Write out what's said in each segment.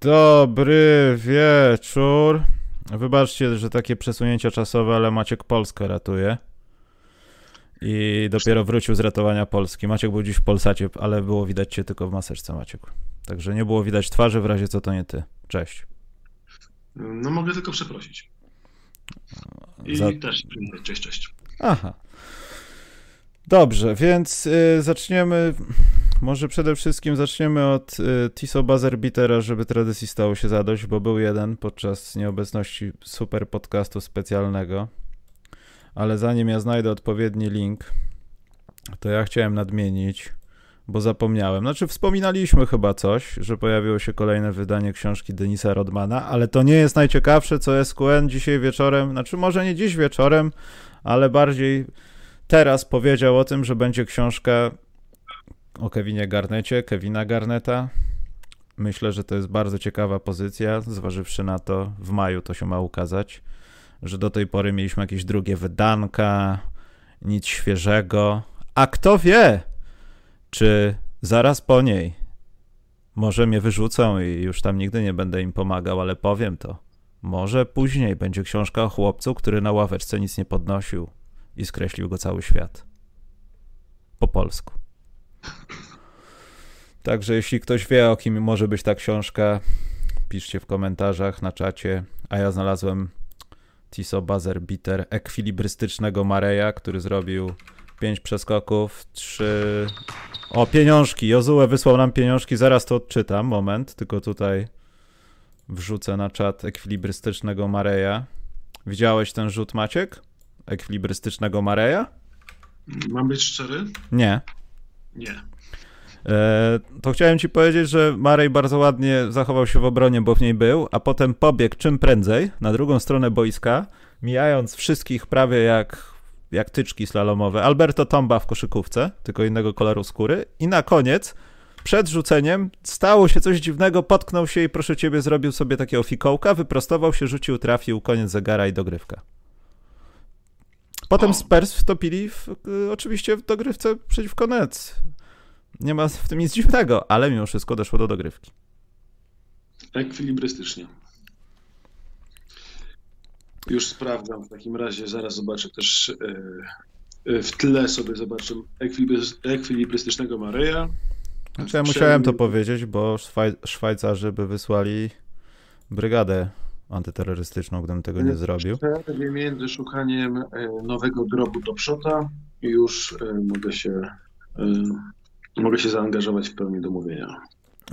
Dobry wieczór. Wybaczcie, że takie przesunięcia czasowe, ale Maciek Polskę ratuje. I dopiero wrócił z ratowania Polski. Maciek był dziś w Polsacie, ale było widać cię tylko w maseczce, Maciek. Także nie było widać twarzy, w razie co to nie ty. Cześć. No mogę tylko przeprosić. I Za- też cześć, cześć. Aha. Dobrze, więc y, zaczniemy. Może przede wszystkim zaczniemy od y, Tiso Buzzerbeatera, żeby tradycji stało się zadość, bo był jeden podczas nieobecności super podcastu specjalnego. Ale zanim ja znajdę odpowiedni link, to ja chciałem nadmienić, bo zapomniałem. Znaczy, wspominaliśmy chyba coś, że pojawiło się kolejne wydanie książki Denisa Rodmana, ale to nie jest najciekawsze, co SQN dzisiaj wieczorem, znaczy może nie dziś wieczorem, ale bardziej teraz powiedział o tym, że będzie książka o Kevinie Garnecie, Kevina Garneta. Myślę, że to jest bardzo ciekawa pozycja, zważywszy na to, w maju to się ma ukazać, że do tej pory mieliśmy jakieś drugie wydanka, nic świeżego. A kto wie, czy zaraz po niej może mnie wyrzucą i już tam nigdy nie będę im pomagał, ale powiem to. Może później będzie książka o chłopcu, który na ławeczce nic nie podnosił i skreślił go cały świat. Po polsku. Także jeśli ktoś wie, o kim może być ta książka, piszcie w komentarzach, na czacie. A ja znalazłem Tiso Buzzer Bitter ekwilibrystycznego Mareja, który zrobił 5 przeskoków, 3... O, pieniążki! Jozue wysłał nam pieniążki, zaraz to odczytam, moment, tylko tutaj wrzucę na czat ekwilibrystycznego Mareja. Widziałeś ten rzut, Maciek? Ekwilibrystycznego Mareja? Mam być szczery? Nie. Nie. E, to chciałem ci powiedzieć, że Marej bardzo ładnie zachował się w obronie, bo w niej był, a potem pobiegł czym prędzej na drugą stronę boiska, mijając wszystkich prawie jak, jak tyczki slalomowe. Alberto Tomba w koszykówce, tylko innego koloru skóry. I na koniec, przed rzuceniem, stało się coś dziwnego, potknął się i proszę ciebie, zrobił sobie takiego fikołka, wyprostował się, rzucił, trafił, koniec zegara i dogrywka. Potem. Spurs wtopili w, y, oczywiście w dogrywce przeciwko Nets. Nie ma w tym nic dziwnego, ale mimo wszystko doszło do dogrywki. Ekwilibrystycznie. Już sprawdzam w takim razie, zaraz zobaczę też e, w tle sobie zobaczę ekwilibrys- ekwilibrystycznego Mareja. Znaczy ja musiałem to powiedzieć, bo Szwaj- Szwajcarzy by wysłali brygadę antyterrorystyczną, gdybym tego nie zrobił. Przerwie między szukaniem e, nowego drobu do przota już e, mogę się, e, mogę się zaangażować w pełni do mówienia.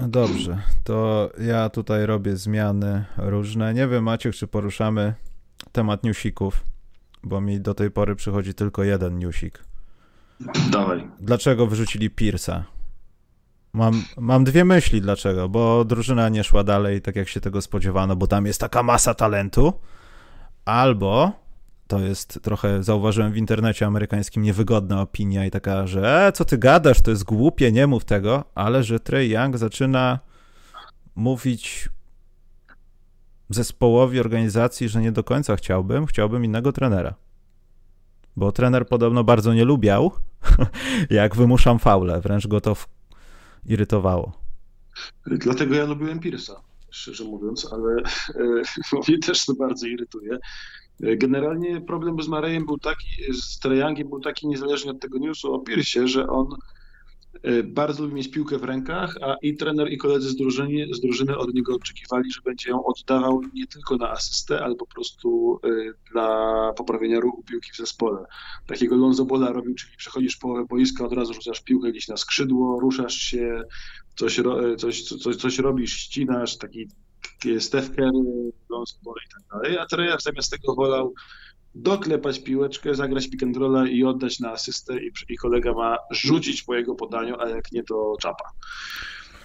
Dobrze, to ja tutaj robię zmiany różne. Nie wiem, Maciek, czy poruszamy temat newsików, bo mi do tej pory przychodzi tylko jeden newsik. Dawaj. Dlaczego wyrzucili Pierce'a? Mam, mam dwie myśli dlaczego, bo drużyna nie szła dalej tak jak się tego spodziewano, bo tam jest taka masa talentu, albo to jest trochę, zauważyłem w internecie amerykańskim, niewygodna opinia i taka, że e, co ty gadasz, to jest głupie, nie mów tego, ale że Trey Young zaczyna mówić zespołowi organizacji, że nie do końca chciałbym, chciałbym innego trenera. Bo trener podobno bardzo nie lubiał, jak wymuszam faule, wręcz go to irytowało. Dlatego ja lubiłem Pierce'a, szczerze mówiąc, ale e, mnie też to bardzo irytuje. Generalnie problem z Marejem był taki, z Trejangiem był taki niezależnie od tego newsu o Pierce'ie, że on bardzo lubi mieć piłkę w rękach, a i trener i koledzy z drużyny, z drużyny od niego oczekiwali, że będzie ją oddawał nie tylko na asystę, ale po prostu e, dla poprawienia ruchu piłki w zespole. Takiego Lonzo Bola robił, czyli przechodzisz połowę boiska, od razu rzucasz piłkę gdzieś na skrzydło, ruszasz się, coś, ro- coś, coś, coś robisz, ścinasz, taki Steph Curry, Ball i tak dalej, a Trejak zamiast tego wolał doklepać piłeczkę, zagrać pick and rolla i oddać na asystę i, i kolega ma rzucić po jego podaniu, a jak nie, to czapa.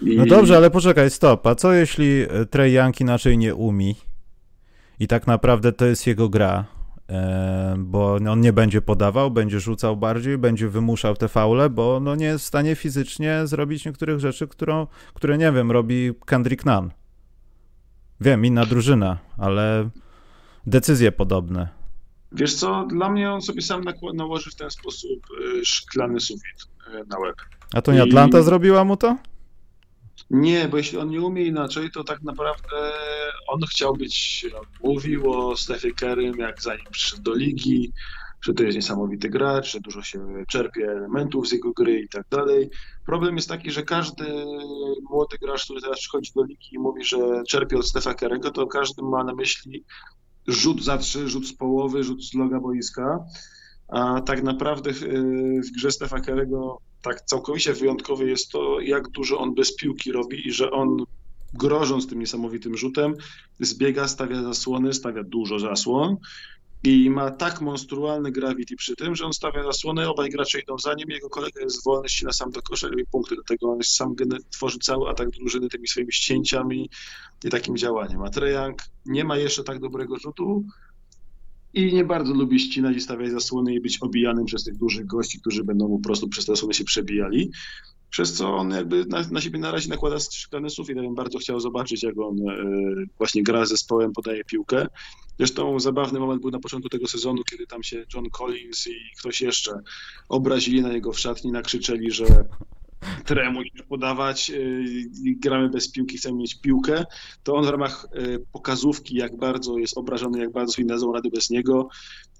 I... No dobrze, ale poczekaj, stop. A co jeśli e, Trey Young inaczej nie umi i tak naprawdę to jest jego gra? E, bo on nie będzie podawał, będzie rzucał bardziej, będzie wymuszał te faule, bo no nie jest w stanie fizycznie zrobić niektórych rzeczy, którą, które nie wiem, robi Kendrick Nunn. Wiem, inna drużyna, ale decyzje podobne. Wiesz co, dla mnie on sobie sam nałoży w ten sposób y, szklany sufit y, na łeb. A to nie I- Atlanta zrobiła mu to? Nie, bo jeśli on nie umie inaczej, to tak naprawdę on chciał być, mówił o Stefie Kerym, jak zanim przyszedł do ligi, że to jest niesamowity gracz, że dużo się czerpie elementów z jego gry i tak dalej. Problem jest taki, że każdy młody gracz, który teraz przychodzi do ligi i mówi, że czerpie od Stefa Kerego, to każdy ma na myśli rzut za trzy, rzut z połowy, rzut z loga boiska, a tak naprawdę w, w grze Stefa Kerego tak całkowicie wyjątkowe jest to, jak dużo on bez piłki robi i że on grożąc tym niesamowitym rzutem, zbiega, stawia zasłony, stawia dużo zasłon i ma tak monstrualny gravity przy tym, że on stawia zasłony, obaj gracze idą za nim, jego kolega jest wolny, ścina sam do kosza i punkty do tego. On sam tworzy cały atak drużyny tymi swoimi ścięciami i takim działaniem. A Treyang nie ma jeszcze tak dobrego rzutu i nie bardzo lubi ścinać i stawiać zasłony i być obijanym przez tych dużych gości, którzy będą mu po prostu przez te zasłony się przebijali przez co on jakby na, na siebie na razie nakłada szklany sufit. Ja bym bardzo chciał zobaczyć, jak on e, właśnie gra z zespołem, podaje piłkę. Zresztą zabawny moment był na początku tego sezonu, kiedy tam się John Collins i ktoś jeszcze obrazili na niego w szatni, nakrzyczeli, że musisz podawać, y, gramy bez piłki, chcemy mieć piłkę, to on w ramach y, pokazówki, jak bardzo jest obrażony, jak bardzo sobie dadzą rady bez niego,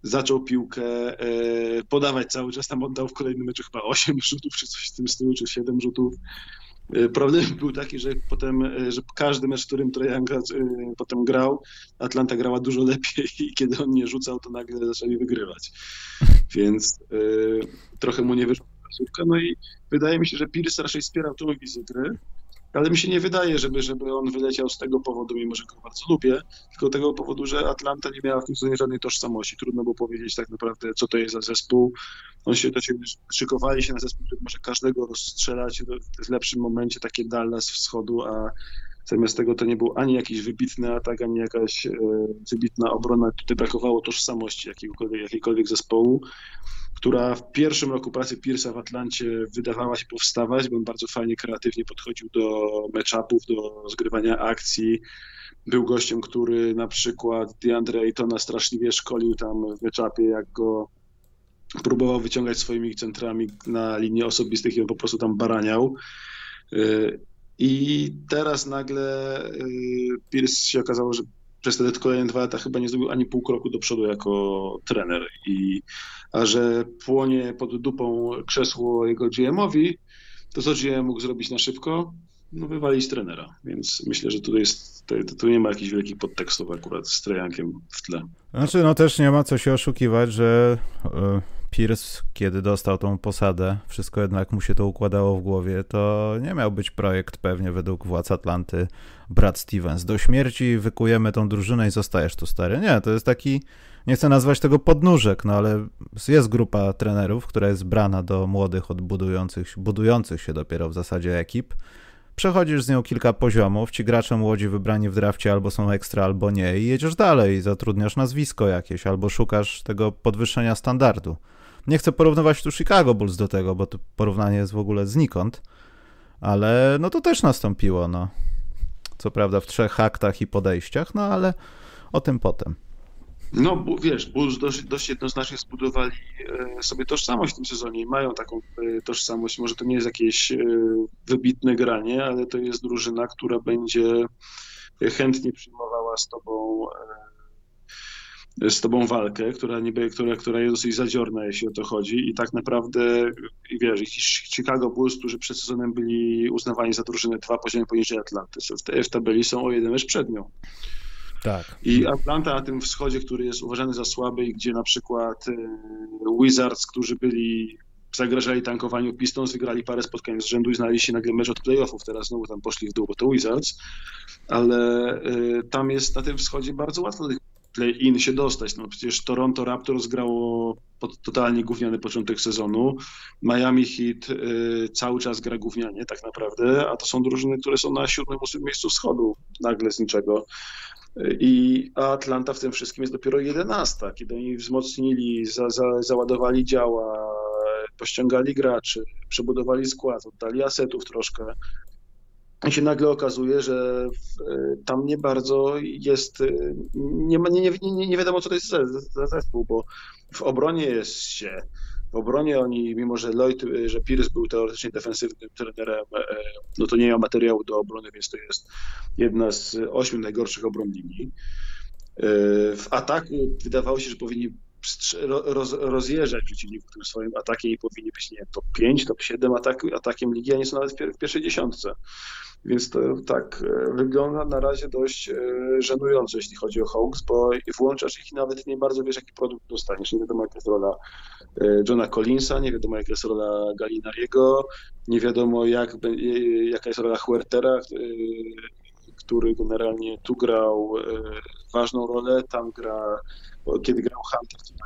zaczął piłkę y, podawać cały czas, tam oddał w kolejnym meczu chyba 8 rzutów, czy coś w tym stylu, czy 7 rzutów. Problem był taki, że potem, że każdy mecz, w którym Trae potem grał, Atlanta grała dużo lepiej i kiedy on nie rzucał, to nagle zaczęli wygrywać. Więc y, trochę mu nie wyszło no i wydaje mi się, że Pierce raczej wspierał tą wizję gry, ale mi się nie wydaje, żeby, żeby on wyleciał z tego powodu, mimo że go bardzo lubię, tylko tego powodu, że Atlanta nie miała w tym sezonie żadnej tożsamości. Trudno było powiedzieć tak naprawdę, co to jest za zespół. On się, to się szykowali się na zespół, który może każdego rozstrzelać w lepszym momencie, takie Dallas wschodu, a Zamiast tego to nie był ani jakiś wybitny atak, ani jakaś e, wybitna obrona. Tutaj brakowało tożsamości jakiegokolwiek, jakiejkolwiek zespołu która w pierwszym roku pracy Pierce'a w Atlancie wydawała się powstawać, bo on bardzo fajnie, kreatywnie podchodził do meczapów, do zgrywania akcji. Był gościem, który na przykład DeAndre Aytona straszliwie szkolił tam w meczapie, jak go próbował wyciągać swoimi centrami na linię osobistych i on po prostu tam baraniał. Y, I teraz nagle y, Pierce się okazało, że przez te kolejne dwa lata chyba nie zrobił ani pół kroku do przodu jako trener. I, a że płonie pod dupą krzesło jego GM-owi, to co GM mógł zrobić na szybko? No, wywalić trenera. Więc myślę, że tu, jest, tu nie ma jakichś wielkich podtekstów akurat z Trajankiem w tle. Znaczy, no też nie ma co się oszukiwać, że e, Pierce, kiedy dostał tą posadę, wszystko jednak mu się to układało w głowie, to nie miał być projekt pewnie według władz Atlanty Brad Stevens. Do śmierci wykujemy tą drużynę i zostajesz tu stary. Nie, to jest taki, nie chcę nazwać tego podnóżek, no ale jest grupa trenerów, która jest brana do młodych, odbudujących, budujących się dopiero w zasadzie ekip. Przechodzisz z nią kilka poziomów, ci gracze młodzi wybrani w drafcie albo są ekstra, albo nie i jedziesz dalej, zatrudniasz nazwisko jakieś, albo szukasz tego podwyższenia standardu. Nie chcę porównywać tu Chicago Bulls do tego, bo to porównanie jest w ogóle znikąd, ale no to też nastąpiło, no. Co prawda w trzech aktach i podejściach, no ale o tym potem. No wiesz, Bulls dość, dość jednoznacznie zbudowali e, sobie tożsamość w tym sezonie i mają taką e, tożsamość. Może to nie jest jakieś e, wybitne granie, ale to jest drużyna, która będzie chętnie przyjmowała z tobą z tobą walkę, która, niby, która, która jest dosyć zadziorna, jeśli o to chodzi. I tak naprawdę, wiesz, Chicago Bulls, którzy przed sezonem byli uznawani za drużynę dwa poziomy poniżej Atlanty, w, w tabeli są o jeden mecz przed nią. Tak. I Atlanta na tym wschodzie, który jest uważany za słaby i gdzie na przykład e, Wizards, którzy byli zagrażali tankowaniu Pistons, wygrali parę spotkań z rzędu i znaleźli się nagle mecz od playoffów, teraz znowu tam poszli w dół, bo to Wizards, ale y, tam jest na tym wschodzie bardzo łatwo tych play-in się dostać. No przecież Toronto Raptors grało pod totalnie gówniany początek sezonu. Miami Heat y, cały czas gra gównianie tak naprawdę, a to są drużyny, które są na siódmym, ósmym miejscu wschodu nagle z niczego. I Atlanta w tym wszystkim jest dopiero jedenasta, kiedy oni wzmocnili, za, za, załadowali działa, pościągali graczy, przebudowali skład, oddali asetów troszkę, i się nagle okazuje, że tam nie bardzo jest, nie, nie, nie, nie wiadomo co to jest za, zespół, bo w obronie jest się, w obronie oni, mimo że Lloyd, że Pierce był teoretycznie defensywnym trenerem, no to nie miał materiału do obrony, więc to jest jedna z ośmiu najgorszych obron ligi. W ataku wydawało się, że powinni roz, rozjeżdżać przeciwników tym swoim atakiem i powinni być, nie top 5, top 7 atak, atakiem ligi, a nie są nawet w pierwszej dziesiątce. Więc to tak e, wygląda na razie dość e, żenująco, jeśli chodzi o Hawks, bo włączasz ich i nawet nie bardzo wiesz, jaki produkt dostaniesz. Nie wiadomo, jaka jest rola e, Johna Collinsa, nie wiadomo, jaka jest rola Galinariego, nie wiadomo, jak, jaka jest rola Huertera, który generalnie tu grał ważną rolę, tam gra, kiedy grał Hunter, to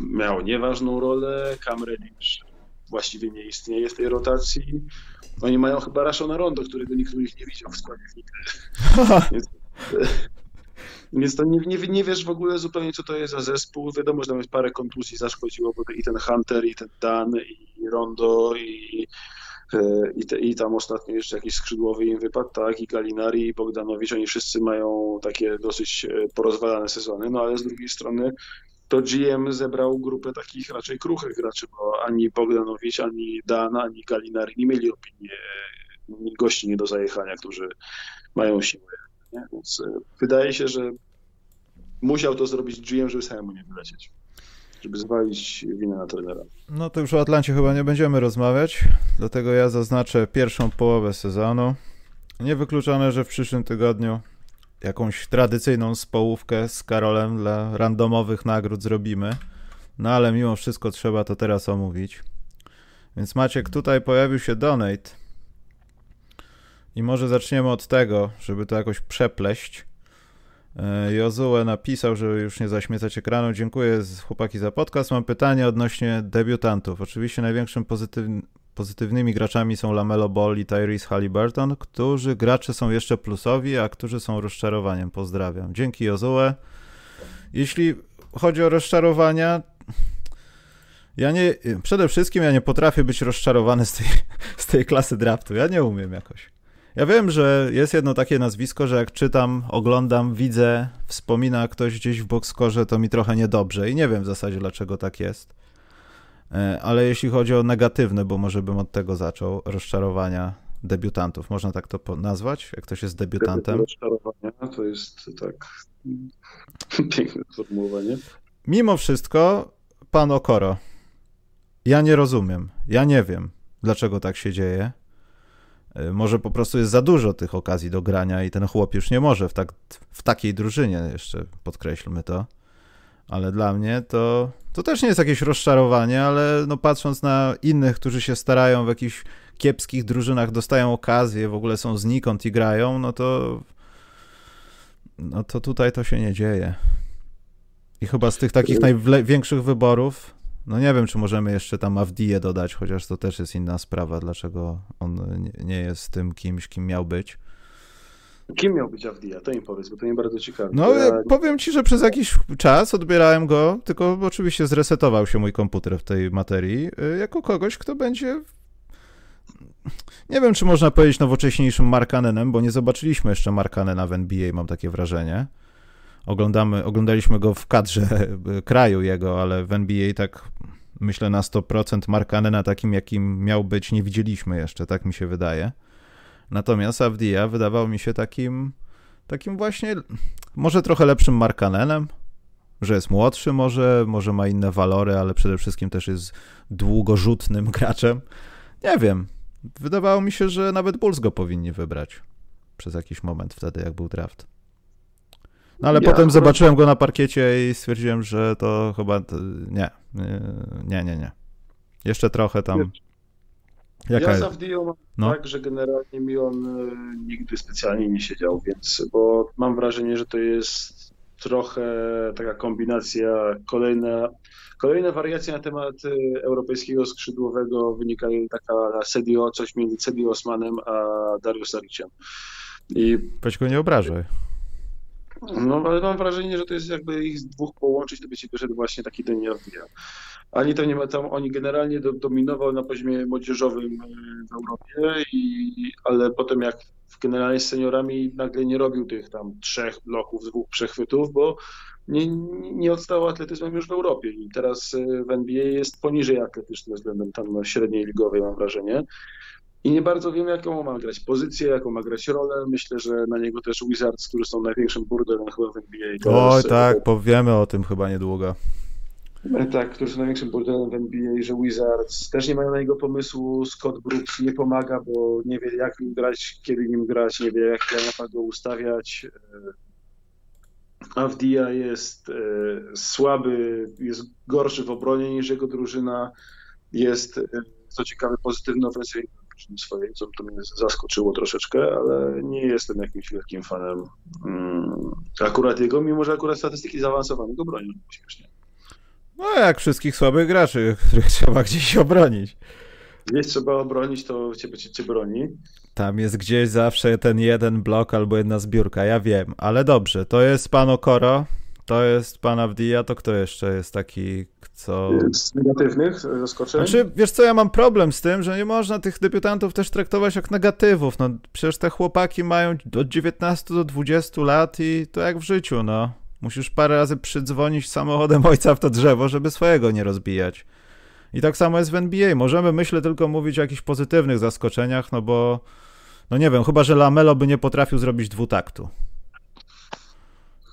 miał nieważną rolę, Cam Reddish właściwie nie istnieje w tej rotacji. Oni mają chyba Rashona Rondo, którego nikt ich nie widział w składzie nigdy. więc, to nie, nie, nie, wiesz w ogóle zupełnie, co to jest za zespół. Wiadomo, że tam jest parę kontuzji zaszkodziło, bo i ten Hunter, i ten Dan, i Rondo, i, i, te, i tam ostatnio jeszcze jakiś skrzydłowy im wypadł, tak, i Galinari, i Bogdanowicz, oni wszyscy mają takie dosyć e, porozwalane sezony, no ale z drugiej strony to GM zebrał grupę takich raczej kruchych graczy, bo ani Bogdanowicz, ani Dan, ani Galinari nie mieli opinii gości nie do zajechania, którzy mają siłę. Nie? Więc e, wydaje się, że musiał to zrobić GM, żeby samemu nie wylecieć. Żeby zwalić winę na trenera. No to już o Atlancie chyba nie będziemy rozmawiać, dlatego ja zaznaczę pierwszą połowę sezonu. Niewykluczone, że w przyszłym tygodniu jakąś tradycyjną społówkę z Karolem dla randomowych nagród zrobimy. No ale mimo wszystko trzeba to teraz omówić. Więc Maciek, tutaj pojawił się donate. I może zaczniemy od tego, żeby to jakoś przepleść. E, Jozue napisał, żeby już nie zaśmiecać ekranu. Dziękuję chłopaki za podcast. Mam pytanie odnośnie debiutantów. Oczywiście największym pozytywnym Pozytywnymi graczami są Lamelo Ball i Tyrese Halliburton, którzy gracze są jeszcze plusowi, a którzy są rozczarowaniem. Pozdrawiam. Dzięki Jozue. Jeśli chodzi o rozczarowania, ja nie, przede wszystkim ja nie potrafię być rozczarowany z tej, z tej klasy draftu. Ja nie umiem jakoś. Ja wiem, że jest jedno takie nazwisko, że jak czytam, oglądam, widzę, wspomina ktoś gdzieś w boxkorze, to mi trochę niedobrze i nie wiem w zasadzie dlaczego tak jest. E, ale jeśli chodzi o negatywne, bo może bym od tego zaczął, rozczarowania debiutantów, można tak to nazwać, jak ktoś jest debiutantem? Rozczarowania to jest tak piękne sformułowanie. Mimo wszystko, pan Okoro, ja nie rozumiem, ja nie wiem, dlaczego tak się dzieje. E, może po prostu jest za dużo tych okazji do grania i ten chłop już nie może w, tak, w takiej drużynie, jeszcze podkreślmy to ale dla mnie to, to też nie jest jakieś rozczarowanie, ale no patrząc na innych, którzy się starają w jakichś kiepskich drużynach, dostają okazję, w ogóle są znikąd i grają, no to no to tutaj to się nie dzieje. I chyba z tych takich największych wyborów, no nie wiem, czy możemy jeszcze tam Avdiję dodać, chociaż to też jest inna sprawa, dlaczego on nie jest tym kimś, kim miał być. Kim miał być Avdia? To im powiedz, bo to mnie bardzo ciekawe. No, ja... powiem ci, że przez jakiś czas odbierałem go, tylko oczywiście zresetował się mój komputer w tej materii, y, jako kogoś, kto będzie nie wiem, czy można powiedzieć nowocześniejszym Markanenem, bo nie zobaczyliśmy jeszcze Markanena w NBA, mam takie wrażenie. Oglądamy, oglądaliśmy go w kadrze kraju jego, ale w NBA tak myślę na 100% Markanena takim, jakim miał być, nie widzieliśmy jeszcze, tak mi się wydaje. Natomiast Avdia wydawał mi się takim, takim właśnie, może trochę lepszym Markanenem, że jest młodszy może, może ma inne walory, ale przede wszystkim też jest długorzutnym graczem. Nie wiem. Wydawało mi się, że nawet Bulls go powinni wybrać przez jakiś moment wtedy, jak był draft. No ale ja potem zobaczyłem go na parkiecie i stwierdziłem, że to chyba nie, nie, nie, nie. Jeszcze trochę tam Jaka ja z Avdią mam no. tak, że generalnie mi on e, nigdy specjalnie nie siedział, więc, bo mam wrażenie, że to jest trochę taka kombinacja, kolejna, kolejna wariacja na temat e, europejskiego skrzydłowego wynika taka Sedio, coś między Sedio Osmanem a Darius Sariciem. I... Go nie obrażaj. No, ale mam wrażenie, że to jest jakby ich z dwóch połączyć, to by ci wyszedł właśnie taki Daniel Avdia. Ani to nie ma tam, oni generalnie do, dominował na poziomie młodzieżowym e, w Europie, i, ale potem jak generalnie z seniorami nagle nie robił tych tam trzech bloków, dwóch przechwytów, bo nie, nie odstał atletyzmem już w Europie i teraz e, w NBA jest poniżej atletycznym względem tam średniej ligowej mam wrażenie. I nie bardzo wiem, jaką ma grać pozycję, jaką ma grać rolę. Myślę, że na niego też Wizards, którzy są największym burdelem chyba w NBA. Oj, tak, powiemy o tym chyba niedługo. E, tak, którzy są największym burdelem w NBA, że Wizards też nie mają na jego pomysłu. Scott Brooks nie pomaga, bo nie wie, jak nim grać, kiedy nim grać, nie wie, jak go ustawiać. E, Avdia jest e, słaby, jest gorszy w obronie niż jego drużyna. Jest, co ciekawe, pozytywny ofensywnie swojej, co to mnie zaskoczyło troszeczkę, ale nie jestem jakimś wielkim fanem mm, akurat jego, mimo że akurat statystyki zaawansowanego bronią śmiesznie. No jak wszystkich słabych graczy, których trzeba gdzieś obronić. Gdzieś trzeba obronić, to ciebie cię, cię broni. Tam jest gdzieś zawsze ten jeden blok albo jedna zbiórka, ja wiem, ale dobrze, to jest pan Okoro, to jest pan Avdia, to kto jeszcze jest taki, co... Z negatywnych zaskoczeń? Znaczy, wiesz co, ja mam problem z tym, że nie można tych debiutantów też traktować jak negatywów, no przecież te chłopaki mają od 19 do 20 lat i to jak w życiu, no. Musisz parę razy przydzwonić samochodem ojca w to drzewo, żeby swojego nie rozbijać. I tak samo jest w NBA. Możemy, myślę, tylko mówić o jakichś pozytywnych zaskoczeniach, no bo, no nie wiem, chyba, że Lamelo by nie potrafił zrobić dwutaktu.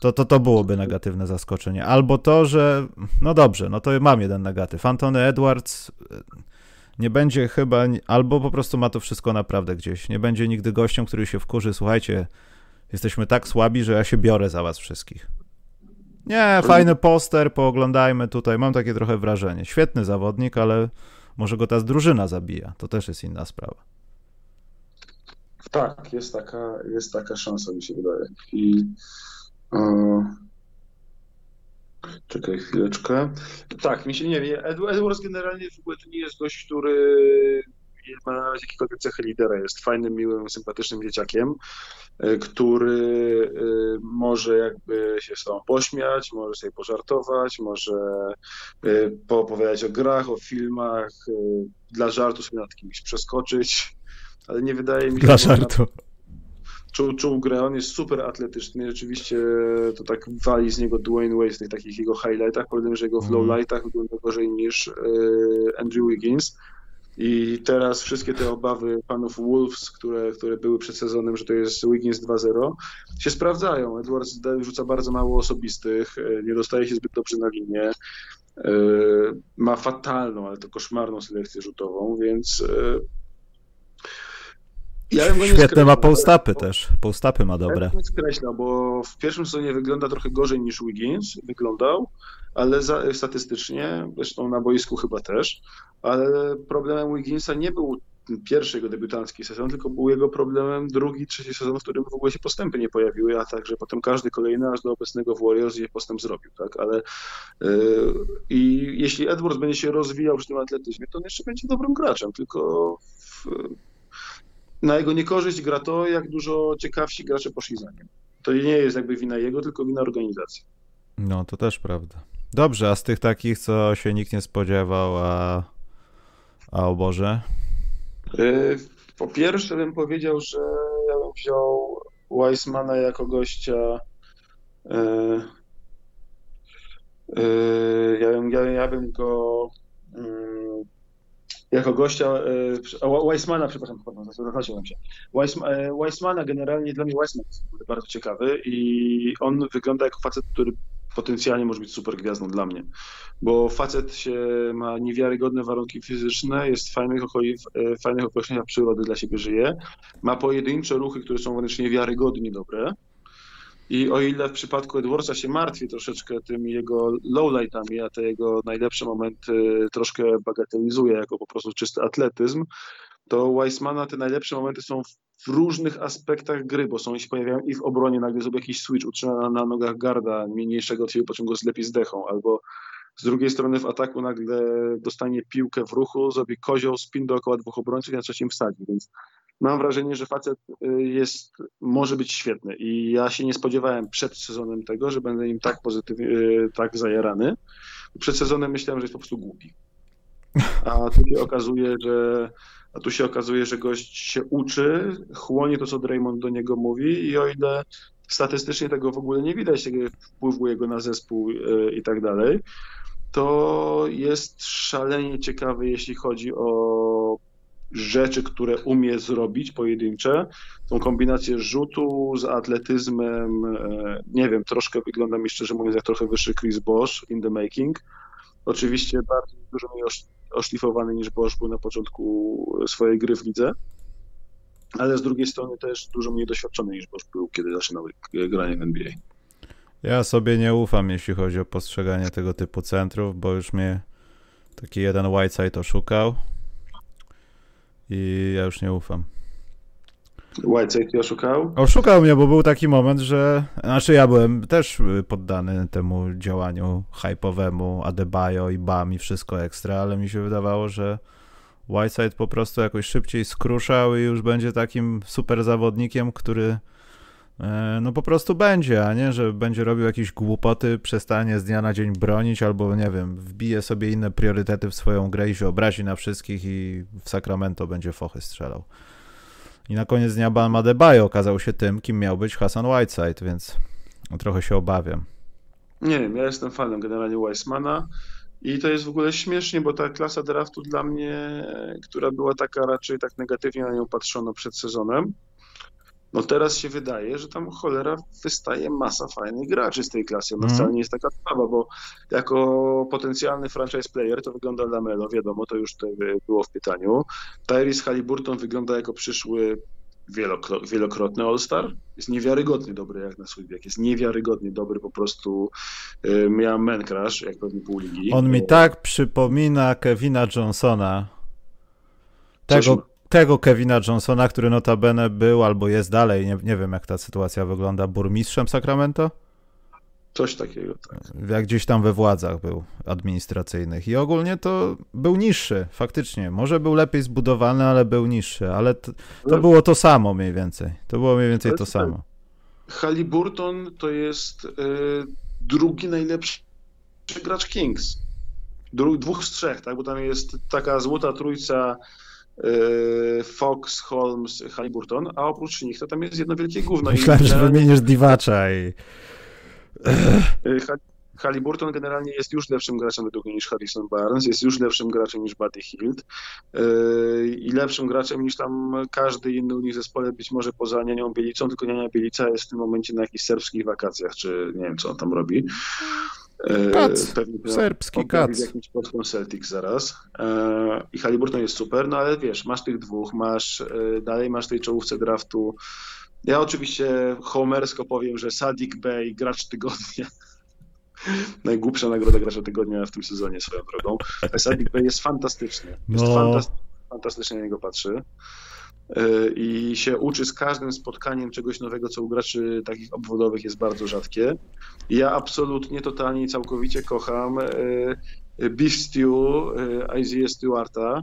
To, to, to byłoby negatywne zaskoczenie. Albo to, że, no dobrze, no to mam jeden negatyw. Antony Edwards e, nie będzie chyba, albo po prostu ma to wszystko naprawdę gdzieś. Nie będzie nigdy gościem, który się wkurzy, słuchajcie, jesteśmy tak słabi, że ja się biorę za was wszystkich. Nie, fajny poster, pooglądajmy tutaj. Mam takie trochę wrażenie. Świetny zawodnik, ale może go ta drużyna zabija. To też jest inna sprawa. Tak, jest taka, jest taka szansa, mi się wydaje. I. Czekaj chwileczkę. Tak, mi się nie wie. Edwards generalnie w ogóle to nie jest gość, który ma nawet jakiekolwiek cechy lidera. Jest fajnym, miłym, sympatycznym dzieciakiem. E, który e, może jakby się z tobą pośmiać, może sobie pożartować, może e, poopowiadać o grach, o filmach, dla żartu sobie nad kimś przeskoczyć, ale nie wydaje mi się... Dla żartu. Czuł, czuł grę, on jest super atletyczny, rzeczywiście to tak wali z niego Dwayne Wade w tych takich jego highlightach, powiem, że jego w mhm. lowlightach wygląda gorzej niż Andrew Wiggins, i teraz wszystkie te obawy panów Wolves, które, które były przed sezonem, że to jest Wiggins 2-0, się sprawdzają. Edwards rzuca bardzo mało osobistych, e, nie dostaje się zbyt dobrze na linię. E, ma fatalną, ale to koszmarną selekcję rzutową, więc ja Świetne ma postapy też. Postapy ma dobre. Ja nie skreśla, bo w pierwszym sezonie wygląda trochę gorzej niż Wiggins wyglądał, ale za, statystycznie, zresztą na boisku chyba też, ale problemem Wigginsa nie był pierwszy jego debiutancki sezon, tylko był jego problemem drugi, trzeci sezon, w którym w ogóle się postępy nie pojawiły, a także potem każdy kolejny aż do obecnego w Warriors je postęp zrobił, tak, ale yy, i jeśli Edwards będzie się rozwijał przy tym atletyzmie, to on jeszcze będzie dobrym graczem, tylko w, na jego niekorzyść gra to, jak dużo ciekawsi gracze poszli za nim. To nie jest jakby wina jego, tylko wina organizacji. No, to też prawda. Dobrze, a z tych takich, co się nikt nie spodziewał, a, a o Boże? Y, po pierwsze bym powiedział, że ja bym wziął Weissmana jako gościa y, y, ja bym, ja, ja bym go mm, jako gościa, Weissmana, przepraszam, zahaczyłem się. Weissmana generalnie, dla mnie Weissman jest bardzo ciekawy i on wygląda jako facet, który potencjalnie może być super gwiazdą dla mnie, bo facet się ma niewiarygodne warunki fizyczne, jest w fajnych, w fajnych okolicznościach przyrody dla siebie żyje, ma pojedyncze ruchy, które są wręcz niewiarygodnie dobre, i o ile w przypadku Edwardsa się martwi troszeczkę tymi jego lowlightami, a te jego najlepsze momenty troszkę bagatelizuje jako po prostu czysty atletyzm, to Weissmana te najlepsze momenty są w różnych aspektach gry, bo są się pojawiają i w obronie, nagle zrobi jakiś switch, utrzyma na, nogach garda mniejszego od siebie, po czym go zlepi z dechą, albo z drugiej strony w ataku nagle dostanie piłkę w ruchu, zrobi kozioł, spin dookoła dwóch obrońców i na trzecim wsadzi, więc mam wrażenie, że facet y, jest, może być świetny i ja się nie spodziewałem przed sezonem tego, że będę im tak pozytywnie, y, tak zajarany. Przed sezonem myślałem, że jest po prostu głupi. A tu się okazuje, że a tu się okazuje, że gość się uczy, chłonie to, co Draymond do niego mówi i o ile statystycznie tego w ogóle nie widać, wpływu jego na zespół y, i tak dalej, to jest szalenie ciekawy, jeśli chodzi o rzeczy, które umie zrobić pojedyncze. Tą kombinację rzutu z atletyzmem, e, nie wiem, troszkę wygląda mi szczerze mówiąc jak trochę wyższy Chris Bosch in the making. Oczywiście bardziej dużo mniej oszlifowany niż Bosch był na początku swojej gry w lidze, ale z drugiej strony też dużo mniej doświadczony niż Bosch był, kiedy zaczynał granie w NBA. Ja sobie nie ufam, jeśli chodzi o postrzeganie tego typu centrów, bo już mnie taki jeden Whiteside oszukał i ja już nie ufam. Whiteside oszukał? Oszukał mnie, bo był taki moment, że... Znaczy ja byłem też poddany temu działaniu hype'owemu, Adebayo i Bam i wszystko ekstra, ale mi się wydawało, że Whiteside po prostu jakoś szybciej skruszał i już będzie takim super zawodnikiem, który no po prostu będzie, a nie, że będzie robił jakieś głupoty, przestanie z dnia na dzień bronić, albo nie wiem, wbije sobie inne priorytety w swoją grę i się obrazi na wszystkich i w Sacramento będzie fochy strzelał. I na koniec dnia Bam Adebayo okazał się tym, kim miał być Hassan Whiteside, więc trochę się obawiam. Nie wiem, ja jestem fanem generalnie Weissmana i to jest w ogóle śmiesznie, bo ta klasa draftu dla mnie, która była taka raczej tak negatywnie na nią patrzono przed sezonem, no teraz się wydaje, że tam cholera wystaje masa fajnych graczy z tej klasy. No mm. wcale nie jest taka sprawa, bo jako potencjalny franchise player to wygląda Lamelo, wiadomo, to już było w pytaniu. Tyrese Halliburton wygląda jako przyszły wielokrotny All-Star. Jest niewiarygodnie dobry jak na swój wiek. Jest niewiarygodnie dobry, po prostu y, miałem man crash, jak pewnie pół ligi. On mi tak przypomina Kevina Johnsona. Tego, tego Kevina Johnsona, który notabene był albo jest dalej, nie, nie wiem jak ta sytuacja wygląda, burmistrzem Sacramento? Coś takiego, tak. Jak gdzieś tam we władzach był administracyjnych. I ogólnie to był niższy, faktycznie. Może był lepiej zbudowany, ale był niższy. Ale to, to było to samo mniej więcej. To było mniej więcej to samo. Halliburton to jest y, drugi najlepszy gracz Kings. Dru, dwóch z trzech, tak? Bo tam jest taka złota trójca Fox, Holmes, Halliburton, a oprócz nich to tam jest jedno wielkie gówno. Myślałem, że wymienisz Diwacza i... Y, Halliburton generalnie jest już lepszym graczem według mnie niż Harrison Barnes, jest już lepszym graczem niż Buddy Hield y, i lepszym graczem niż tam każdy inny u nich zespole, być może poza Nianią Bielicą, tylko Niania Bielica jest w tym momencie na jakichś serbskich wakacjach, czy nie wiem, co on tam robi. Kac, e, Pewnie serbski kac. jakimś Boston Celtics zaraz. E, I Halliburton jest super, no ale wiesz, masz tych dwóch, masz e, dalej masz tej czołówce draftu. Ja oczywiście homersko powiem, że Sadik Bey, gracz tygodnia. Najgłupsza nagroda gracza tygodnia w tym sezonie swoją drogą. Sadik Bey jest fantastyczny. Jest no. fantastycznie, fantastycznie na niego patrzy. E, i się uczy z każdym spotkaniem czegoś nowego, co u graczy takich obwodowych jest bardzo rzadkie. Ja absolutnie, totalnie i całkowicie kocham e, Beef Stew e, Isaiah Stewarta,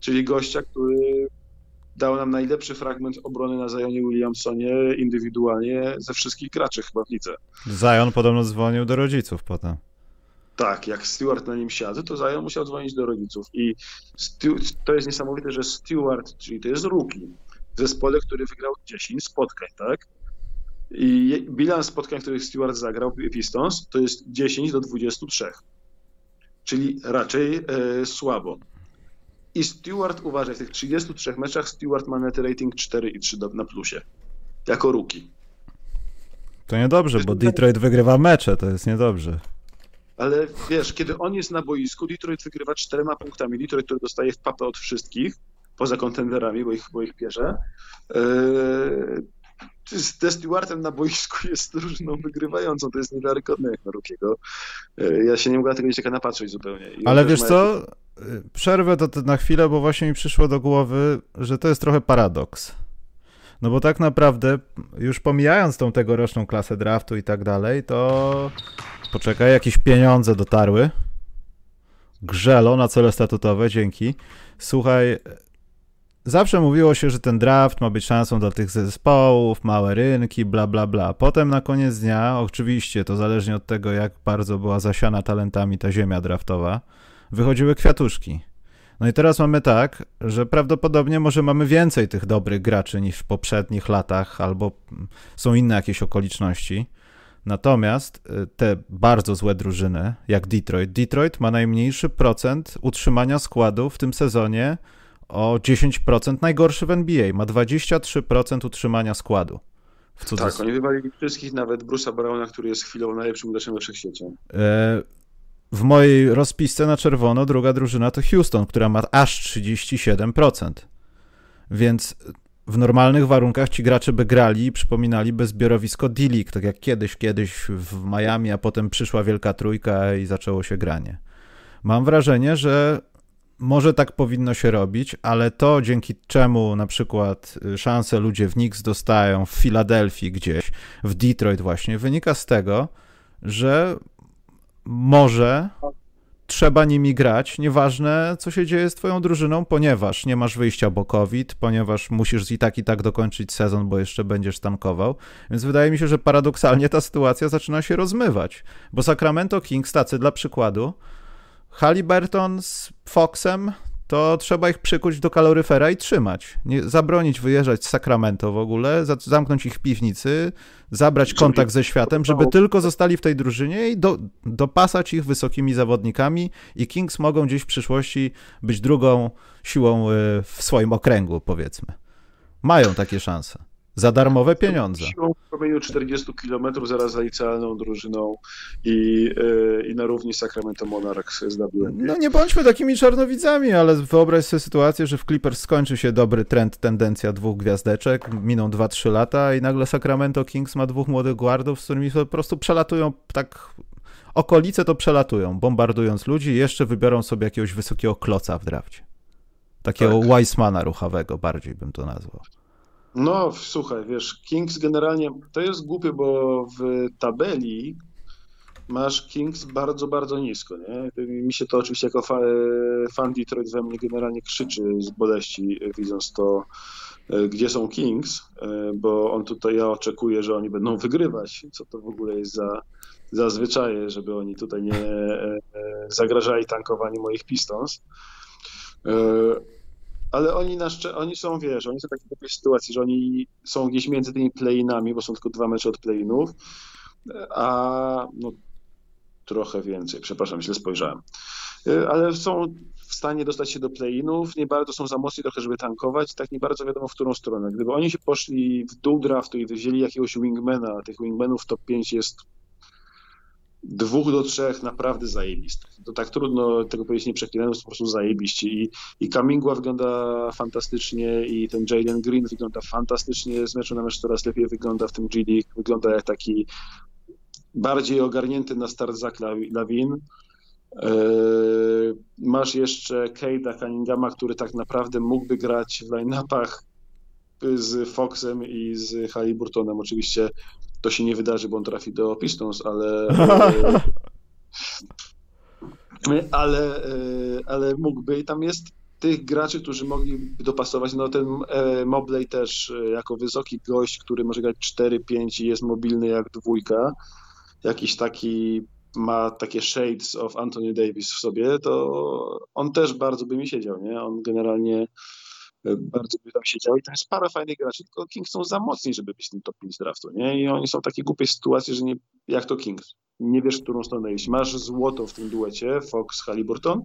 czyli gościa, który dał nam najlepszy fragment obrony na Zionie Williamsonie indywidualnie ze wszystkich graczy chyba w lidze. Zion podobno dzwonił do rodziców potem. Tak, jak Stewart na nim siadł, to Zion musiał dzwonić do rodziców. I to jest niesamowite, że Stewart, czyli to jest rookie, w zespole, który wygrał 10 spotkań, tak? I bilans spotkań, w których Stewart zagrał Pistons, to jest 10 do 23. Czyli raczej e, słabo. I Stewart, uważaj, w tych 33 meczach Stewart ma net rating 4,3 na plusie. Jako rookie. To niedobrze, bo Detroit wygrywa mecze, to jest niedobrze ale wiesz, kiedy on jest na boisku, Detroit wygrywa czterema punktami. Detroit, który dostaje w papę od wszystkich, poza kontenderami, bo ich, bo ich bierze. Yy, z Stewartem na boisku jest drużyną wygrywającą, to jest niewiarygodne jak na Rukiego. Yy, ja się nie mogę tego dzieciaka napatrzeć zupełnie. I Ale wiesz co, przerwę to na chwilę, bo właśnie mi przyszło do głowy, że to jest trochę paradoks. No bo tak naprawdę, już pomijając tą tegoroczną klasę draftu i tak dalej, to Poczekaj, jakieś pieniądze dotarły. Grzelo na cele statutowe, dzięki. Słuchaj, zawsze mówiło się, że ten draft ma być szansą dla tych zespołów, małe rynki, bla, bla, bla. Potem na koniec dnia, oczywiście to zależnie od tego, jak bardzo była zasiana talentami ta ziemia draftowa, wychodziły kwiatuszki. No i teraz mamy tak, że prawdopodobnie może mamy więcej tych dobrych graczy niż w poprzednich latach, albo są inne jakieś okoliczności. Natomiast y, te bardzo złe drużyny, jak Detroit, Detroit ma najmniejszy procent utrzymania składu w tym sezonie o 10%, najgorszy w NBA, ma 23% utrzymania składu. tak, oni wywalili wszystkich, nawet Bruce'a Browna, który jest chwilą najlepszym graczem we wszechświecie. E, w mojej rozpisce na czerwono druga drużyna to Houston, która ma aż 37%. Więc w normalnych warunkach ci gracze by grali i przypominaliby zbiorowisko D-League, tak jak kiedyś, kiedyś w Miami, a potem przyszła Wielka Trójka i zaczęło się granie. Mam wrażenie, że może tak powinno się robić, ale to dzięki czemu na przykład y, szanse ludzie w Knicks dostają w Filadelfii gdzieś, w Detroit właśnie, wynika z tego, że może trzeba nimi grać, nieważne co się dzieje z twoją drużyną, ponieważ nie masz wyjścia, bo COVID, ponieważ musisz i tak i tak dokończyć sezon, bo jeszcze będziesz tankował. Więc wydaje mi się, że paradoksalnie ta sytuacja zaczyna się rozmywać, bo Sacramento Kings, tacy dla przykładu, Halliburton z Foxem, to trzeba ich przykuć do kaloryfera i trzymać. Nie, zabronić wyjeżdżać z Sacramento w ogóle, za, zamknąć ich w piwnicy, zabrać kontakt ze światem, żeby tylko zostali w tej drużynie i do, dopasać ich wysokimi zawodnikami i Kings mogą gdzieś w przyszłości być drugą siłą y, w swoim okręgu, powiedzmy. Mają takie szanse. Za darmowe pieniądze. Siłą w promieniu 40 km zaraz za licealną drużyną i, yy, i na równi Sacramento Monarchs z WNBA. No nie bądźmy takimi czarnowidzami, ale wyobraź sobie sytuację, że w Clippers skończy się dobry trend, tendencja dwóch gwiazdeczek, miną 2-3 lata i nagle Sacramento Kings ma dwóch młodych guardów, z którymi po prostu przelatują tak okolice to przelatują, bombardując ludzi i jeszcze wybiorą sobie jakiegoś wysokiego kloca w drafcie. Takiego tak. Weissmana ruchawego bardziej bym to nazwał. No, słuchaj, wiesz, Kings generalnie to jest głupie, bo w tabeli masz Kings bardzo, bardzo nisko, nie? Mi się to oczywiście jako fan Detroit we mnie generalnie krzyczy z boleści, widząc to, e, gdzie są Kings, e, bo on tutaj, ja oczekuję, że oni będą wygrywać, co to w ogóle jest za, za zwyczaje, żeby oni tutaj nie e, zagrażali tankowaniu moich Pistons ale oni, na szczę- oni są, wiesz, oni są w takiej sytuacji, że oni są gdzieś między tymi play-inami, bo są tylko dwa mecze od play-inów, a no, trochę więcej, przepraszam, źle spojrzałem. Y, ale są w stanie dostać się do play-inów, nie bardzo są za mocni trochę, żeby tankować, tak nie bardzo wiadomo w którą stronę. Gdyby oni się poszli w dół draftu i wzięli jakiegoś wingmana, tych wingmanów top 5 jest dwóch do trzech naprawdę zajebistych. To tak trudno tego powiedzieć nie przeklinając, po prostu zajebiści. I, i Kamingła wygląda fantastycznie i ten Jalen Green wygląda fantastycznie, z meczu na mecz coraz lepiej wygląda w tym G League, wygląda jak taki bardziej ogarnięty na start Zach Lawin. Yy, masz jeszcze Cade'a Cunninghama, który tak naprawdę mógłby grać w line-upach z Foxem i z Halliburtonem. Oczywiście to się nie wydarzy, bo on trafi do Pistons, ale ale, ale mógłby i tam jest tych graczy, którzy mogliby dopasować, no ten e, Mobley też e, jako wysoki gość, który może grać 4-5 i jest mobilny jak dwójka, jakiś taki ma takie shades of Anthony Davis w sobie, to on też bardzo by mi siedział, nie? On generalnie bardzo by tam siedział i tam jest parę fajnych graczy, tylko Kings są za mocni, żeby być tym top 5 draftu, nie? I oni są w takiej głupiej sytuacji, że nie, jak to Kings, nie wiesz, w którą stronę iść. Masz złoto w tym duecie, Fox, Halliburton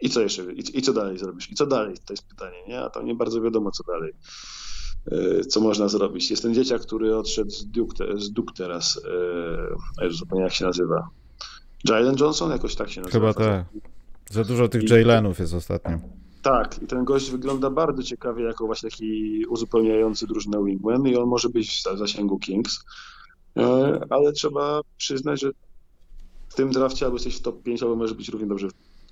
i co jeszcze, i, i co dalej zrobisz? I co dalej? To jest pytanie, nie? A tam nie bardzo wiadomo, co dalej e, co można zrobić. Jest ten dzieciak, który odszedł z Duke, z Duke teraz, e, już zupełnie jak się nazywa. Jalen Johnson? Jakoś tak się nazywa. Chyba tak. Za dużo tych Jalenów jest ostatnio. Tak, i ten gość wygląda bardzo ciekawie jako właśnie taki uzupełniający drużynę Wingman i on może być w zasięgu Kings, e, ale trzeba przyznać, że w tym drafcie albo jesteś w top 5, albo może być równie dobrze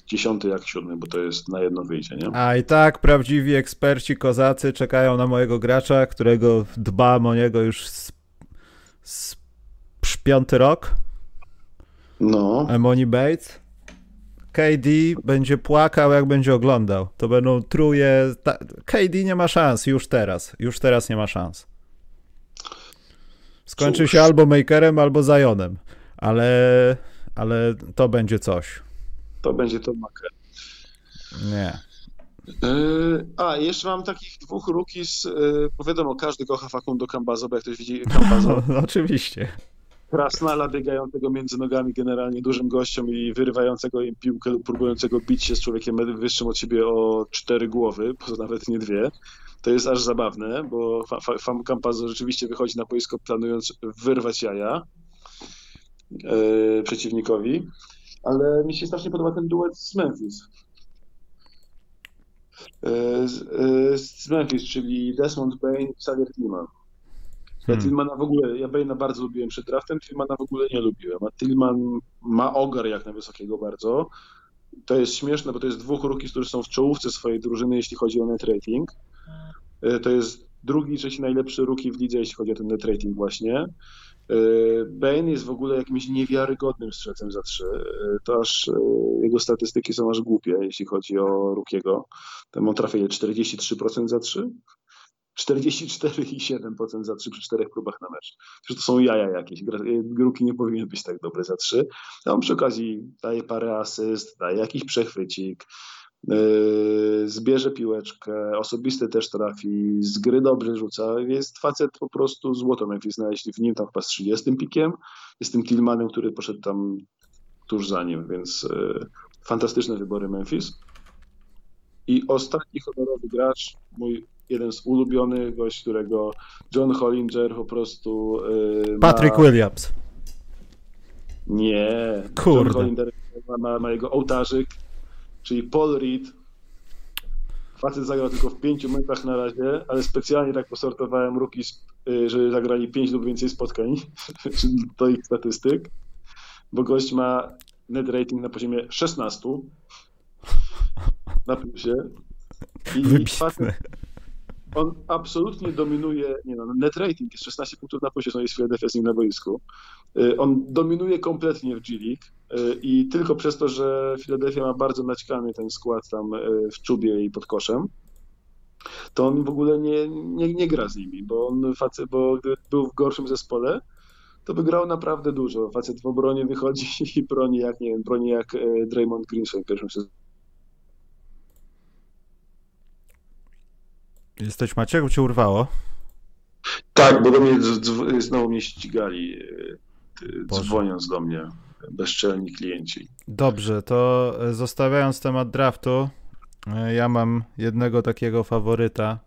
dziesiąty jak siódmy, bo to jest na jedno wyjście, nie? A i tak prawdziwi eksperci kozacy czekają na mojego gracza, którego dbam o niego już z, z piąty rok. No. Emoni Bates KD będzie płakał, jak będzie oglądał. To będą truje. Ta... KD nie ma szans już teraz. Już teraz nie ma szans. Skończy Cóż. się albo Makerem, albo Zionem. Ale, ale to będzie coś. To będzie to Maker. Nie. Yy, a, jeszcze mam takich dwóch rookies, yy, bo wiadomo, każdy kocha Facundo Cambazo, bo jak ktoś widzi Cambazo. No, oczywiście. Krasnala biegającego między nogami generalnie dużym gościom i wyrywającego im piłkę lub próbującego bić się z człowiekiem wyższym od siebie o cztery głowy, poza nawet nie dwie. To jest aż zabawne, bo Fam Campazo rzeczywiście wychodzi na boisko planując wyrwać jaja yy, przeciwnikowi, ale mi się strasznie podoba ten duet z Memphis. Yy, z, yy, z Memphis, czyli Desmond Bain i Xavier Ja hmm. Tillmana w ogóle, ja Baina bardzo lubiłem przed draftem, Tillmana w ogóle nie lubiłem, a Tillman ma ogar jak na wysokiego bardzo. To jest śmieszne, bo to jest dwóch rookies, którzy są w czołówce swojej drużyny, jeśli chodzi o net rating. E, to jest drugi, trzeci najlepszy rookie w lidze, jeśli chodzi o ten net rating właśnie. E, Bane jest w ogóle jakimś niewiarygodnym strzelcem za trzy. E, to aż jego statystyki są aż głupie, jeśli chodzi o Rukiego. Tam on trafia 43% za trzy 44,7% za 3 przy 4 próbach na mecz. Przecież to są jaja jakieś. Gruki nie powinien być tak dobry za 3. A on przy okazji daje parę asyst, daje jakiś przechwycik, yy, zbierze piłeczkę, osobiste też trafi, z gry dobrze rzuca. Jest facet po prostu złoto Memphis znaleźli w nim tam chyba z 30 pikiem. Jest tym Tillmanem, który poszedł tam tuż za nim, więc yy, fantastyczne wybory Memphis. I ostatni honorowy gracz, mój jeden z ulubionych, gość, którego John Hollinger po prostu. Yy, Patrick ma... Williams. Nie. Kurde. John Hollinger ma, ma, ma jego ołtarzyk, czyli Paul Reed. Facet zagrał tylko w pięciu meczach na razie, ale specjalnie tak posortowałem ruki, y, żeby zagrali pięć lub więcej spotkań do ich statystyk, bo gość ma net rating na poziomie 16 na plusie. I Wybitne. Facet, on absolutnie dominuje, nie no, net rating jest 16 punktów na poziomie, jest Philadelphia z nim na boisku. Y, on dominuje kompletnie w G League y, i tylko przez to, że Philadelphia ma bardzo naćkany ten skład tam y, w czubie i pod koszem, to on w ogóle nie, nie, nie gra z nimi, bo on facet, bo gdyby był w gorszym zespole, to by grał naprawdę dużo. Facet w obronie wychodzi i broni jak, nie wiem, broni jak Draymond Green w pierwszym sezonie Jesteś Maciek, cię urwało? Tak, bo do mnie znowu mnie ścigali, e, Boże. dzwoniąc do mnie bezczelni klienci. Dobrze, to e, zostawiając temat draftu, e, ja mam jednego takiego faworyta,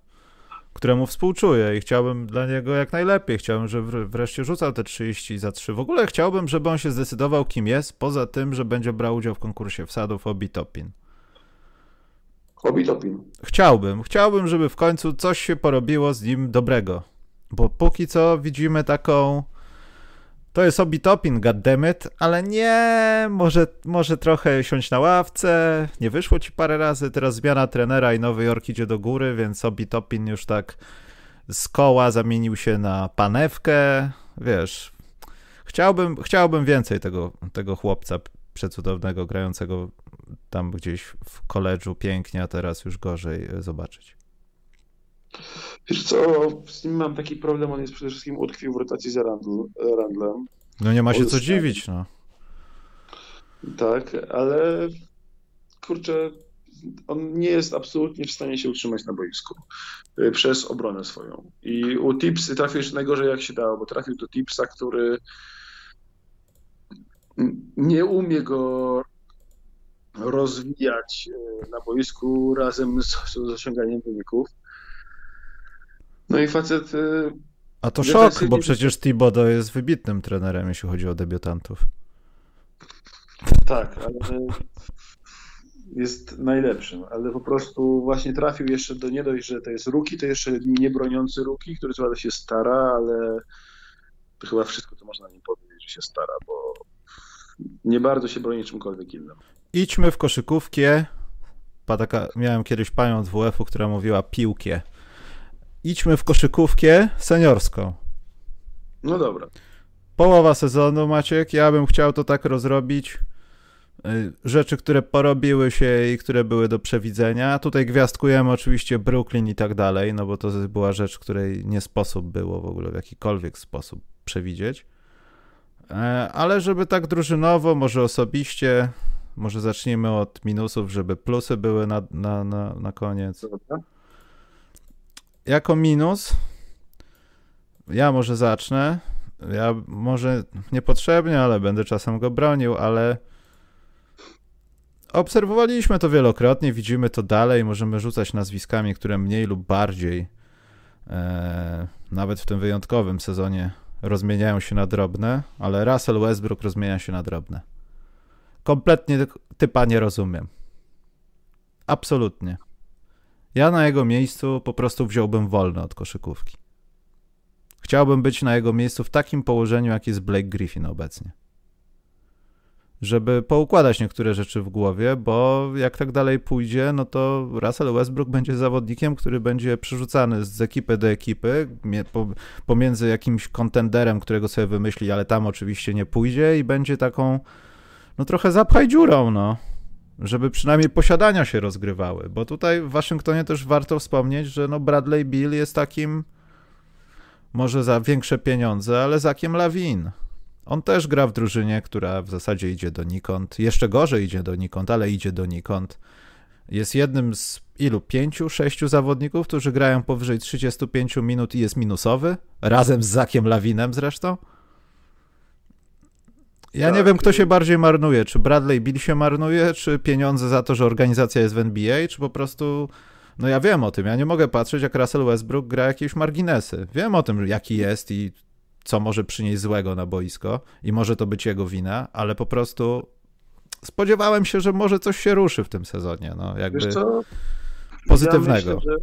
któremu współczuję i chciałbym dla niego jak najlepiej. Chciałbym, żeby wreszcie rzucał te 30 za 3. W ogóle chciałbym, żeby on się zdecydował, kim jest, poza tym, że będzie brał udział w konkursie wsadów Obi Topin. Obitopin. Chciałbym, chciałbym, żeby w końcu coś się porobiło z nim dobrego. Bo póki co widzimy taką. To jest Obitopin, goddammit, ale nie, może, może trochę siąść na ławce, nie wyszło ci parę razy, teraz zmiana trenera i Nowy Jork idzie do góry, więc Obitopin już tak z koła zamienił się na panewkę, wiesz, chciałbym, chciałbym więcej tego, tego chłopca przecudownego, grającego tam gdzieś w koledżu pięknie, a teraz już gorzej e, zobaczyć. Wiesz co, z nim mam taki problem, on jest przede wszystkim utkwił w rotacji z Randlem. No nie ma się co dziwić, no. Tak, ale kurczę, on nie jest absolutnie w stanie się utrzymać na boisku e, przez obronę swoją. I u Tips trafił jeszcze najgorzej jak się dało, bo trafił do Tipsa, który nie umie go rozwijać e, na boisku razem z, z osiąganiem wyników. No i facet. E, A to szok, bo przecież Thibodeau jest wybitnym trenerem, jeśli chodzi o debiutantów. Tak, ale jest najlepszym, ale po prostu właśnie trafił jeszcze do nie dość, że to jest ruki, to jeszcze niebroniący ruki, który co się stara, ale to chyba wszystko, co można nim powiedzieć, że się stara, bo nie bardzo się broni czymkolwiek innym. Idźmy w koszykówkę. Taka, miałem kiedyś panią z WF-u, która mówiła piłkie. Idźmy w koszykówkę seniorską. No dobra. Połowa sezonu, Maciek. Ja bym chciał to tak rozrobić, rzeczy, które porobiły się i które były do przewidzenia. Tutaj gwiazdkujemy oczywiście Brooklyn i tak dalej, no bo to była rzecz, której nie sposób było w ogóle w jakikolwiek sposób przewidzieć. E, ale żeby tak drużynowo, może osobiście, może zacznijmy od minusów, żeby plusy były na, na, na, na koniec. Jako minus, ja może zacznę. Ja może niepotrzebnie, ale będę czasem go bronił, ale obserwowaliśmy to wielokrotnie, widzimy to dalej, możemy rzucać nazwiskami, które mniej lub bardziej, e, nawet w tym wyjątkowym sezonie, rozmieniają się na drobne, ale Russell Westbrook rozmienia się na drobne. Kompletnie typa nie rozumiem. Absolutnie. Ja na jego miejscu po prostu wziąłbym wolno od koszykówki. Chciałbym być na jego miejscu w takim położeniu, jak jest Blake Griffin obecnie. Żeby poukładać niektóre rzeczy w głowie, bo jak tak dalej pójdzie, no to Russell Westbrook będzie zawodnikiem, który będzie przerzucany z ekipy do ekipy, pomiędzy jakimś kontenderem, którego sobie wymyśli, ale tam oczywiście nie pójdzie i będzie taką, no trochę zapchaj dziurą, no żeby przynajmniej posiadania się rozgrywały, bo tutaj w Waszyngtonie też warto wspomnieć, że no Bradley Bill jest takim może za większe pieniądze, ale Zakiem Lawin. On też gra w drużynie, która w zasadzie idzie donikąd. Jeszcze gorzej idzie donikąd, ale idzie donikąd. Jest jednym z ilu? Pięciu, sześciu zawodników, którzy grają powyżej 35 minut i jest minusowy. Razem z Zakiem Lawinem zresztą. Ja tak. nie wiem, kto się bardziej marnuje. Czy Bradley Bill się marnuje, czy pieniądze za to, że organizacja jest w NBA, czy po prostu no ja wiem o tym, ja nie mogę patrzeć, jak Russell Westbrook gra jakieś marginesy. Wiem o tym, jaki jest i co może przynieść złego na boisko i może to być jego wina, ale po prostu spodziewałem się, że może coś się ruszy w tym sezonie, no jakby pozytywnego. Ja myślę,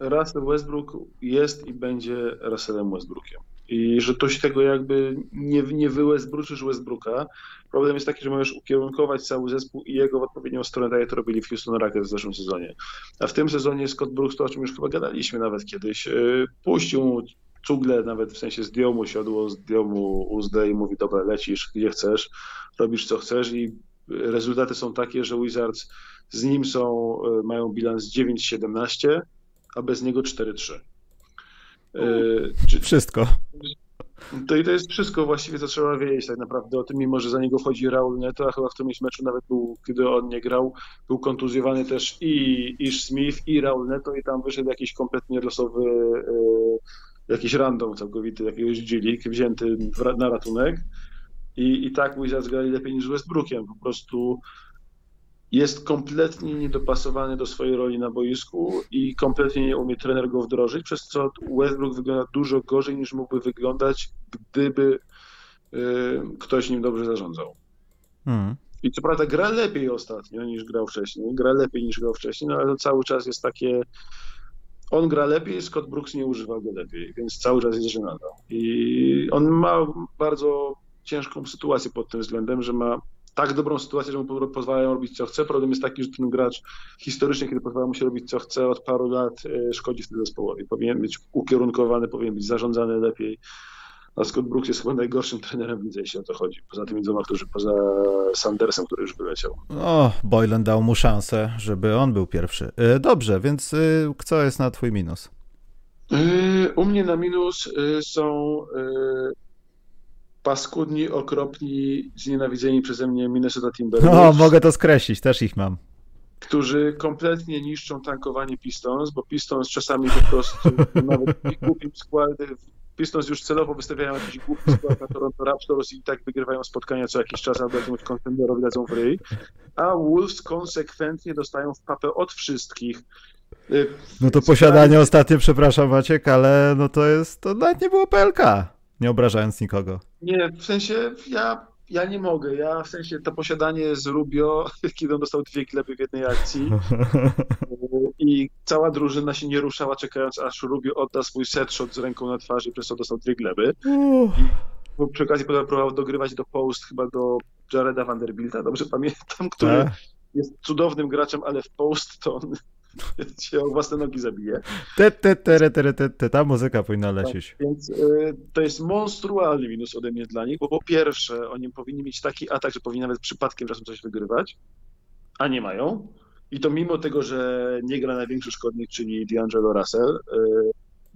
że Russell Westbrook jest i będzie Russellem Westbrookiem i że to się tego jakby nie, nie wywestbruczysz Westbrooka. Problem jest taki, że możesz ukierunkować cały zespół i jego w odpowiednią stronę, tak jak to robili w Houston Rockets w zeszłym sezonie. A w tym sezonie Scott Brooks, to o czym już chyba gadaliśmy nawet kiedyś, yy, puścił mu cugle, nawet w sensie zdjął mu siodło, zdjął mu uzdę i mówi, dobra, lecisz gdzie chcesz, robisz co chcesz i rezultaty są takie, że Wizards z nim są, yy, mają bilans 9-17, a bez niego 4-3. Yy, Wszystko. To i to jest wszystko właściwie, co trzeba wiedzieć tak naprawdę o tym, mimo że za niego chodzi Raul Neto, a chyba w którymś meczu nawet był, kiedy on nie grał, był kontuzjowany też i Ish Smith, i Raul Neto i tam wyszedł jakiś kompletnie losowy, yy, jakiś random całkowity, jakiegoś G wzięty na ratunek. I, i tak Wizards grali lepiej niż Westbrookiem. Po prostu jest kompletnie niedopasowany do swojej roli na boisku i kompletnie nie umie trener go wdrożyć, przez co Westbrook wygląda dużo gorzej niż mógłby wyglądać, gdyby y, ktoś nim dobrze zarządzał. Hmm. I co prawda gra lepiej ostatnio niż grał wcześniej, gra lepiej niż grał wcześniej, no ale to cały czas jest takie on gra lepiej, Scott Brooks nie używa go lepiej, więc cały czas jest żenada. I on ma bardzo ciężką sytuację pod tym względem, że ma tak dobrą sytuację, że mu pozwalają robić co chce. Problem jest taki, że ten gracz historycznie, kiedy pozwala mu się robić co chce, od paru lat e, szkodzi wtedy zespołowi. Powinien być ukierunkowany, powinien być zarządzany lepiej. A Scott Brooks jest chyba najgorszym trenerem w lidze, jeśli o to chodzi. Poza tymi dwoma, którzy poza Sandersem, który już wyleciał. O, Boylan dał mu szansę, żeby on był pierwszy. E, dobrze, więc e, co jest na twój minus? U mnie na minus są paskudni, okropni, znienawidzeni przeze mnie Minnesota Timberwolves. O, mogę to skreślić, też ich mam. Którzy kompletnie niszczą tankowanie Pistons, bo Pistons czasami po prostu nawet głupim składy Pistons już celowo wystawiają jakiś głupi skład na Toronto Raptors i tak wygrywają spotkania co jakiś czas, albo jakiemuś kontenderowi dadzą w ryj, a Wolves konsekwentnie dostają w papę od wszystkich. No to posiadanie ostatnie, przepraszam Maciek, ale no to jest, to nawet nie było PLK. Nie obrażając nikogo. Nie, w sensie ja, ja nie mogę. Ja w sensie to posiadanie z Rubio, kiedy on dostał dwie gleby w jednej akcji i cała drużyna się nie ruszała, czekając aż Rubio odda swój set shot z ręką na twarzy i przez to dostał dwie gleby. I przy okazji próbował dogrywać do post chyba do Jareda Vanderbilta, dobrze pamiętam, który tak. jest cudownym graczem, ale w post to on się o własne nogi zabije. Te, te, te, te, te, te, ta muzyka powinna lecieć. Tak, więc y, to jest monstrualny minus ode mnie dla nich, bo po pierwsze oni powinni mieć taki atak, że powinni nawet przypadkiem czasem coś wygrywać, a nie mają. I to mimo tego, że nie gra największy szkodnik, czyli D'Angelo Russell, y,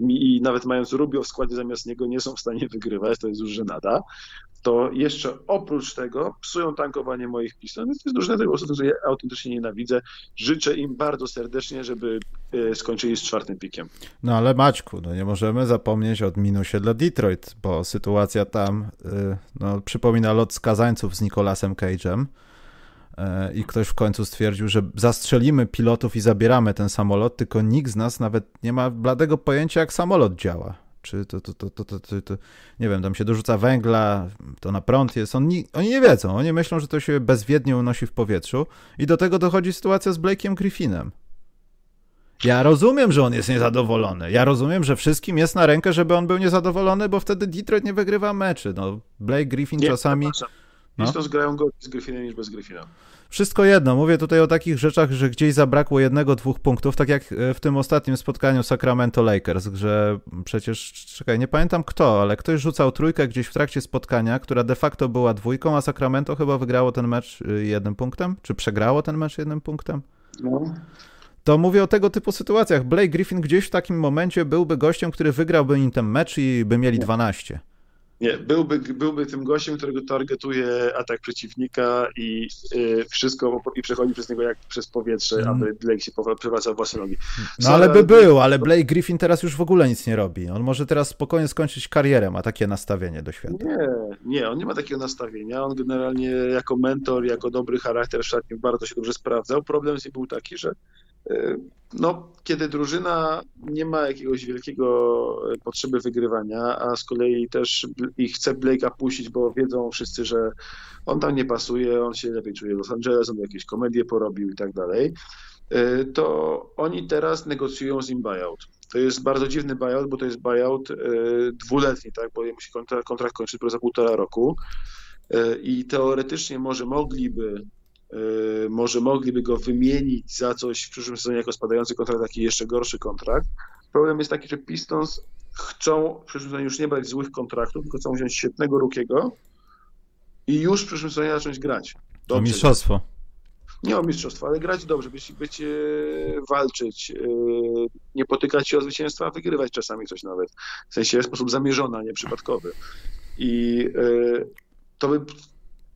i nawet mając Rubio w składzie zamiast niego nie są w stanie wygrywać, to jest już żenada, to jeszcze oprócz tego psują tankowanie moich pisów. Więc to jest dużo tego, co ja autentycznie nienawidzę. Życzę im bardzo serdecznie, żeby e, skończyli z czwartym pikiem. No ale Maćku, no nie możemy zapomnieć o minusie dla Detroit, bo sytuacja tam e, no, przypomina lot skazańców z Nicolasem Cage'em. E, i ktoś w końcu stwierdził, że zastrzelimy pilotów i zabieramy ten samolot, tylko nikt z nas nawet nie ma bladego pojęcia, jak samolot działa. Czy to, to, to, to, to, to, to nie wiem, tam się dorzuca węgla, to na prąd jest. Oni, oni nie wiedzą, oni myślą, że to się bezwiednie unosi w powietrzu i do tego dochodzi sytuacja z Blake'iem Griffinem. Ja rozumiem, że on jest niezadowolony. Ja rozumiem, że wszystkim jest na rękę, żeby on był niezadowolony, bo wtedy Detroit nie wygrywa meczy. No, Blake Griffin nie, czasami... No. Niż to zgrają gorzej z Griffinem niż bez Griffina. Wszystko jedno. Mówię tutaj o takich rzeczach, że gdzieś zabrakło jednego, dwóch punktów, tak jak e, w tym ostatnim spotkaniu Sacramento Lakers, że przecież, czekaj, nie pamiętam kto, ale ktoś rzucał trójkę gdzieś w trakcie spotkania, która de facto była dwójką, a Sacramento chyba wygrało ten mecz e, jednym punktem? Czy przegrało ten mecz jednym punktem? No. To mówię o tego typu sytuacjach. Blake Griffin gdzieś w takim momencie byłby gościem, który wygrałby im ten mecz i by mieli 12. Nie, byłby, byłby tym gościem, którego targetuje atak przeciwnika i y, wszystko i przechodzi przez niego jak przez powietrze, mm. aby Blake się przewracał własne nogi. No ale by był, ale Blake Griffin teraz już w ogóle nic nie robi. On może teraz spokojnie skończyć karierę, ma takie nastawienie do świata. Nie, nie, on nie ma takiego nastawienia. On generalnie jako mentor, jako dobry charakter w szatni bardzo się dobrze sprawdzał. Problem z nim był taki, że no, kiedy drużyna nie ma jakiegoś wielkiego e, potrzeby wygrywania, a z kolei też i chce Blake'a puścić, bo wiedzą wszyscy, że on tam nie pasuje, on się lepiej czuje w Los Angeles, on jakieś komedie porobił i tak dalej, e, to oni teraz negocjują z nim buyout. To jest bardzo dziwny buyout, bo to jest buyout e, dwuletni, tak, bo musi kontrakt, kontrakt kończyć za półtora roku i teoretycznie może mogliby może mogliby go wymienić za coś w przyszłym sezonie jako spadający kontrakt, taki jeszcze gorszy kontrakt. Problem jest taki, że Pistons chcą w przyszłym sezonie już nie brać złych kontraktów, tylko chcą wziąć świetnego Rukiego i już w przyszłym sezonie zacząć grać. Dobrze. O mistrzostwo. Nie o mistrzostwo, ale grać dobrze, być, być e, walczyć, e, nie potykać się o zwycięstwa, a wygrywać czasami coś nawet. W sensie w sposób zamierzony, a nie przypadkowy. I e, to by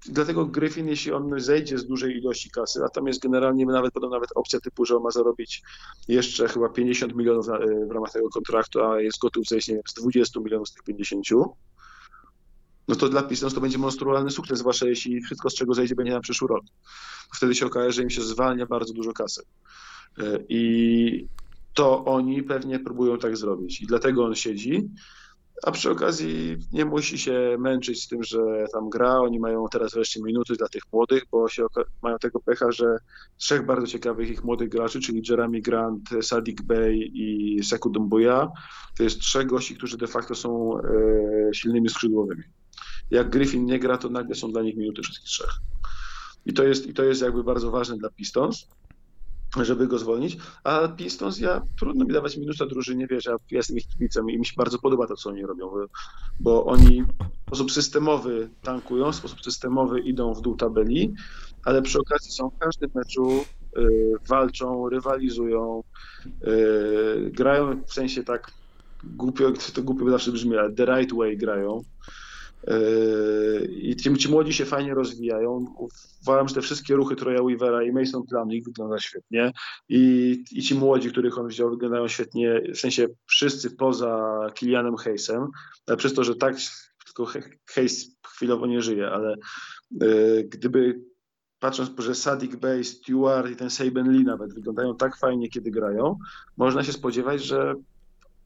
Dlatego Griffin, jeśli on zejdzie z dużej ilości kasy, a tam jest generalnie nawet podobno nawet opcja typu, że on ma zarobić jeszcze chyba 50 milionów na, w ramach tego kontraktu, a jest gotów zejść nie wiem, z 20 milionów z tych 50, no to dla Pistons to będzie monstrualny sukces, zwłaszcza jeśli wszystko z czego zejdzie będzie na przyszły rok. Wtedy się okaże, że im się zwalnia bardzo dużo kasy. E, I to oni pewnie próbują tak zrobić. I dlatego on siedzi a przy okazji nie musi się męczyć z tym, że tam gra. Oni mają teraz wreszcie minuty dla tych młodych, bo się mają tego pecha, że trzech bardzo ciekawych ich młodych graczy, czyli Jeremy Grant, Sadik Bey i Seku Dumbuya, to jest trzech gości, którzy de facto są e, silnymi skrzydłowymi. Jak Griffin nie gra, to nagle są dla nich minuty wszystkich trzech. I to jest, i to jest jakby bardzo ważne dla Pistons żeby go zwolnić, a Pistons, ja trudno mi dawać minusa drużynie, wiesz, ja, ja jestem ich kibicem i mi się bardzo podoba to, co oni robią, bo oni w sposób systemowy tankują, w sposób systemowy idą w dół tabeli, ale przy okazji są w każdym meczu, y, walczą, rywalizują, y, grają w sensie tak głupio, to głupio zawsze brzmi, ale the right way grają, I ci, ci młodzi się fajnie rozwijają. Uważam, że te wszystkie ruchy Troja Weavera i Mason Plumlee wyglądają świetnie. I, I ci młodzi, których on wziął, wyglądają świetnie, w sensie wszyscy poza Kilianem Hayesem, przez to, że tak tylko Hayes chwilowo nie żyje, ale yy, gdyby patrząc, że Sadik Bey, Stewart i ten Saben Lee nawet wyglądają tak fajnie, kiedy grają, można się spodziewać, że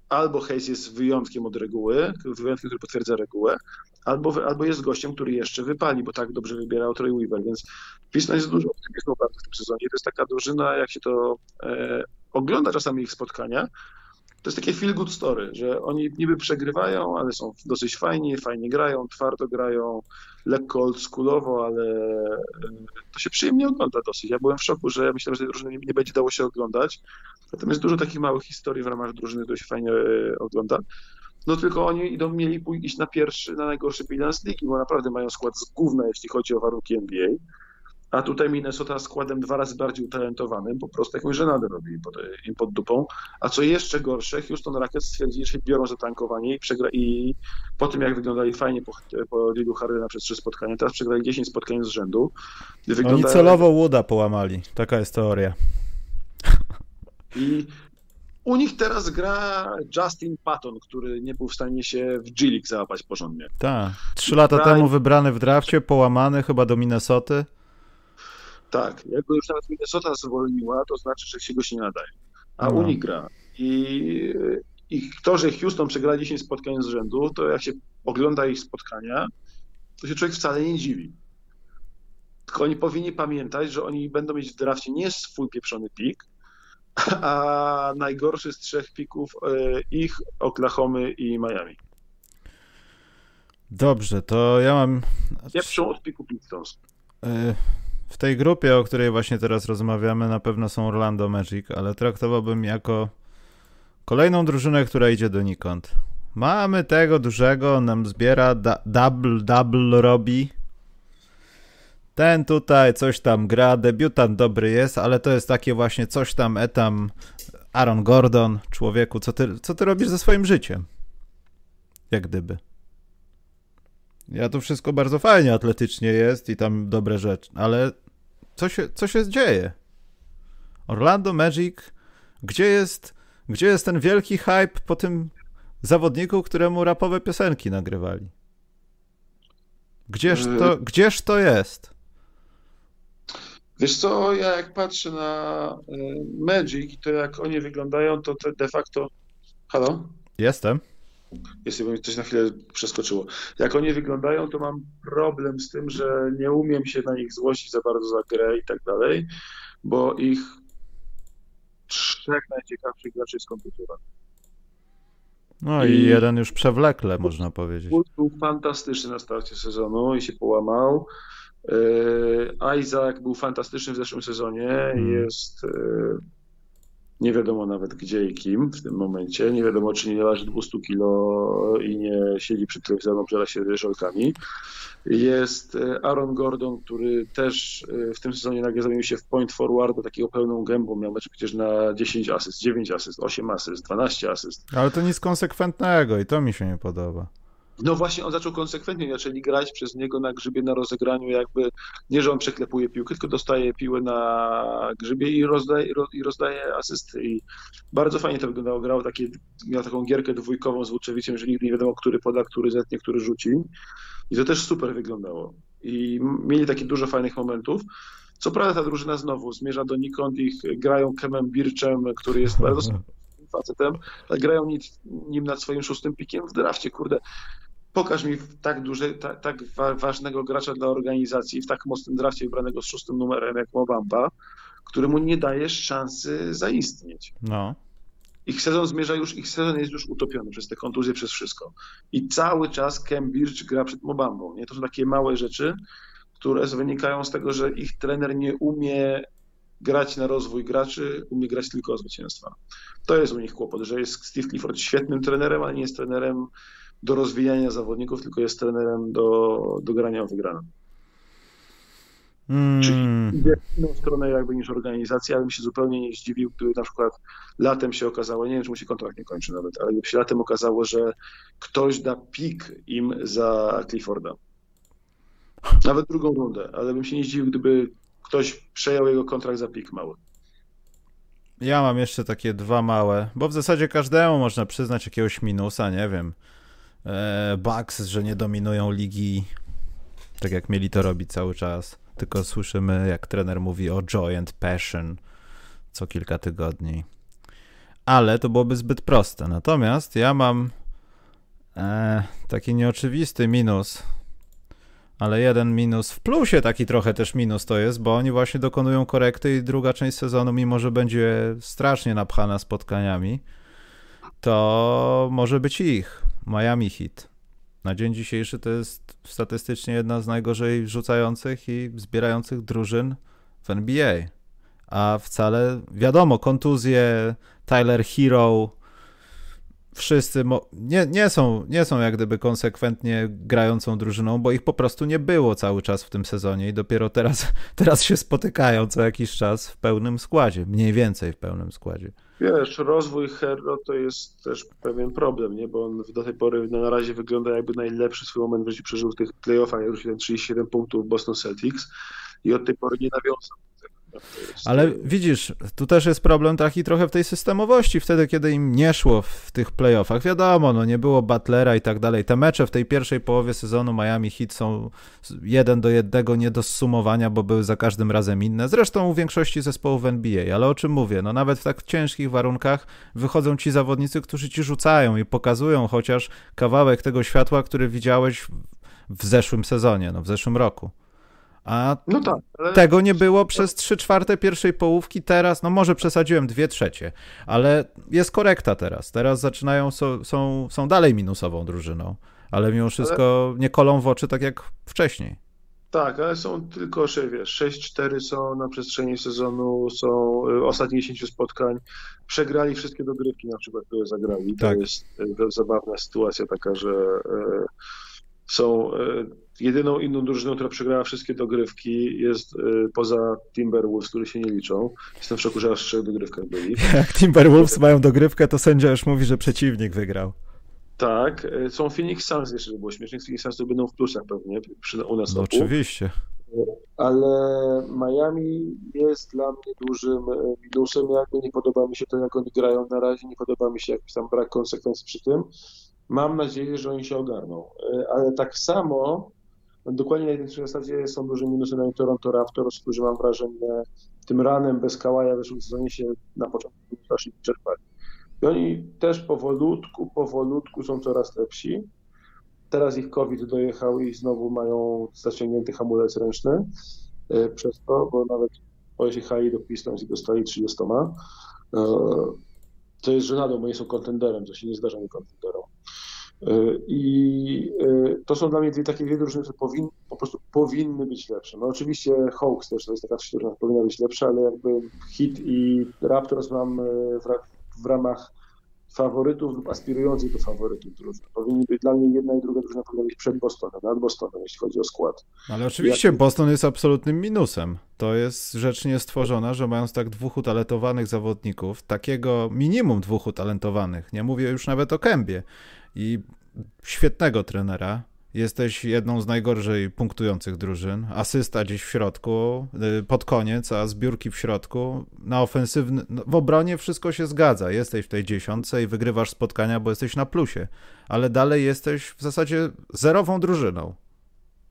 albo Hayes jest wyjątkiem od reguły, wyjątkiem, który potwierdza regułę, albo, albo jest gościem, który jeszcze wypali, bo tak dobrze wybierał Troy Weaver, więc Piston jest dużo optymizmu w tym sezonie. To jest taka drużyna, jak się to e, ogląda czasami ich spotkania, to jest takie feel good story, że oni niby przegrywają, ale są dosyć fajni, fajnie grają, twardo grają, lekko oldschoolowo, ale e, to się przyjemnie ogląda dosyć. Ja byłem w szoku, że myślałem, że tej drużyny nie, będzie dało się oglądać. Natomiast dużo takich małych historii w ramach drużyny się fajnie e, ogląda. No tylko oni idą, mieli iść na pierwszy, na najgorszy bilans ligi, bo naprawdę mają skład z gówna, jeśli chodzi o warunki NBA. A tutaj Minnesota składem dwa razy bardziej utalentowanym, po prostu jakąś żenadę robi pod, im pod dupą. A co jeszcze gorsze, Houston Rockets stwierdzili, że się biorą za tankowanie i, przegra, i po tym jak wyglądali fajnie po, po Lilu Hardyna przez trzy spotkania, teraz przegrali 10 spotkań z rzędu. Wygląda... Oni celowo Wooda połamali, taka jest teoria. I u nich teraz gra Justin Patton, który nie był w stanie się w G-League załapać porządnie. Tak. Trzy lata temu wybrany w drafcie, połamany chyba do Minnesoty. Tak, jakby już nawet Minnesota zwolniła, to znaczy, że się go się nie nadaje. A no. u nich gra. I, I to, że Houston przegrali 10 spotkań z rzędu, to jak się ogląda ich spotkania, to się człowiek wcale nie dziwi. Tylko oni powinni pamiętać, że oni będą mieć w drafcie nie swój pieprzony pik, a najgorszy z trzech pików e, ich, Oklahomy i Miami. Dobrze, to ja mam... Pieprzą od piku Pistons. E, w tej grupie, o której właśnie teraz rozmawiamy, na pewno są Orlando Magic, ale traktowałbym jako kolejną drużynę, która idzie donikąd. Mamy tego dużego, on nam zbiera, double, double robi. Ten tutaj coś tam gra, debiutant dobry jest, ale to jest takie właśnie coś tam, etam Aaron Gordon, człowieku, co ty, co ty robisz ze swoim życiem? Jak gdyby. Ja to wszystko bardzo fajnie atletycznie jest i tam dobre rzeczy, ale co się, co się dzieje? Orlando Magic, gdzie jest, gdzie jest ten wielki hype po tym zawodniku, któremu rapowe piosenki nagrywali? Gdzież to, yy. gdzież to jest? Wiesz co, ja jak patrzę na y, Magic i to jak oni wyglądają, to de facto... Halo? Jestem. Jeśli mi coś na chwilę przeskoczyło. Jak oni wyglądają, to mam problem z tym, że nie umiem się na nich złościć za bardzo za grę i tak dalej, bo ich trzech najciekawszych graczy jest komputerem. No i, i, jeden już przewlekle, można powiedzieć. Był fantastyczny na starcie sezonu i się połamał. E, Isaac był fantastyczny w zeszłym sezonie. Hmm. Jest e, nie wiadomo nawet gdzie i kim w tym momencie. Nie wiadomo, czy nie waży 200 kilo i nie siedzi przed telewizorem, obżera się żolkami. Jest e, Aaron Gordon, który też e, w tym sezonie nagle zamienił się w point forwardu, takiego pełną gębą. Miał mecz przecież na 10 asyst, 9 asyst, 8 asyst, 12 asyst. Ale to nic konsekwentnego i to mi się nie podoba. No właśnie on zaczął konsekwentnie, zaczęli grać przez niego na grzybie, na rozegraniu, jakby nie, że on przeklepuje piłkę, tylko dostaje piłę na grzybie i rozdaje, i rozdaje asysty. I bardzo fajnie to wyglądało. Grał takie, miał taką gierkę dwójkową z Łuczewiciem, że nigdy nie wiadomo, który poda, który zetnie, który rzuci. I to też super wyglądało. I mieli takie dużo fajnych momentów. Co prawda ta drużyna znowu zmierza donikąd, ich grają Kemem Birczem, który jest bardzo facetem, ale grają nim nad swoim szóstym pikiem w drafcie, kurde pokaż mi tak duże, tak, tak ważnego gracza dla organizacji w tak mocnym drafcie wybranego z szóstym numerem jak Mobamba, któremu nie dajesz szansy zaistnieć. No. Ich sezon zmierza już, ich sezon jest już utopiony przez te kontuzje, przez wszystko. I cały czas Cambridge gra przed Mobambą. Nie? To są takie małe rzeczy, które wynikają z tego, że ich trener nie umie grać na rozwój graczy, umie grać tylko o zwycięstwa. To jest u nich kłopot, że jest Steve Clifford świetnym trenerem, ale nie jest trenerem do rozwijania zawodników, tylko jest trenerem do, do grania o wygraną. Hmm. Czyli idzie w inną stronę jakby niż organizacja, ale bym się zupełnie nie zdziwił, gdyby na przykład latem się okazało, nie wiem, czy mu się kontrakt nie kończy nawet, ale gdyby się latem okazało, że ktoś da pik im za Clifforda. Nawet drugą rundę, ale bym się nie zdziwił, gdyby ktoś przejął jego kontrakt za pik mały. Ja mam jeszcze takie dwa małe, bo w zasadzie każdemu można przyznać jakiegoś minusa, nie wiem Bucks, że nie dominują ligi tak jak mieli to robić cały czas. Tylko słyszymy, jak trener mówi o joy and passion co kilka tygodni. Ale to byłoby zbyt proste. Natomiast ja mam e, taki nieoczywisty minus, ale jeden minus w plusie taki trochę też minus to jest, bo oni właśnie dokonują korekty i druga część sezonu, mimo że będzie strasznie napchana spotkaniami, to może być ich. Miami Heat. Na dzień dzisiejszy to jest statystycznie jedna z najgorzej rzucających i zbierających drużyn w NBA. A wcale, wiadomo, kontuzje, Tyler Hero, wszyscy nie, nie, są, nie są jak gdyby konsekwentnie grającą drużyną, bo ich po prostu nie było cały czas w tym sezonie i dopiero teraz, teraz się spotykają co jakiś czas w pełnym składzie, mniej więcej w pełnym składzie. Wiesz, rozwój Hero to jest też pewien problem, nie? bo on do tej pory na razie wygląda jakby najlepszy swój moment w życiu przeżył w tych playoffach, jak już 37 punktów Boston Celtics i od tej pory nie nawiązał ale widzisz, tu też jest problem taki trochę w tej systemowości, wtedy kiedy im nie szło w tych playoffach. Wiadomo, no nie było Butlera i tak dalej. Te mecze w tej pierwszej połowie sezonu Miami Heat są jeden do jednego nie do zsumowania, bo były za każdym razem inne. Zresztą u większości zespołów NBA, ale o czym mówię? No nawet w tak ciężkich warunkach wychodzą ci zawodnicy, którzy ci rzucają i pokazują chociaż kawałek tego światła, który widziałeś w zeszłym sezonie, no w zeszłym roku. A no tak, ale... tego nie było przez 3 czwarte pierwszej połówki, teraz, no może przesadziłem dwie trzecie, ale jest korekta teraz. Teraz zaczynają, są, są, są dalej minusową drużyną, ale mimo wszystko ale... nie kolą w oczy tak jak wcześniej. Tak, ale są tylko, wiesz, 6-4 są na przestrzeni sezonu, są y, ostatnich 10 spotkań, przegrali wszystkie dogrywki na przykład, które zagrali. Tak. To jest y, zabawna sytuacja taka, że y, są jedyną inną drużyną, która przegrała wszystkie dogrywki jest y, poza Timberwolves, które się nie liczą. Jestem w szoku, że aż trzech dogrywkach byli. Jak Timberwolves mają dogrywkę, to sędzia już mówi, że przeciwnik wygrał. Tak, y, są Phoenix Suns jeszcze, żeby było śmiesznie. Phoenix Suns to będą w plusach pewnie przy, u nas. No, oczywiście. Ale Miami jest dla mnie dużym y, minusem. Jakby nie podoba mi się to, jak oni grają na razie, nie podoba mi się jakiś tam brak konsekwencji przy tym. Mam nadzieję, że oni się ogarną. Ale tak samo Dokładnie na jednej zasadzie są duże minusy na Toronto Raptors, którzy mam wrażenie tym ranem bez Kałaja w zeszłym sezonie się na początku strasznie wyczerpali. I oni też powolutku, powolutku są coraz lepsi. Teraz ich COVID dojechał i znowu mają zaciągnięty hamulec ręczny e, przez to, bo nawet pojechali do Pistons i dostali 30. E, to jest żenadą, bo nie są kontenderem, to się nie zdarza nie kontenderom. E, I e, to są dla mnie dwie takie dwie drużyny, które powin, po prostu powinny być lepsze. No oczywiście Hawks też to jest taka która powinna być lepsza, ale jakby Hit i Raptors mam e, w, w ramach faworytów lub aspirujących do faworytów drużyn. Powinni być dla mnie jedna i druga drużyna powinna być przed Bostonem, nad Bostonem, jeśli chodzi o skład. Ale oczywiście Jak... Boston jest absolutnym minusem. To jest rzecz niestworzona, że mając tak dwóch utalentowanych zawodników, takiego minimum dwóch utalentowanych, nie mówię już nawet o Kębie, i świetnego trenera. Jesteś jedną z najgorzej punktujących drużyn. Asysta gdzieś w środku, y, pod koniec, a zbiórki w środku. Na ofensywny, no, w obronie wszystko się zgadza. Jesteś w tej dziesiątce i wygrywasz spotkania, bo jesteś na plusie. Ale dalej jesteś w zasadzie zerową drużyną.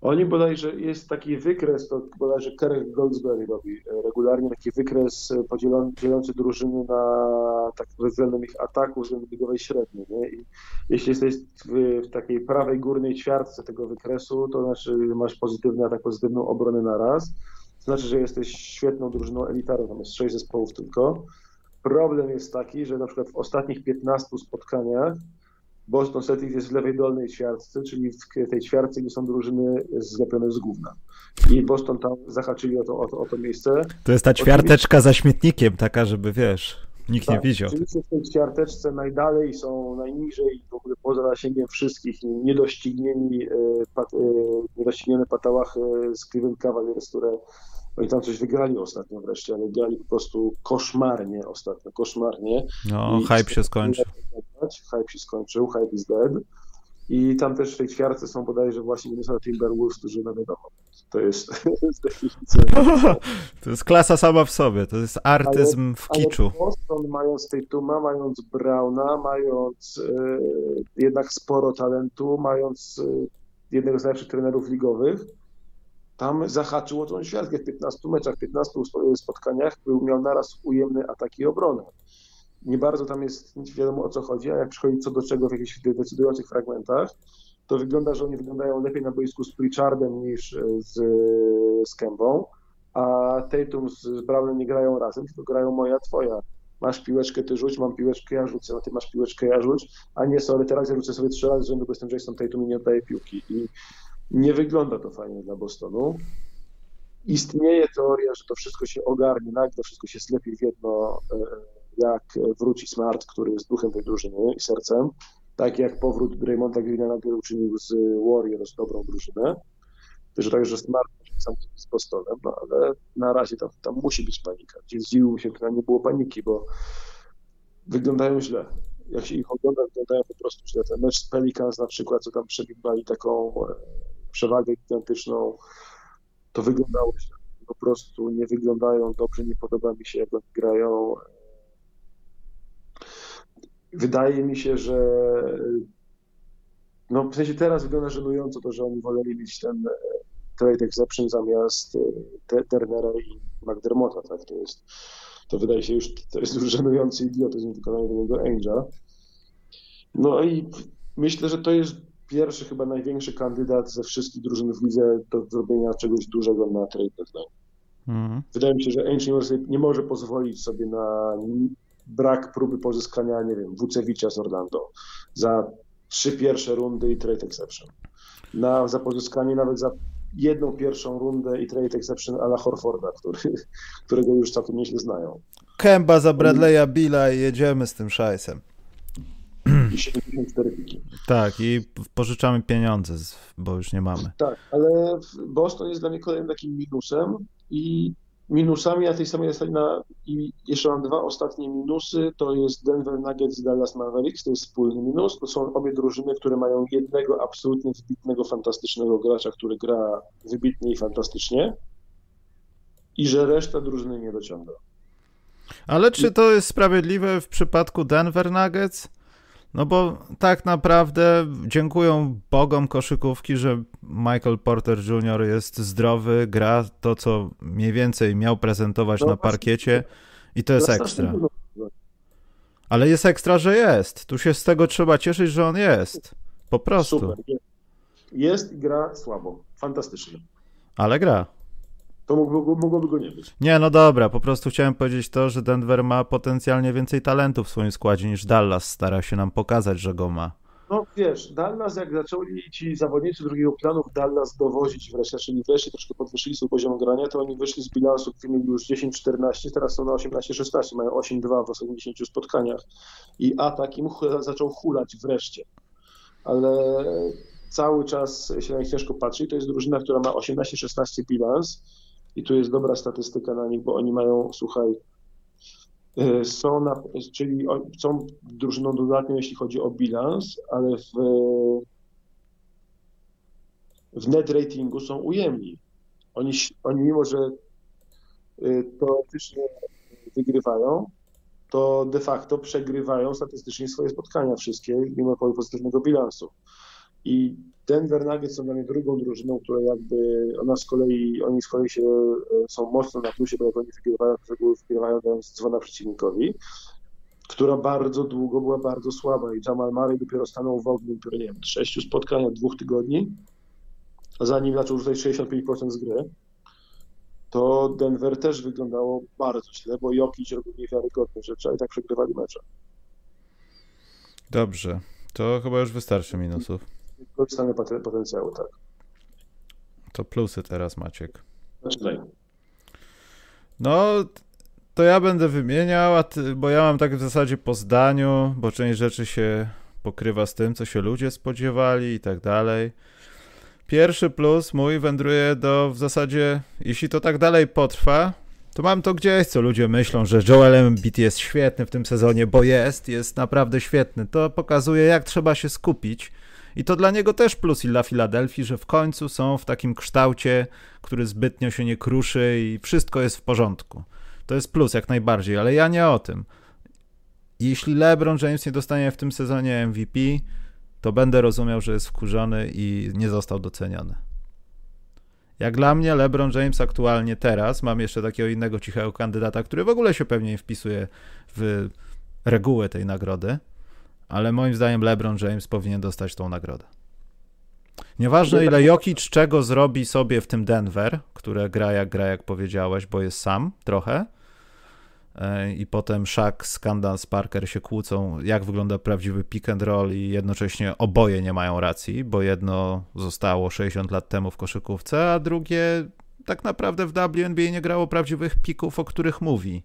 Oni bodajże, jest taki wykres, to bodajże Kerek Goldsberry robi e, regularnie, taki wykres e, podzielony, dzielący drużyny na tak względem ich ataków, względem ligowej średniej. Nie? I jeśli jesteś w, w, takiej prawej górnej ćwiartce tego wykresu, to znaczy masz pozytywny atak, pozytywną obronę na raz. To znaczy, że jesteś świetną drużyną elitarną, tam jest sześć zespołów tylko. Problem jest taki, że na przykład w ostatnich 15 spotkaniach Boston Celtics jest w lewej dolnej ćwiartce, czyli w tej ćwiartce, gdzie są drużyny zlepione z gówna. I Boston tam zahaczyli o to, o to, o to miejsce. To jest ta ćwiarteczka za śmietnikiem, taka, żeby wiesz, nikt tak, nie widział. Oczywiście w tej ćwiarteczce najdalej są najniżej, w ogóle poza zasięgiem wszystkich, niedoścignieni, e, pat, e, niedoścignione patałachy z Cleveland Cavaliers, które oni tam coś wygrali ostatnio wreszcie, ale grali po prostu koszmarnie ostatnio, koszmarnie. No, I hype się skończył. Hype się skończył, hype is dead. I tam też w tej ćwiartce są bodajże właśnie Minnesota Timberwolves, którzy no wiadomo, to jest, To jest klasa sama w sobie, to jest artyzm ale, w kiczu. Ale Boston mając Tatuma, mając Browna, mając e, jednak sporo talentu, mając e, jednego z najlepszych trenerów ligowych, tam zahaczyło tą światkę w 15 meczach, 15 spotkaniach, był miał naraz ujemny atak i obronę. Nie bardzo tam jest nic wiadomo o co chodzi, a jak przychodzi co do czego w jakichś decydujących fragmentach, to wygląda, że oni wyglądają lepiej na boisku z Pritchardem niż z, z Kembą, a Tatum z Brownem nie grają razem, tylko grają moja, twoja. masz piłeczkę, ty rzuć, mam piłeczkę, ja rzucę, no ty masz piłeczkę, ja rzuć, a nie, sorry, teraz ja rzucę sobie trzy razy rzędu, bo jestem Jason Tatum i nie oddaję piłki. I nie wygląda to fajnie dla Bostonu. Istnieje teoria, że to wszystko się ogarnie, nagle wszystko się sklepi w jedno, e, jak wróci Smart, który jest duchem tej drużyny i sercem, tak jak powrót Draymonda Greena nagle uczynił z Warriors dobrą drużynę, że także Smart z Bostonem, no ale na razie tam, tam musi być panika. Gdzie zdziwił się, że nie było paniki, bo wyglądają źle. Jak się ich ogląda, wyglądają po prostu źle. Ten mecz z Pelicans na przykład, co tam przebiegli taką e, przewagę gigantyczną, to wyglądało. Po prostu nie wyglądają dobrze, nie podoba mi się, jak oni grają. Wydaje mi się, że no w sensie teraz wygląda żenująco to, że oni woleli mieć ten e, trade exception zamiast e, Turnera i McDermotta, tak to jest. To wydaje się już, to jest już żenujący idiotyzm wykonania niego Angela. No i myślę, że to jest pierwszy, chyba największy kandydat ze wszystkich drużyn w lidze do zrobienia czegoś dużego na trade deadline. Mhm. Wydaje mi się, że Angel nie może pozwolić sobie na brak próby pozyskania, nie wiem, Wucewicza z Orlando za trzy pierwsze rundy i trade exception. Na, za pozyskanie nawet za jedną pierwszą rundę i trade exception ala Horforda, który, którego już całkiem nieźle znają. Kęba za Bradley'a Billa i jedziemy z tym szajsem. I 74 piki. Tak, i pożyczamy pieniądze, bo już nie mamy. Tak, ale Boston jest dla mnie kolejnym takim minusem i minusami na tej samej zasadzie na, i jeszcze mam dwa ostatnie minusy, to jest Denver Nuggets i Dallas Mavericks, to jest wspólny minus, to są obie drużyny, które mają jednego absolutnie wybitnego, fantastycznego gracza, który gra wybitnie i fantastycznie i że reszta drużyny nie dociąga. Ale czy to jest sprawiedliwe w przypadku Denver Nuggets? No bo tak naprawdę dziękują Bogom koszykówki, że Michael Porter Jr. jest zdrowy, gra to, co mniej więcej miał prezentować no, na parkiecie i to jest ekstra. Ale jest ekstra, że jest. Tu się z tego trzeba cieszyć, że on jest. Po prostu. Super. Jest i gra słabo. Fantastycznie. Ale gra to mogłoby, mogłoby go nie być. Nie, no dobra, po prostu chciałem powiedzieć to, że Denver ma potencjalnie więcej talentu w swoim składzie niż Dallas stara się nam pokazać, że go ma. No wiesz, Dallas jak zaczęli ci zawodnicy drugiego planu w Dallas dowozić wreszcie, czyli wreszcie troszkę podwyższyli swój poziom grania, to oni wyszli z bilansu, który mieli już 10-14, teraz są na 18-16, mają 8-2 w ostatnich 10 spotkaniach i atak im zaczął hulać wreszcie. Ale cały czas się na nich ciężko patrzy. To jest drużyna, która ma 18-16 bilans, i tu jest dobra statystyka na nich, bo oni mają, słuchaj, e, są na, czyli są drużyną dodatnią, jeśli chodzi o bilans, ale w, w net ratingu są ujemni. Oni, oni mimo, że e, teoretycznie wygrywają, to de facto przegrywają statystycznie swoje spotkania wszystkie, mimo pozytywnego bilansu. I Denver Nuggets są dla mnie drugą drużyną, która jakby, ona z kolei, oni z kolei się, e, są mocno na plusie, bo jak oni wygrywają, to reguły wygrywają dając dzwona przeciwnikowi, która bardzo długo była bardzo słaba i Jamal Murray dopiero stanął w ogniu, dopiero, nie wiem, sześciu spotkań, dwóch tygodni, zanim zaczął rzucać 65% z gry, to Denver też wyglądało bardzo źle, bo Jokic robił niewiarygodne rzeczy, i tak przegrywali mecze. Dobrze, to chyba już wystarczy minusów wykorzystamy potencjału, tak. To plusy teraz, Maciek. Zaczynaj. No, to ja będę wymieniał, ty, bo ja mam tak w zasadzie po zdaniu, bo część rzeczy się pokrywa z tym, co się ludzie spodziewali i tak dalej. Pierwszy plus mój wędruje do w zasadzie, jeśli to tak dalej potrwa, to mam to gdzieś, co ludzie myślą, że Joel Embiid jest świetny w tym sezonie, bo jest, jest naprawdę świetny. To pokazuje, jak trzeba się skupić i to dla niego też plus i dla Filadelfii, że w końcu są w takim kształcie, który zbytnio się nie kruszy i wszystko jest w porządku. To jest plus jak najbardziej, ale ja nie o tym. Jeśli LeBron James nie dostanie w tym sezonie MVP, to będę rozumiał, że jest wkurzony i nie został doceniony. Jak dla mnie LeBron James aktualnie teraz, mam jeszcze takiego innego cichego kandydata, który w ogóle się pewnie wpisuje w regułę tej nagrody, ale moim zdaniem LeBron James powinien dostać tą nagrodę. Nieważne ile Jokic czego zrobi sobie w tym Denver, które gra jak gra, jak powiedziałeś, bo jest sam trochę, e, i potem Shaq, Skandal z Parker się kłócą, jak wygląda prawdziwy pick and roll i jednocześnie oboje nie mają racji, bo jedno zostało 60 lat temu w koszykówce, a drugie tak naprawdę w WNBA nie grało prawdziwych pików, o których mówi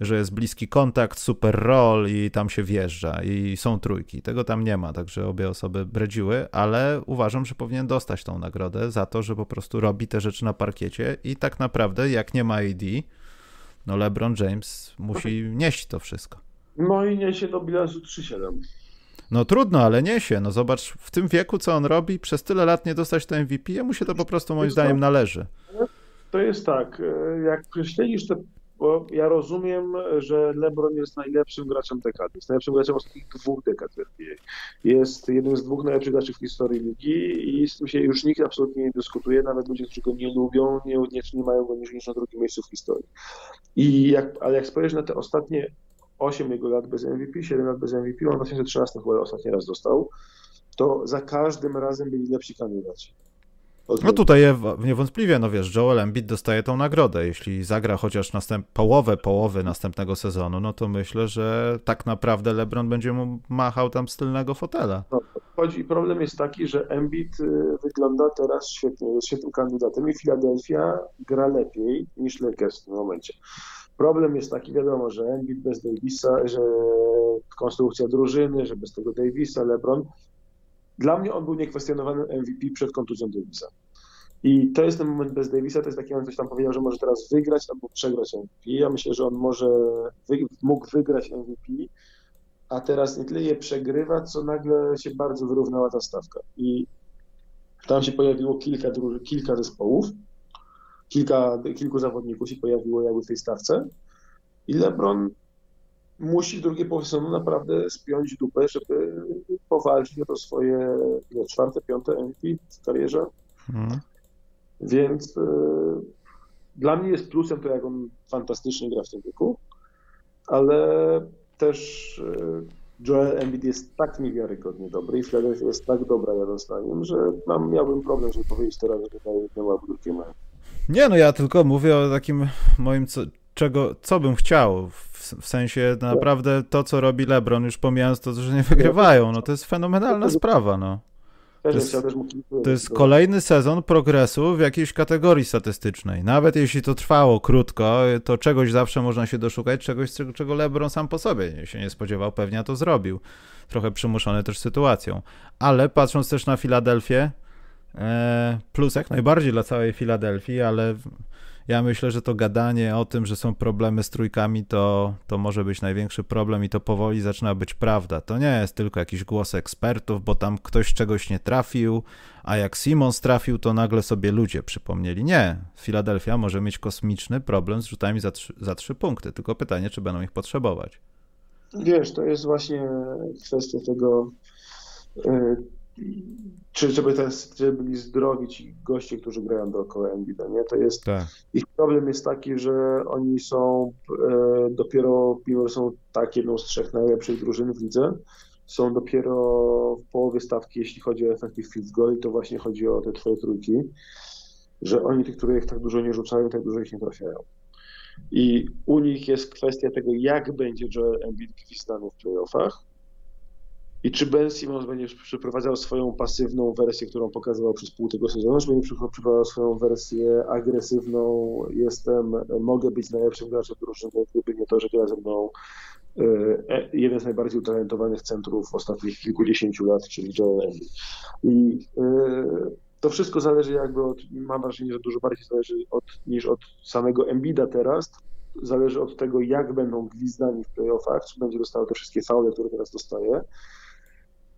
że jest bliski kontakt, super roll i tam się wjeżdża i są trójki. Tego tam nie ma, także obie osoby bredziły, ale uważam, że powinien dostać tą nagrodę za to, że po prostu robi te rzeczy na parkiecie i tak naprawdę jak nie ma AD, no LeBron James musi nieść to wszystko. No i niesie do bilansu 3-7. No trudno, ale niesie. No zobacz, w tym wieku, co on robi, przez tyle lat nie dostać to MVP, jemu się to po prostu moim zdaniem należy. To jest tak, e, jak śledzisz te bo ja rozumiem, że LeBron jest najlepszym graczem dekady. Jest najlepszym graczem ostatnich dwóch dekad w NBA. Jest jednym z dwóch najlepszych graczy w historii ligi i z tym się już nikt absolutnie nie dyskutuje, nawet ludzie, którzy go nie lubią, nie, nie, nie mają go niż, niż na drugim miejscu w historii. I jak, ale jak spojrzysz na te ostatnie 8 jego lat bez MVP, 7 lat bez MVP, on w 2013 chyba ostatni raz dostał, to za każdym razem byli lepsi kandydaci. No tutaj niewątpliwie, no wiesz, Joel Embiid dostaje tą nagrodę. Jeśli zagra chociaż następ, połowę, połowy następnego sezonu, no to myślę, że tak naprawdę LeBron będzie mu machał tam z tylnego fotela. No, chodzi, problem jest taki, że Embiid y, wygląda teraz świetnie, jest świetnym kandydatem i Philadelphia gra lepiej niż Lakers w tym momencie. Problem jest taki, wiadomo, że Embiid bez Davisa, że konstrukcja drużyny, że bez tego Davisa, LeBron, dla mnie on był niekwestionowany MVP przed kontuzją Davisa. I to jest ten moment bez Davisa, to jest taki moment, ktoś tam powiedział, że może teraz wygrać albo przegrać MVP. Ja myślę, że on może wy, mógł wygrać MVP, a teraz nie tyle je przegrywa, co nagle się bardzo wyrównała ta stawka. I tam się pojawiło kilka, kilka zespołów, kilka, kilku zawodników się pojawiło jakby w tej stawce i LeBron musi połowie sezonu naprawdę spiąć dupę, żeby powalczyć o to swoje nie, czwarte, piąte MVP w karierze. Hmm. Więc y, dla mnie jest plusem to, jak on fantastycznie gra w tym wieku, ale też y, Joel Embiid jest tak niewiarygodnie dobry i Philadelphia jest tak dobra jadąc na nim, że mam, miałbym problem, żeby powiedzieć teraz, że tutaj jedno albo drugie mają. Nie, no ja tylko mówię o takim moim, co, czego, co bym chciał, w, w, sensie naprawdę to, co robi LeBron, już pomijając to, że nie wygrywają, no to jest fenomenalna sprawa, no. To jest, to jest kolejny sezon progresu w jakiejś kategorii statystycznej. Nawet jeśli to trwało krótko, to czegoś zawsze można się doszukać, czegoś, czego LeBron sam po sobie się nie spodziewał, pewnie to zrobił. Trochę przymuszony też sytuacją. Ale patrząc też na Filadelfię, e, plus jak najbardziej dla całej Filadelfii, ale ja myślę, że to gadanie o tym, że są problemy z trójkami, to, to może być największy problem i to powoli zaczyna być prawda. To nie jest tylko jakiś głos ekspertów, bo tam ktoś czegoś nie trafił, a jak Simons trafił, to nagle sobie ludzie przypomnieli. Nie, Filadelfia może mieć kosmiczny problem z rzutami za za trzy punkty, tylko pytanie, czy będą ich potrzebować. Wiesz, to jest właśnie kwestia tego, y, czy żeby, ten, żeby byli zdrowi ci goście, którzy grają dookoła Embida, nie? To jest, tak. ich problem jest taki, że oni są e, dopiero, mimo że są tak jedną z trzech najlepszych drużyn w lidze, są dopiero w połowie stawki, jeśli chodzi o effective field goal i to właśnie chodzi o te twoje trójki, że oni tych których tak dużo nie rzucają, tak dużo ich nie trafiają. I u nich jest kwestia tego, jak będzie Joel Embiid gwizdany w playoffach, i czy Ben Simmons będzie przeprowadzał swoją pasywną wersję, którą pokazywał przez pół tego sezonu, czy będzie przeprowadzał swoją wersję agresywną, jestem, mogę być najlepszym graczem drużyny, gdyby nie to, że gra ze mną e, e, jeden z najbardziej utalentowanych centrów ostatnich kilkudziesięciu lat, czyli Joel Embiid. I e, to wszystko zależy jakby od, mam wrażenie, że dużo bardziej zależy od, niż od samego Embida teraz, zależy od tego, jak będą gwizdani w playoffach, czy będzie dostało te wszystkie faule, które teraz dostaje,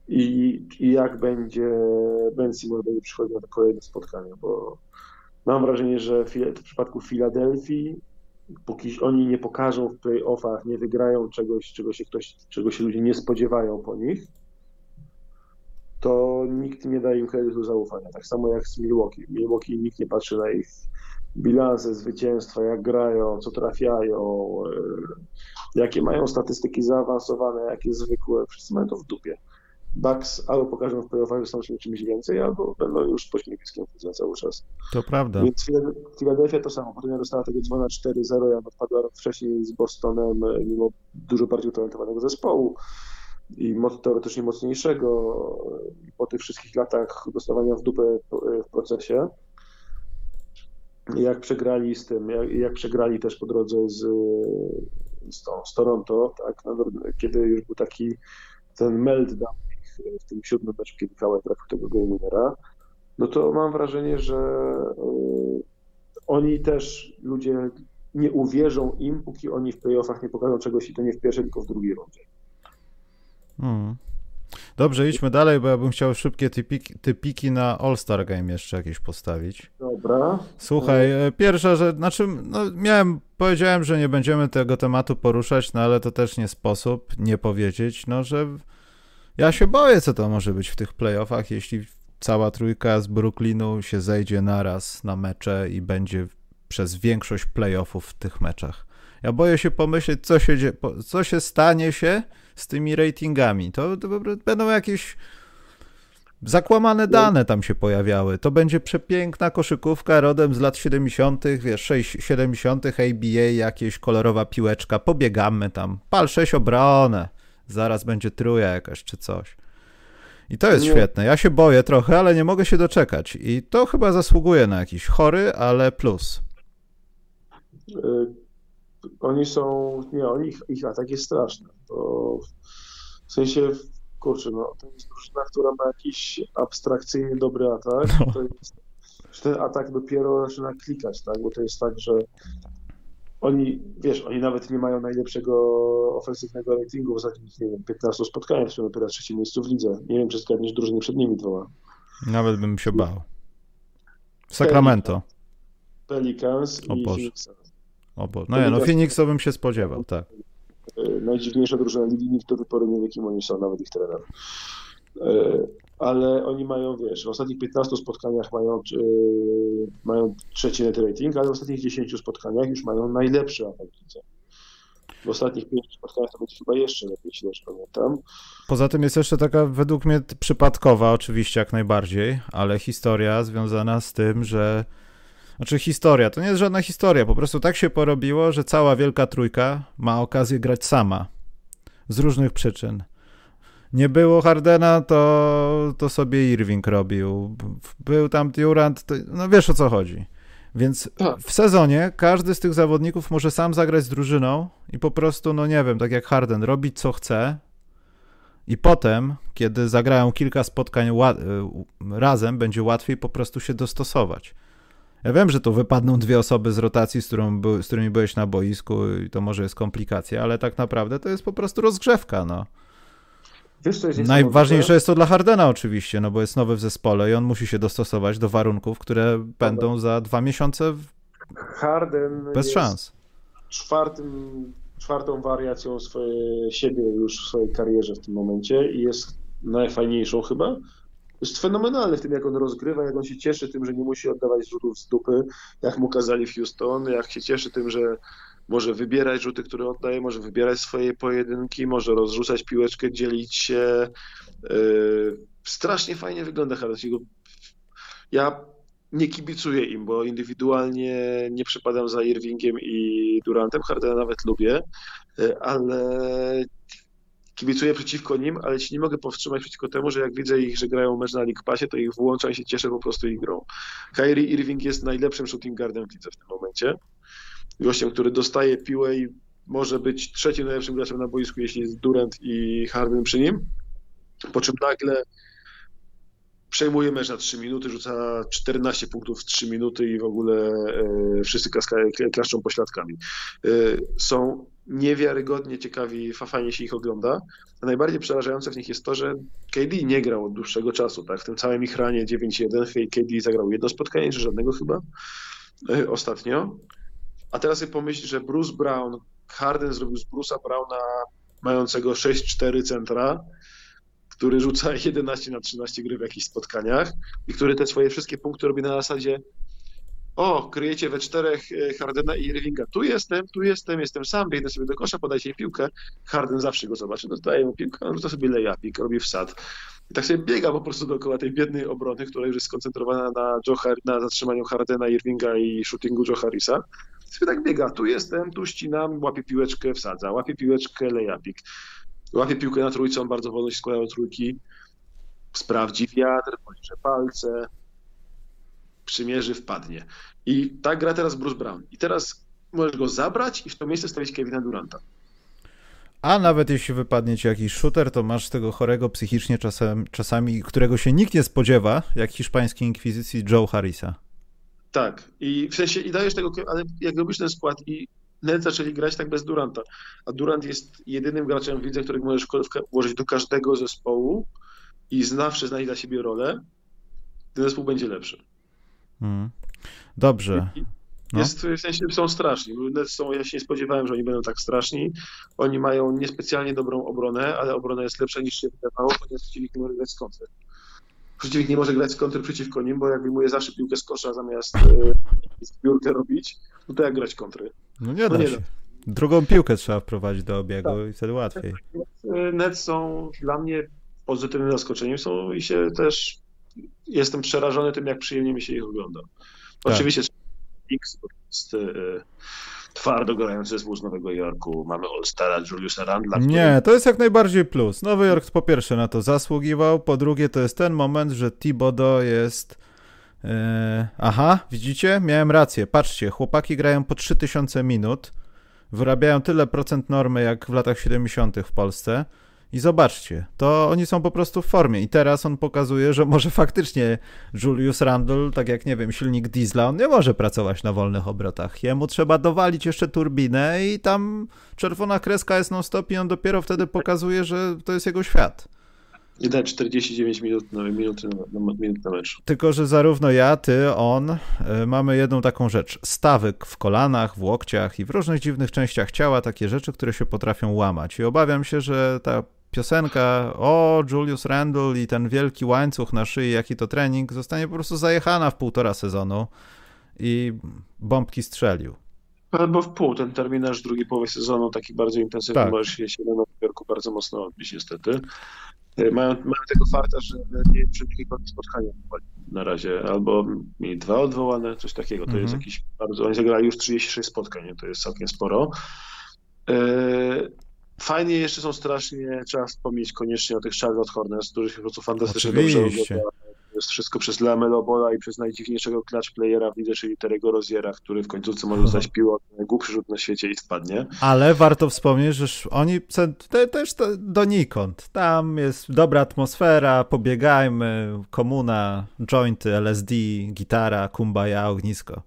i, i jak będzie Ben Simmons będzie przychodził na te kolejne spotkania, bo mam wrażenie, że w przypadku Filadelfii, póki oni nie pokażą w playoffach, nie wygrają czegoś, czego się ktoś, czego się ludzie nie spodziewają po nich, to nikt nie daje im kredytu zaufania. Tak samo jak z Milwaukee. Milwaukee nikt nie patrzy na ich bilanse zwycięstwa, jak grają, co trafiają, e, jakie mają statystyki zaawansowane, jakie zwykłe. Wszyscy mają to w dupie. Bucks albo pokażą w playoffach, że są czymś więcej, albo będą już po śmiewiskiem na cały czas. To prawda. Więc Philadelphia to samo. Potem ja dostała tego dzwona 4-0, ja odpadła rok wcześniej z Bostonem, mimo dużo bardziej utalentowanego zespołu i teoretycznie mocniejszego. Po tych wszystkich latach dostawania w dupę w procesie, jak przegrali z tym, jak, jak przegrali też po drodze z, z, tą, z Toronto, tak, kiedy już był taki ten meltdown w tym siódmym meczu, kiedy Kawhi trafił tego game no to mam wrażenie, że y, oni też, ludzie nie uwierzą im, póki oni w playoffach nie pokażą czegoś i to nie w pierwszej, tylko w drugiej rundzie. Hmm. Dobrze, idźmy dalej, bo ja bym chciał szybkie typiki, typiki na All-Star Game jeszcze jakieś postawić. Dobra. Słuchaj, e, pierwsza rzecz, znaczy, no miałem, powiedziałem, że nie będziemy tego tematu poruszać, no ale to też nie sposób nie powiedzieć, no że ja się boję, co to może być w tych playoffach, jeśli cała trójka z Brooklynu się zejdzie naraz na mecze i będzie przez większość playoffów w tych meczach. Ja boję się pomyśleć, co się, co się stanie się z tymi ratingami. To, to będą jakieś zakłamane dane tam się pojawiały. To będzie przepiękna koszykówka rodem z lat 70., wiesz, 6, 70. ABA, jakieś kolorowa piłeczka, pobiegamy tam, pal 6 obronę, zaraz będzie truja jakaś czy coś. I to jest nie. świetne. Ja się boję trochę, ale nie mogę się doczekać. I to chyba zasługuje na jakiś chory, ale plus. Y, oni są, nie, oni, ich, ich atak jest straszny. To w sensie, kurczę, no, to jest drużyna, która ma jakiś abstrakcyjnie dobry atak. No. To jest, ten atak dopiero zaczyna klikać, tak? Bo to jest tak, że oni, wiesz, oni nawet nie mają najlepszego ofensywnego ratingu w ostatnich, nie wiem, 15 spotkaniach, są dopiero trzecie miejscu w lidze. Nie wiem, czy zgadniesz drużyny przed nimi dwoma. Nawet bym się bał. Sacramento. Pelicans o i Phoenix. O Boże. No ja, no Phoenix to bym się spodziewał, tak. E, najdziwniejsza drużyna ligi, nikt do tej pory nie wie, kim oni są, nawet ich trener. Ale oni mają, wiesz, w ostatnich 15 spotkaniach mają, yy, mają trzeci net rating, ale w ostatnich 10 spotkaniach już mają najlepszy atak W ostatnich 5 spotkaniach to będzie chyba jeszcze lepiej, jeśli dobrze pamiętam. Poza tym jest jeszcze taka według mnie przypadkowa, oczywiście jak najbardziej, ale historia związana z tym, że znaczy historia, to nie jest żadna historia, po prostu tak się porobiło, że cała Wielka Trójka ma okazję grać sama. Z różnych przyczyn nie było Hardena, to, to sobie Irving robił. Był tam Durant, to, no wiesz o co chodzi. Więc tak. w sezonie każdy z tych zawodników może sam zagrać z drużyną i po prostu, no nie wiem, tak jak Harden, robić co chce. I potem, kiedy zagrają kilka spotkań y, razem, będzie łatwiej po prostu się dostosować. Ja wiem, że tu wypadną dwie osoby z rotacji, z, którą, z którymi byłeś na boisku i to może jest komplikacja, ale tak naprawdę to jest po prostu rozgrzewka, no. Wiesz, jest Najważniejsze jest to dla Hardena oczywiście, no bo jest nowy w zespole i on musi się dostosować do warunków, które będą za dwa miesiące w... Harden bez szans. Czwartym, czwartą wariacją swoje, siebie już w swojej karierze w tym momencie i jest najfajniejszą chyba. Jest fenomenalny w tym, jak on rozgrywa, jak on się cieszy tym, że nie musi oddawać rzutów z dupy, jak mu kazali w Houston, jak się cieszy tym, że może wybierać rzuty, które oddaje, może wybierać swoje pojedynki, może rozrzucać piłeczkę, dzielić się. Yy, strasznie fajnie wygląda Harasiego. Ja nie kibicuję im, bo indywidualnie nie przypadam za Irvingiem i Durantem. Hardena nawet lubię, yy, ale kibicuję przeciwko nim, ale się nie mogę powstrzymać przeciwko temu, że jak widzę ich, że grają mecz na League Passie, to ich włączam i się cieszę po prostu ich grą. Kyrie Irving jest najlepszym shooting guardem w lidze w tym momencie gościem, który dostaje piłę i może być trzecim najlepszym graczem na boisku, jeśli jest Durant i Harden przy nim. Po czym nagle przejmuje mecz na 3 minuty, rzuca 14 punktów w 3 minuty i w ogóle e, wszyscy klaszczą pośladkami. E, są niewiarygodnie ciekawi, fajnie się ich ogląda. A najbardziej przerażające w nich jest to, że KD nie grał od dłuższego czasu. Tak? W tym całym ich ranie 9-1 KD zagrał jedno spotkanie, czy żadnego chyba e, ostatnio. A teraz sobie pomyśl, że Bruce Brown, Harden zrobił z Bruce'a Browna mającego 6-4 centra, który rzuca 11 na 13 gry w jakichś spotkaniach i który te swoje wszystkie punkty robi na zasadzie o, kryjecie we czterech e, Hardena i Irvinga, tu jestem, tu jestem, jestem sam, biegnę sobie do kosza, podajcie mi piłkę, Harden zawsze go zobaczy, no daje mu piłkę, on rzuca sobie lejapik, robi wsad. I tak sobie biega po prostu dookoła tej biednej obrony, która już jest skoncentrowana na, Joe na zatrzymaniu Hardena, Irvinga i shootingu Joe Harrisa. Sobie tak biega, tu jestem, tu ścinam, łapie piłeczkę, wsadza, łapie piłeczkę, lejapik. Łapie piłkę na trójce, on bardzo wolno się składa do trójki, sprawdzi wiatr, policze palce, przymierzy, wpadnie. I tak gra teraz Bruce Brown. I teraz możesz go zabrać i w to miejsce stawić Kevina Duranta. A nawet jeśli wypadnie ci jakiś shooter, to masz tego chorego psychicznie czasem, czasami, którego się nikt nie spodziewa, jak hiszpańskiej inkwizycji Joe Harrisa. Tak. I w sensie, i dajesz tego, ale jak robisz ten skład i Nets zaczęli grać tak bez Duranta, a Durant jest jedynym graczem w lidze, którego możesz włożyć do każdego zespołu i zawsze znajdzie dla siebie rolę, ten zespół będzie lepszy. Hmm. Dobrze. No. Jest, w sensie są straszni. Są, ja się nie spodziewałem, że oni będą tak straszni. Oni mają niespecjalnie dobrą obronę, ale obrona jest lepsza niż się wydawało, ponieważ nie może grać z kontry. Przeciwnik nie może grać z kontry przeciwko nim, bo jak wyjmuje zawsze piłkę z kosza zamiast e, zbiórkę robić, no to jak grać kontry? No nie da no nie się. Da. Drugą piłkę trzeba wprowadzić do obiegu tak. i wtedy łatwiej. Nets są dla mnie pozytywnym zaskoczeniem są i się też jestem przerażony tym, jak przyjemnie mi się ich ogląda. Tak. Oczywiście X, bo to jest e, twardo grający zespół z Nowego Jorku. Mamy All-Stara Juliusa Randla. Który... Nie, to jest jak najbardziej plus. Nowy Jork po pierwsze na to zasługiwał, po drugie to jest ten moment, że Thibodeau jest... E, aha, widzicie? Miałem rację. Patrzcie, chłopaki grają po 3000 minut, wyrabiają tyle procent normy jak w latach 70. w Polsce i zobaczcie, to oni są po prostu w formie. I teraz on pokazuje, że może faktycznie Julius Randle, tak jak nie wiem, silnik diesla, on nie może pracować na wolnych obrotach. Jemu trzeba dowalić jeszcze turbinę i tam czerwona kreska jest non-stop i on dopiero wtedy pokazuje, że to jest jego świat. I da 49 minut na, minut na, minut na mecz. Tylko, że zarówno ja, ty, on y, mamy jedną taką rzecz. Stawyk w kolanach, w łokciach i w różnych dziwnych częściach ciała, takie rzeczy, które się potrafią łamać. I obawiam się, że ta piosenka o Julius Randle i ten wielki łańcuch na szyi, jaki to trening, zostanie po prostu zajechana w półtora sezonu i bombki strzelił. Albo w pół, ten terminarz drugiej połowy sezonu, taki bardzo intensywny, tak. może się na Nowym Jorku bardzo mocno odbić niestety. E, mają, mają tego farta, że nie przebiegli spotkania na razie, albo mieli dwa odwołane, coś takiego. To jest mhm. jakiś bardzo. Oni zagrali już 36 spotkań, to jest całkiem sporo. E, Fajnie jeszcze są strasznie, trzeba wspomnieć koniecznie o tych Charlotte Hornets, którzy się po prostu fantastycznie Oczywiście. dobrze ogląda. To jest wszystko przez Lamelo Bola i przez najdziwniejszego clutch playera w lidze, czyli Terego Roziera, który w końcówce może dostać piłę, najgłupszy rzut na świecie i spadnie. Ale warto wspomnieć, że oni też donikąd. Tam jest dobra atmosfera, pobiegajmy, komuna, jointy, LSD, gitara, kumbaya, ognisko.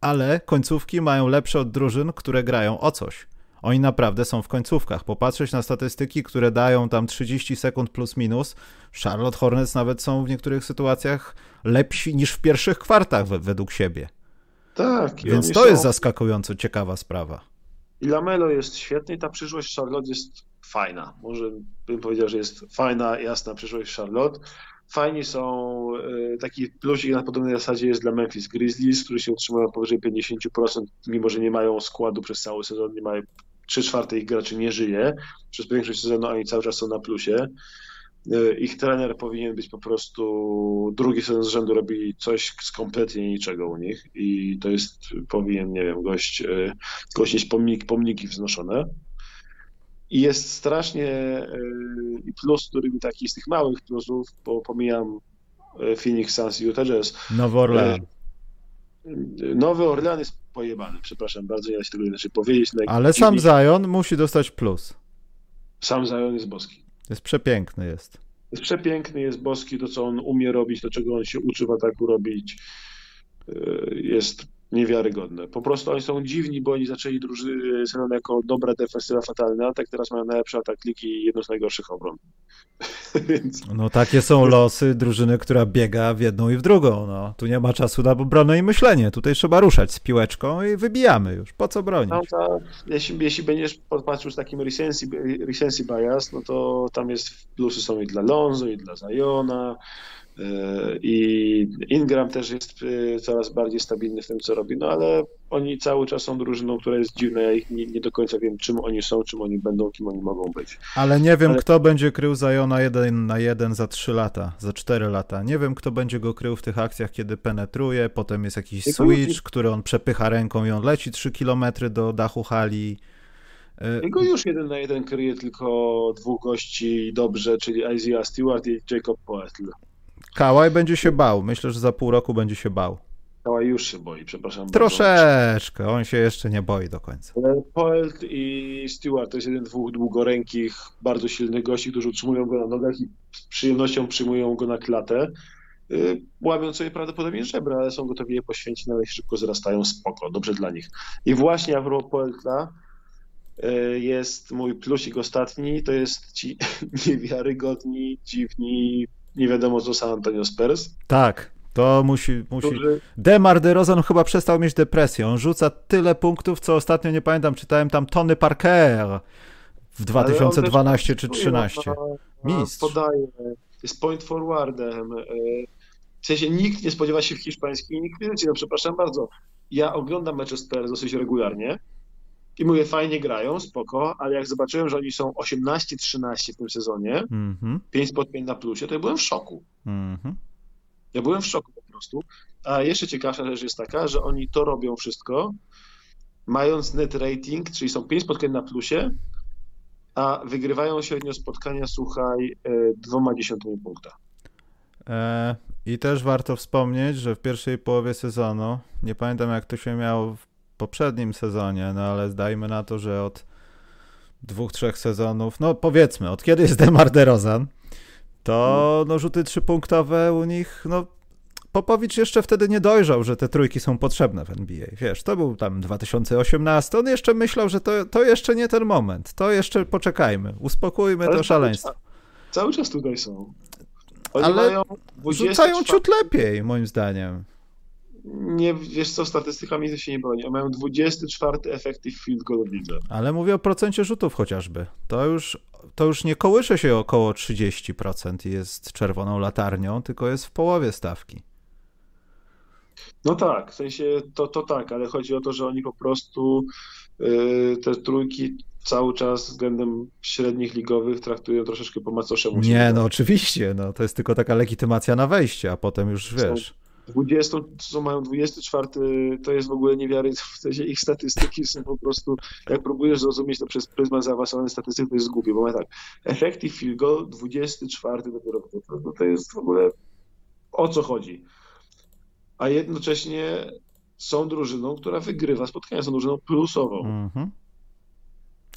Ale końcówki mają lepsze od drużyn, które grają o coś. Oni naprawdę są w końcówkach. Popatrzeć na statystyki, które dają tam 30 sekund plus minus, Charlotte Hornets nawet są w niektórych sytuacjach lepsi niż w pierwszych kwartach według siebie. Tak. Więc to są... jest zaskakująco ciekawa sprawa. I Lamelo jest świetny i ta przyszłość Charlotte jest fajna. Może bym powiedział, że jest fajna, jasna przyszłość Charlotte. Fajni są, e, taki plusik na podobnej zasadzie jest dla Memphis Grizzlies, którzy się utrzymują powyżej 50%, mimo że nie mają składu przez cały sezon, nie mają trzy czwarte ich graczy nie żyje. Przez większość sezonu oni cały czas są na plusie. E, ich trener powinien być po prostu drugi sezon z rzędu robi coś z kompletnie niczego u nich i to jest, powinien, nie wiem, gość, e, gość mieć pomnik, pomniki wznoszone. I jest strasznie e, i plus, który taki z tych małych plusów, bo pomijam Phoenix Suns i Utah Jazz. Nowy Orlean. Nowy Orlean jest pojebany, przepraszam bardzo, nie da się tego inaczej powiedzieć. No Ale sam Zion musi dostać plus. Sam Zion jest boski. Jest przepiękny jest. Jest przepiękny, jest boski, to co on umie robić, to czego on się uczy w ataku robić, e, jest niewiarygodne. Po prostu oni są dziwni, bo oni zaczęli drużynę jako dobra defensywa fatalny atak, teraz mają najlepszy atak ligi i jedno z najgorszych obron. Więc... No takie są losy drużyny, która biega w jedną i w drugą. No. Tu nie ma czasu na obronę i myślenie. Tutaj trzeba ruszać z piłeczką i wybijamy już. Po co bronić? No, to, jeśli, jeśli będziesz popatrzył z takim recency, recency bias, no to tam jest plusy są i dla Lonzo, i dla Zajona, I Ingram też jest coraz bardziej stabilny w tym, co robi, no ale oni cały czas są drużyną, która jest dziwna. Ja ich nie, nie do końca wiem, czym oni są, czym oni będą, kim oni mogą być. Ale nie wiem, ale... kto będzie krył Zajona jeden na jeden za 3 lata, za 4 lata. Nie wiem, kto będzie go krył w tych akcjach, kiedy penetruje, potem jest jakiś switch, który on przepycha ręką i on leci 3 km do dachu hali. Y, Jego już jeden na jeden kryje tylko dwóch gości dobrze, czyli Isaiah Stewart i Jacob Poetl. Kałaj będzie się bał. Myślę, że za pół roku będzie się bał. Kałaj już się boi, przepraszam. Troszeczkę, on się jeszcze nie boi do końca. Poelt i Stewart to jest jeden dwóch długorękich, bardzo silnych gości, którzy utrzymują go na nogach i z przyjemnością przyjmują go na klatę. Y, łamią sobie prawdopodobnie żebra, ale są gotowi je poświęcić, nawet szybko zrastają, spoko, dobrze dla nich. I właśnie a propos Poelta, y, jest mój plusik ostatni, to jest ci niewiarygodni, dziwni, nie wiadomo co San Antonio Spurs. Tak, to musi. musi... Demar DeRozan chyba przestał mieć depresję. On rzuca tyle punktów, co ostatnio nie pamiętam, czytałem tam Tony Parker w 2012 czy 2013. Mistrz. Podaje, jest point forwardem. E, w sensie nikt nie spodziewa się w hiszpańskiej nikt nie no przepraszam bardzo. Ja oglądam mecze Spurs dosyć regularnie i mówię, fajnie grają, spoko, ale jak zobaczyłem, że oni są 18-13 w tym sezonie, mm -hmm. 5 spotkań na plusie, to ja byłem w szoku. Mm -hmm. Ja byłem w szoku po prostu. A jeszcze ciekawsza rzecz jest taka, że oni to robią wszystko, mając net rating, czyli są 5 spotkań na plusie, a wygrywają średnio spotkania, słuchaj, e, dwoma dziesiątymi punkta. E, I też warto wspomnieć, że w pierwszej połowie sezonu, nie pamiętam jak to się miało w poprzednim sezonie, no ale zdajmy na to, że od dwóch, trzech sezonów, no powiedzmy, od kiedy jest Demar DeRozan, to no, rzuty trzypunktowe u nich, no Popowicz jeszcze wtedy nie dojrzał, że te trójki są potrzebne w NBA. Wiesz, to był tam 2018, on jeszcze myślał, że to, to jeszcze nie ten moment, to jeszcze poczekajmy, uspokójmy Ale to szaleństwo. Cały czas, cały czas tutaj są. Oni Ale 24... rzucają ciut lepiej, moim zdaniem nie, wiesz co, statystykami to się nie broni. Mają 24 effective field goal lidze. Ale mówię o procencie rzutów chociażby. To już, to już nie kołysze się około 30% i jest czerwoną latarnią, tylko jest w połowie stawki. No tak, w sensie to, to tak, ale chodzi o to, że oni po prostu yy, te trójki cały czas względem średnich ligowych traktują troszeczkę po macoszemu. Nie, no oczywiście, no to jest tylko taka legitymacja na wejście, a potem już wiesz. 20, co mają 24, to jest w ogóle niewiary, w sensie ich statystyki są po prostu, jak próbujesz zrozumieć to przez pryzmat zaawansowanych statystyk, to jest głupie, bo mamy tak, effective field goal 24 dopiero, to, to jest w ogóle o co chodzi. A jednocześnie są drużyną, która wygrywa spotkania, są drużyną plusową. Mm-hmm.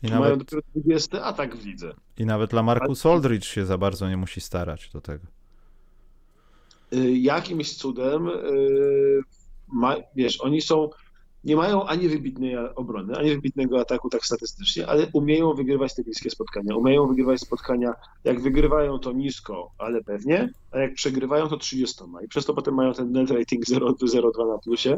I nawet, mają dopiero 20 atak w lidze. I nawet Lamarcus Aldridge się za bardzo nie musi starać do tego. Y, jakimś cudem, y, ma, wiesz, oni są, nie mają ani wybitnej obrony, ani wybitnego ataku tak statystycznie, ale umieją wygrywać te bliskie spotkania. Umieją wygrywać spotkania, jak wygrywają to nisko, ale pewnie, a jak przegrywają to 30. I przez to potem mają ten net rating 0,2 na plusie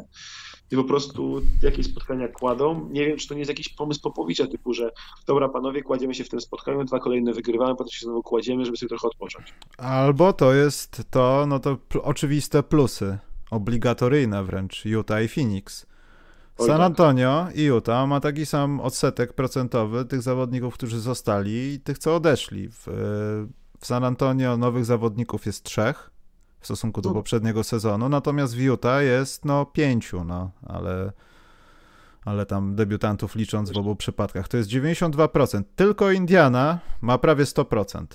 i po prostu jakieś spotkania kładą. Nie wiem, czy to nie jest jakiś pomysł Popowicza typu, że dobra panowie, kładziemy się w tym spotkaniu, dwa kolejne wygrywamy, potem się znowu kładziemy, żeby sobie trochę odpocząć. Albo to jest to, no to oczywiste plusy, obligatoryjne wręcz, Utah i Phoenix. San tak. Antonio i Utah ma taki sam odsetek procentowy tych zawodników, którzy zostali i tych, co odeszli. W, w San Antonio nowych zawodników jest trzech, w stosunku do poprzedniego sezonu, natomiast w Utah jest no pięciu, no, ale, ale tam debiutantów licząc w obu przypadkach to jest 92%. Tylko Indiana ma prawie 100%.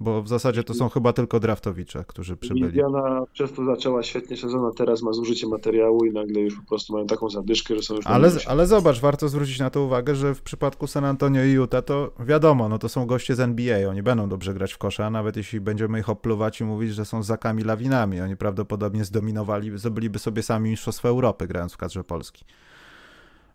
Bo w zasadzie to są chyba tylko draftowicze, którzy przybyli. Indiana przez to zaczęła świetnie sezon, a teraz ma zużycie materiału i nagle już po prostu mają taką zadyszkę, że są już... Ale, ale zobacz, warto zwrócić na to uwagę, że w przypadku San Antonio i Utah to wiadomo, no to są goście z NBA, oni będą dobrze grać w kosza, nawet jeśli będziemy ich opluwać i mówić, że są zakami lawinami, oni prawdopodobnie zdominowali, zdobyliby sobie sami Mistrzostwo Europy grając w kadrze Polski.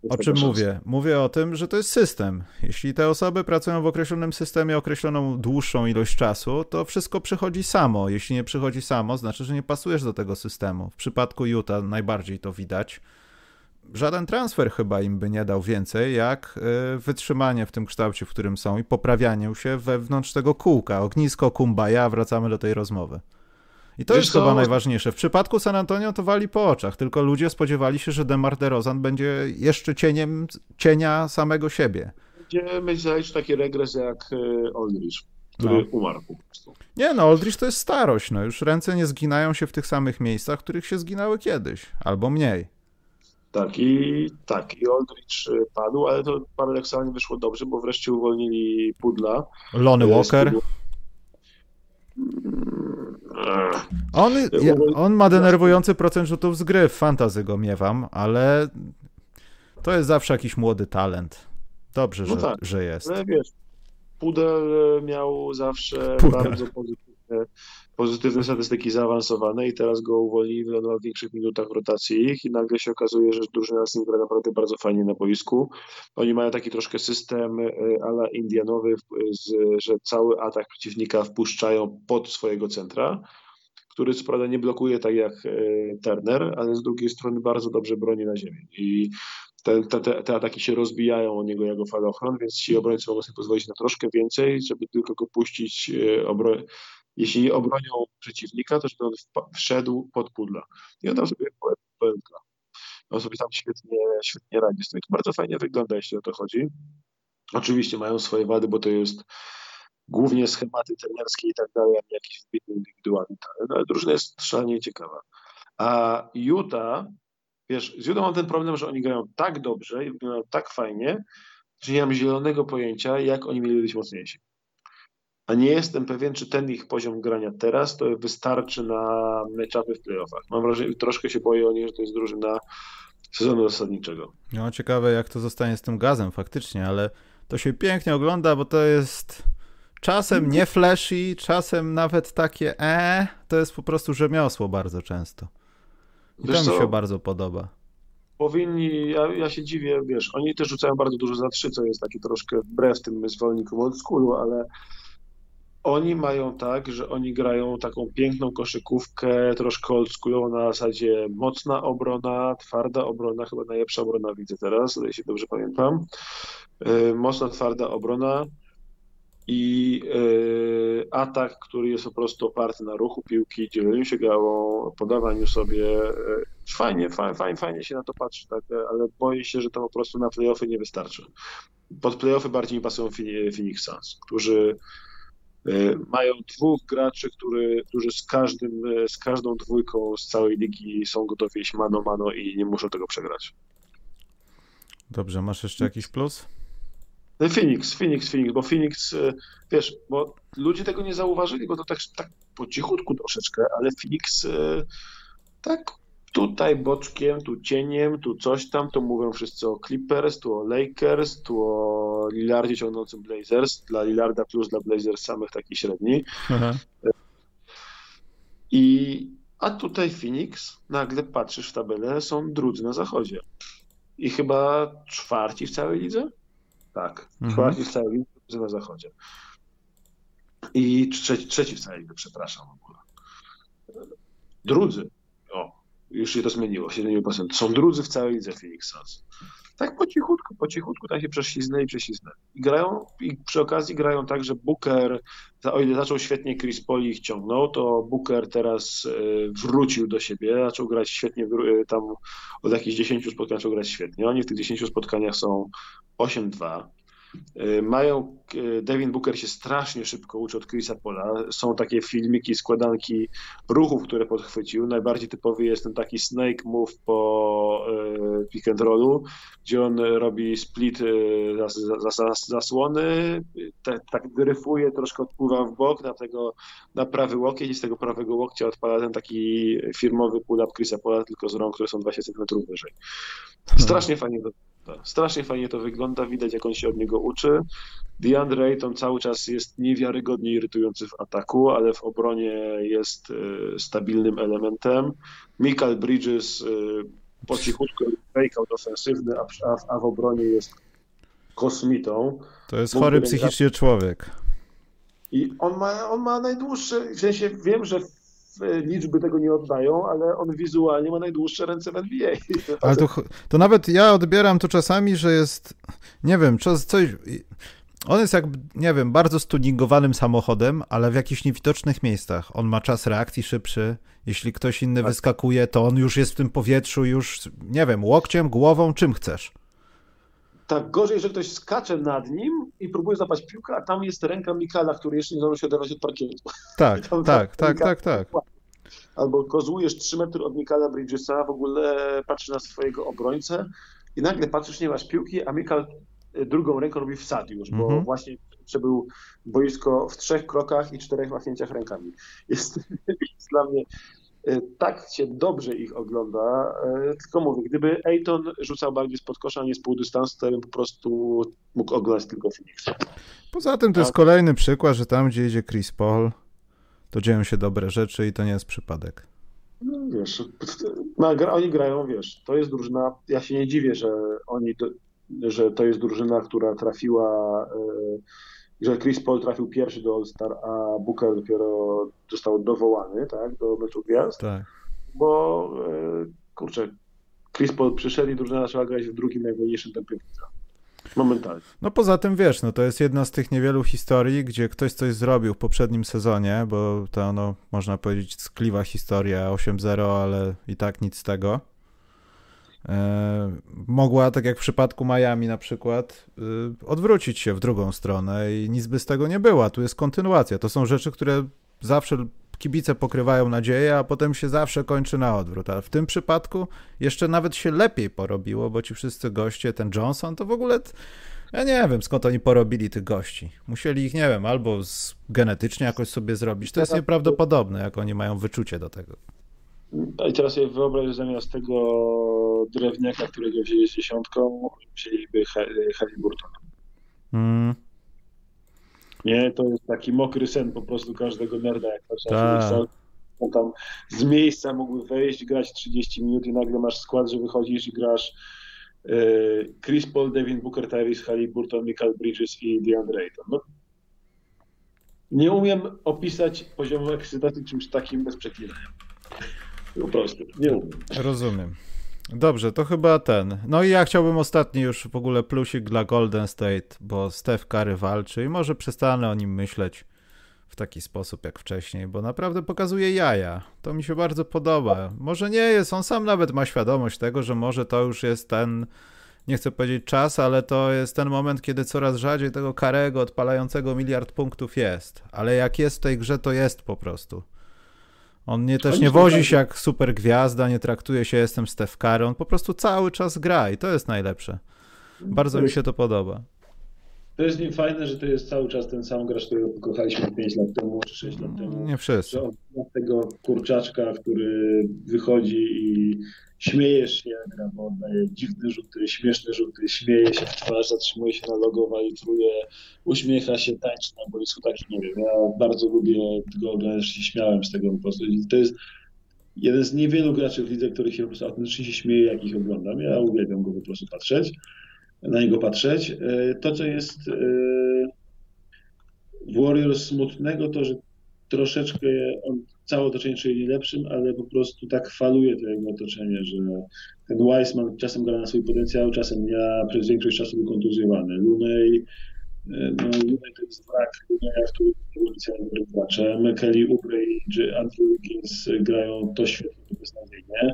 O czym mówię? Mówię o tym, że to jest system. Jeśli te osoby pracują w określonym systemie określoną dłuższą ilość czasu, to wszystko przychodzi samo. Jeśli nie przychodzi samo, znaczy, że nie pasujesz do tego systemu. W przypadku Utah najbardziej to widać. Żaden transfer chyba im by nie dał więcej, jak y, wytrzymanie w tym kształcie, w którym są i poprawianie się wewnątrz tego kółka. Ognisko, kumbaya, wracamy do tej rozmowy. I to Wiesz jest co? chyba najważniejsze. W przypadku San Antonio to wali po oczach, tylko ludzie spodziewali się, że Demar DeRozan będzie jeszcze cieniem cienia samego siebie. Będziemy że taki regres jak Aldridge, który no. umarł po prostu. Nie no, Aldridge to jest starość, no już ręce nie zginają się w tych samych miejscach, w których się zginały kiedyś, albo mniej. Tak, i tak, i Aldrich y, padł, ale to paradoksalnie wyszło dobrze, bo wreszcie uwolnili Pudla. Lonnie Walker. On, on ma denerwujący procent rzutów z gry, w fantazy go miewam, ale to jest zawsze jakiś młody talent. Dobrze, no że, tak, że jest. Ale wiesz, Pudel miał zawsze Pudel. bardzo pozytywne pozytywne statystyki zaawansowane i teraz go uwolnili w większych minutach rotacji ich i nagle się okazuje, że drużyna nim gra naprawdę bardzo fajnie na boisku. Oni mają taki troszkę system e, ala indianowy, że cały atak przeciwnika wpuszczają pod swojego centra, który co prawda nie blokuje tak jak e, Turner, ale z drugiej strony bardzo dobrze broni na ziemi. I te, te, te, ataki się rozbijają o niego jako falochron, więc ci obrońcy mogą sobie pozwolić na troszkę więcej, żeby tylko go puścić e, obro jeśli obronią przeciwnika, to żeby on wszedł pod pudla. I on tam sobie pętla. On sobie tam świetnie, świetnie radzi z tym. To bardzo fajnie wygląda, jeśli o to chodzi. Oczywiście mają swoje wady, bo to jest głównie schematy trenerskie i tak dalej, a nie jakiś wybitny indywidualny talent, ale drużyna jest szalenie ciekawa. A Utah, wiesz, z Utah mam ten problem, że oni grają tak dobrze i wyglądają tak fajnie, że nie mam zielonego pojęcia, jak oni mieli być mocniejsi a nie jestem pewien, czy ten ich poziom grania teraz to wystarczy na meczapy w playoffach. Mam wrażenie, troszkę się boję o nie, że to jest drużyna sezonu zasadniczego. No ciekawe, jak to zostanie z tym gazem faktycznie, ale to się pięknie ogląda, bo to jest czasem nie flashy, czasem nawet takie e, to jest po prostu rzemiosło bardzo często. I wiesz to mi się bardzo podoba. Powinni, ja, ja, się dziwię, wiesz, oni też rzucają bardzo dużo za trzy, co jest takie troszkę wbrew tym zwolennikom od schoolu, ale oni mają tak, że oni grają taką piękną koszykówkę, troszkę oldschoolową na zasadzie mocna obrona, twarda obrona, chyba najlepsza obrona widzę teraz, jeśli dobrze pamiętam. E, mocna, twarda obrona i e, atak, który jest po prostu oparty na ruchu piłki, dzieleniu się gałą, podawaniu sobie. E, fajnie, fajnie, fajnie się na to patrzy, tak, ale boję się, że to po prostu na playoffy nie wystarczy. Pod playoffy bardziej mi pasują Phoenix Suns, którzy mają dwóch graczy, który, którzy z, każdym, e, z każdą dwójką z całej ligi są gotowi iść mano mano i nie muszą tego przegrać. Dobrze, masz jeszcze jakiś plus? E, Phoenix, Phoenix, Phoenix, bo Phoenix, wiesz, bo ludzie tego nie zauważyli, bo to tak, tak po cichutku troszeczkę, ale Phoenix tak tutaj boczkiem, tu cieniem, tu coś tam, to mówią wszyscy o Clippers, tu o Lakers, tu o Lillardzie ciągnącym Blazers, dla Lillarda plus dla Blazers samych taki średni. Aha. I, a tutaj Phoenix, nagle patrzysz w tabelę, są drudzy na zachodzie. I chyba czwarci w całej lidze? Tak, mhm. czwarci w całej lidze na zachodzie. I trzeci, trzeci w całej lidze, przepraszam w ogóle. Drudzy już się to zmieniło, 7%. Są drudzy w całej lidze Phoenix Suns. Tak po cichutku, po cichutku tam się prześliznęli i prześliznęli. I grają, i przy okazji grają tak, że Booker, o ile zaczął świetnie Chris Paul ich ciągnął, to Booker teraz e, wrócił do siebie, zaczął grać świetnie, e, tam od jakichś 10 spotkań zaczął grać świetnie. Oni w tych 10 spotkaniach są 8-2. Y, mają, y, Devin Booker się strasznie szybko uczy od Chrisa Pola. Są takie filmiki, składanki ruchów, które podchwycił. Najbardziej typowy jest ten taki snake move po y, pick and rollu, gdzie on robi split zas, zas, zasłony, te, tak dryfuje, troszkę odpływa w bok na, tego, na prawy łokieć i z tego prawego łokcia odpala ten taki firmowy pull-up Chrisa Pola, tylko z rąk, które są 20 cm wyżej. Strasznie fajnie Strasznie fajnie to wygląda, widać jak on się od niego uczy. DeAndre Ayton cały czas jest niewiarygodnie irytujący w ataku, ale w obronie jest e, stabilnym elementem. Michael Bridges e, po cichutku breakout ofensywny, a, a w obronie jest kosmitą. To jest chory psychicznie człowiek. I on ma, on ma najdłuższe, w sensie wiem, że liczby tego nie oddają, ale on wizualnie ma najdłuższe ręce w NBA. Ale to, to nawet ja odbieram to czasami, że jest, nie wiem, coś, coś on jest jak, nie wiem, bardzo stuningowanym samochodem, ale w jakichś niewidocznych miejscach. On ma czas reakcji szybszy. Jeśli ktoś inny tak. wyskakuje, to on już jest w tym powietrzu, już, nie wiem, łokciem, głową, czym chcesz. Tak, gorzej, że ktoś skacze nad nim i próbuje zapać piłkę, a tam jest ręka Mikala, który jeszcze nie zdążył się oderwać od parkietu. Tak, tak, tak, tak, tak. Albo kozłujesz 3 metry od Mikala Bridgesa, w ogóle patrzysz na swojego obrońcę i nagle patrzysz, nie masz piłki, a Mikal drugą ręką robi wsad już, bo -hmm. właśnie przebył boisko w trzech krokach i czterech machnięciach rękami. Jest, jest dla mnie tak się dobrze ich ogląda, e, tylko mówię, gdyby Ejton rzucał bardziej spod kosza, nie z pół dystansu, to bym po prostu mógł oglądać tylko Phoenix. Poza tym to jest kolejny przykład, że tam, gdzie idzie Chris Paul, to dzieją się dobre rzeczy i to nie jest przypadek. No, wiesz, no, oni grają, wiesz, to jest drużyna, ja się nie dziwię, że oni że to jest drużyna, która trafiła, e, że Chris Paul trafił pierwszy do All-Star, a Booker dopiero został dowołany tak, do meczu gwiazd. Tak. Bo e, kurczę, Chris Paul przyszedł i drużyna zaczęła grać w drugim najwolniejszym tempie Momentalnie. No poza tym wiesz, no to jest jedna z tych niewielu historii, gdzie ktoś coś zrobił w poprzednim sezonie, bo to no, można powiedzieć skliwa historia 8-0, ale i tak nic z tego. E, mogła, tak jak w przypadku Miami na przykład, y, odwrócić się w drugą stronę i nic by z tego nie była. Tu jest kontynuacja. To są rzeczy, które zawsze kibice pokrywają nadzieję, a potem się zawsze kończy na odwrót. Ale w tym przypadku jeszcze nawet się lepiej porobiło, bo ci wszyscy goście, ten Johnson, to w ogóle. Ja nie wiem, skąd oni porobili tych gości. Musieli ich, nie wiem, albo z, genetycznie jakoś sobie zrobić. To jest nieprawdopodobne, jak oni mają wyczucie do tego. I teraz sobie wyobraź, zamiast tego drewniaka, którego wzięli z dziesiątką, wzięliby Halliburton. Mm. Nie, to jest taki mokry sen po prostu każdego nerda, jak patrzę tak. on tam z miejsca mógłby wejść, grać 30 minut i nagle masz skład, że wychodzisz i grasz yy, Chris Paul, Devin Booker, Tyrese Halliburton, Michael Bridges i DeAndre Ayton. No, nie umiem opisać poziomu ekscytacji czymś takim bez przeklinania. Po prostu, nie umiem. Rozumiem. Dobrze, to chyba ten. No i ja chciałbym ostatni już w ogóle plusik dla Golden State, bo Steph Curry walczy i może przestanę o nim myśleć w taki sposób jak wcześniej, bo naprawdę pokazuje jaja. To mi się bardzo podoba. Może nie jest, on sam nawet ma świadomość tego, że może to już jest ten, nie chcę powiedzieć czas, ale to jest ten moment, kiedy coraz rzadziej tego karego odpalającego miliard punktów jest. Ale jak jest w tej grze, to jest po prostu. On nie też nie wozi się jak super gwiazda, nie traktuje się, jestem Steph Curry, on po prostu cały czas gra i to jest najlepsze. Bardzo mi się to podoba. To jest nim fajne, że to jest cały czas ten sam gracz, którego pokochaliśmy 5 lat temu czy 6 lat temu. Nie wszyscy. Tego kurczaczka, który wychodzi i śmiejesz się, gra, bo oddaje dziwne rzuty, śmieszne rzuty, śmieje się w twarz, zatrzymuje się na logo, walitruje, uśmiecha się, tańczy na boisku, taki nie wiem, ja bardzo lubię go oglądać, się śmiałem z tego po prostu. To jest jeden z niewielu graczy w lidze, których się po prostu autentycznie się śmieje, jak ich oglądam. Ja uwielbiam go po prostu patrzeć, na niego patrzeć. E, to, co jest e, w Warriors smutnego, to, że troszeczkę on całe otoczenie czuje lepszym, ale po prostu tak faluje to jego otoczenie, że ten Weissman czasem gra na swój potencjał, czasem ja przez większość czasu był kontuzjowany. Lunej, no Lunej to jest wrak, Luneja, który był oficjalnym graczem. Kelly Oubre czy Andrew Wiggins grają to świetnie, beznadziejnie.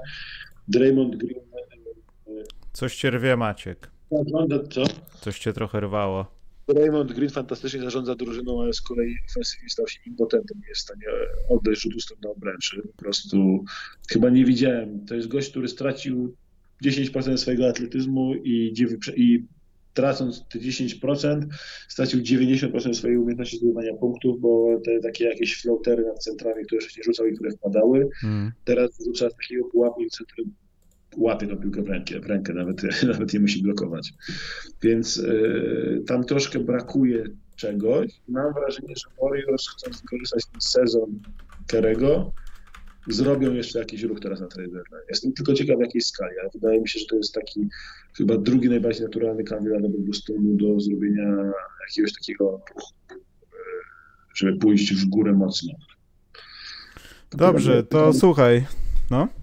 Draymond Green... E, e, Coś cię rwie, Maciek. Co? Coś cię trochę rwało. Raymond Green fantastycznie zarządza drużyną, ale z kolei ofensywnie stał się impotentem, nie jest w stanie oddać rzutu stąd na obręczy. Po prostu chyba nie widziałem. To jest gość, który stracił 10% swojego atletyzmu i, i tracąc te 10%, stracił 90% swojej umiejętności zdobywania punktów, bo te takie jakieś floatery nad centrami, które wcześniej rzucał i które wpadały, hmm. teraz rzuca z takiego pułapu, który łapie tą piłkę w rękę, w rękę nawet, nawet nie musi blokować. Więc y, tam troszkę brakuje czegoś. Mam wrażenie, że Warriors chcąc wykorzystać ten sezon Kerego, zrobią jeszcze jakiś ruch teraz na trade Jestem tylko ciekaw w jakiej skali, ale wydaje mi się, że to jest taki chyba drugi najbardziej naturalny kandydat do Bostonu do zrobienia jakiegoś takiego e, żeby pójść w górę mocno. Dobrze, to słuchaj, no.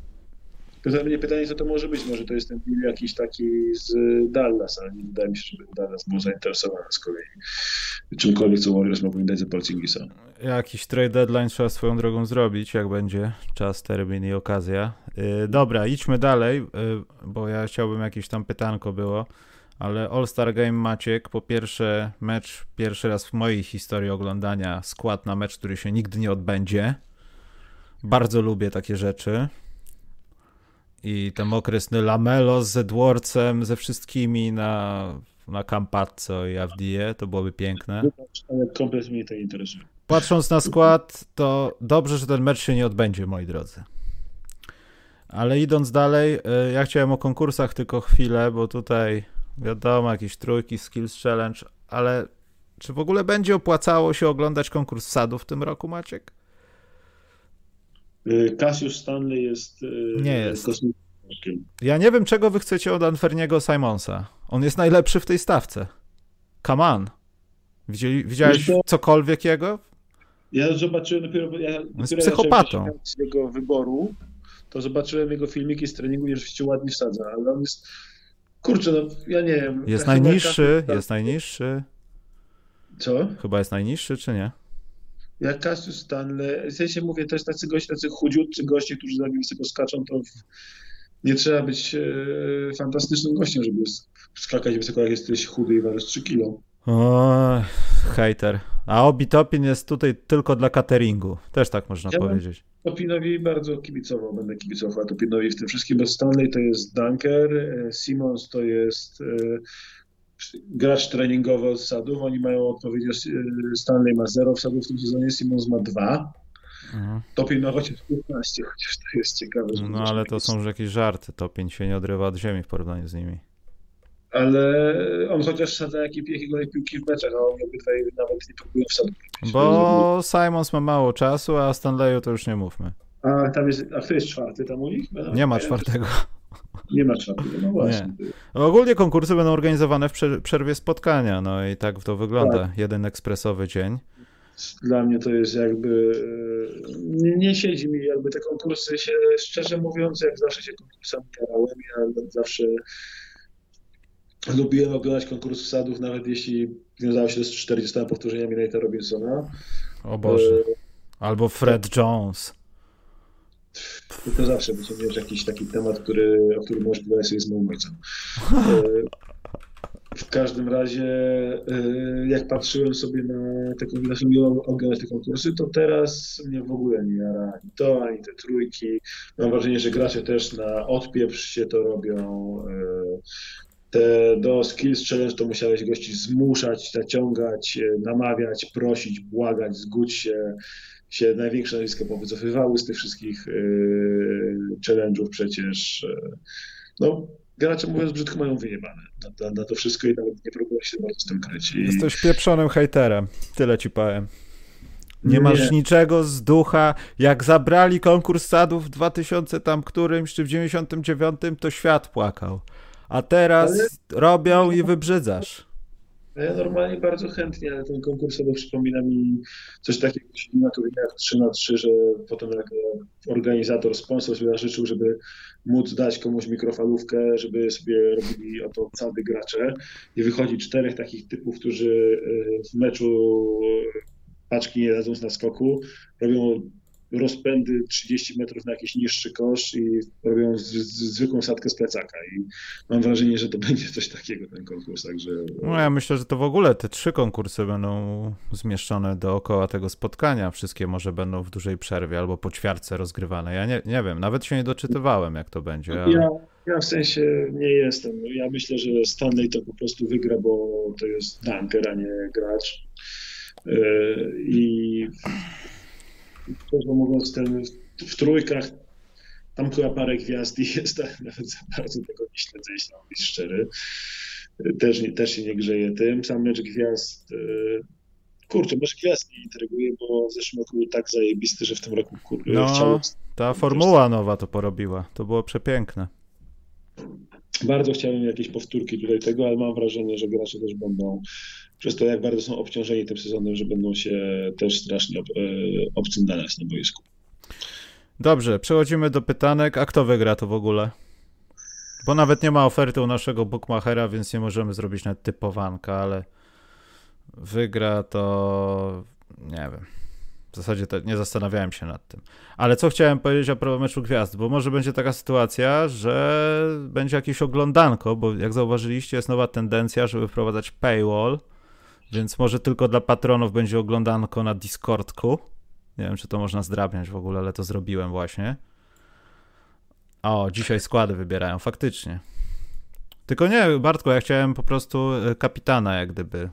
To mnie pytanie, co to może być. Może to jest ten deal jakiś taki z Dallas, ale nie wydaje mi się, żeby Dallas był zainteresowany z kolei czymkolwiek, co Warriors mogą dać za Porzingisa. Jakiś trade deadline trzeba swoją drogą zrobić, jak będzie czas, termin i okazja. Yy, dobra, idźmy dalej, yy, bo ja chciałbym jakieś tam pytanko było, ale All-Star Game Maciek, po pierwsze mecz, pierwszy raz w mojej historii oglądania skład na mecz, który się nigdy nie odbędzie. Bardzo lubię takie rzeczy i ten okresny Lamelo z Edwardsem, ze wszystkimi na, na Campazzo i Avdie, to byłoby piękne. Kompletnie mnie to interesuje. Patrząc na skład, to dobrze, że ten mecz się nie odbędzie, moi drodzy. Ale idąc dalej, y, ja chciałem o konkursach tylko chwilę, bo tutaj wiadomo, jakieś trójki, skills challenge, ale czy w ogóle będzie opłacało się oglądać konkurs sadów w tym roku, Maciek? Y, Cassius Stanley jest. Y, nie jest. Kosmikiem. Ja nie wiem, czego wy chcecie od Anferniego Simonsa. On jest najlepszy w tej stawce. Come on. Widzieli, widziałeś cokolwiek jego? Ja zobaczyłem dopiero. Ja dopiero jest psychopatą. Z jego wyboru, to zobaczyłem jego filmiki z treningu i rzeczywiście ładnie wsadza, ale on jest. Kurczę, no ja nie wiem. Jest najniższy, jest najniższy. Co? Chyba jest najniższy, czy nie? Jak Cassius Stanley, w sensie mówię też tacy goście, tacy chudziutcy goście, którzy za wysoko skaczą, to nie trzeba być e, fantastycznym gościem, żeby skakać wysoko, jak jesteś chudy i ważysz 3 kilo. O, hater. A Obi Topin jest tutaj tylko dla cateringu. Też tak można ja powiedzieć. Topinowi bardzo kibicował, będę kibicował Topinowi w tym wszystkim, bo Stanley to jest dunker, e, Simons to jest e, gracz treningowy od sadów. Oni mają odpowiednio, Stanley ma 0 wsadów w tym sezonie, Simons ma 2. Mhm. Topień ma chociaż 15, chociaż to jest ciekawe. no ale to są już jakieś żarty. Topień się nie odrywa od ziemi w porównaniu z nimi. Ale on chociaż sadza jakie jakiegoś piłki w meczach, a oni obydwaj nawet nie próbują wsadów. Bo Simons ma mało czasu, a Stanleyu to już nie mówmy. A tam jest, a kto jest czwarty tam u nich? nie ma czwartego. Nie ma czwartego, no właśnie. Nie. Ogólnie konkursy będą organizowane w przerwie spotkania, no i tak to wygląda. Tak. Jeden ekspresowy dzień. Dla mnie to jest jakby, nie, nie, siedzi mi jakby te konkursy się, szczerze mówiąc, jak zawsze się konkursami karałem, ja zawsze lubiłem oglądać konkurs sadów, nawet jeśli wiązało się z 40 powtórzeniami Nate'a Robinsona. O Boże. E, Albo Fred Jones to zawsze wyciągniesz jakiś taki temat, który, o którym możesz pogadać sobie z moim ojcem. E, w każdym razie, e, jak patrzyłem sobie na te, oglądać te konkursy, to teraz mnie w ogóle nie jara ani to, ani te trójki. Mam wrażenie, że gracze też na odpieprz się to robią. E, te do Skills Challenge to musiałeś gości zmuszać, zaciągać, namawiać, prosić, błagać, zgódź się się największe nazwiska powycofywały z tych wszystkich yy, challenge'ów przecież. Yy, no, gracze mówiąc brzydko mają wyjebane na, na, na, to wszystko i nawet nie próbują się bardzo z tym kryć. I... Jesteś pieprzonym hejterem, tyle ci powiem. Nie, nie masz niczego z ducha. Jak zabrali konkurs sadów w 2000 tam którymś czy w 99, to świat płakał. A teraz Ale... robią i wybrzydzasz. No ja normalnie bardzo chętnie, ale ten konkurs to przypomina mi coś takiego na turniejach 3 na 3 że potem jak organizator, sponsor sobie życzył, żeby móc dać komuś mikrofalówkę, żeby sobie robili oto cady gracze i wychodzi czterech takich typów, którzy e, w meczu paczki nie dadzą na skoku, robią rozpędy 30 metrów na jakiś niższy kosz i robią z, z, zwykłą sadkę z plecaka. I mam wrażenie, że to będzie coś takiego, ten konkurs. Także... No ja myślę, że to w ogóle te trzy konkursy będą zmieszczone dookoła tego spotkania. Wszystkie może będą w dużej przerwie albo po ćwiartce rozgrywane. Ja nie, nie wiem, nawet się nie doczytywałem, jak to będzie. Ale... Ja, ja w sensie nie jestem. Ja myślę, że Stanley to po prostu wygra, bo to jest dunker, a nie gracz. Yy, I szczerze mówiąc, ten, w trójkach tam chyba parę gwiazd i jest, nawet za bardzo tego nie śledzę, jeśli mam być szczery. Też, też się nie grzeje tym. Sam mecz gwiazd, e, kurczę, mecz gwiazd mnie intryguje, bo w zeszłym roku był tak zajebisty, że w tym roku kur... no, chciałem... ta formuła nowa to porobiła, to było przepiękne. Bardzo chciałem jakieś powtórki tutaj tego, ale mam wrażenie, że gracze też będą przez to, jak bardzo są obciążeni tym sezonem, że będą się też strasznie ob, e, obcindalać na boisku. Dobrze, przechodzimy do pytanek. A kto wygra to w ogóle? Bo nawet nie ma oferty u naszego bookmachera, więc nie możemy zrobić nawet typowanka, ale wygra to nie wiem. W zasadzie nie zastanawiałem się nad tym. Ale co chciałem powiedzieć a propos meczu gwiazd, bo może będzie taka sytuacja, że będzie jakieś oglądanko, bo jak zauważyliście, jest nowa tendencja, żeby wprowadzać paywall, więc może tylko dla patronów będzie oglądanko na Discordku. Nie wiem, czy to można zdrabniać w ogóle, ale to zrobiłem właśnie. O, dzisiaj składy wybierają, faktycznie. Tylko nie, Bartko, ja chciałem po prostu e, kapitana jak gdyby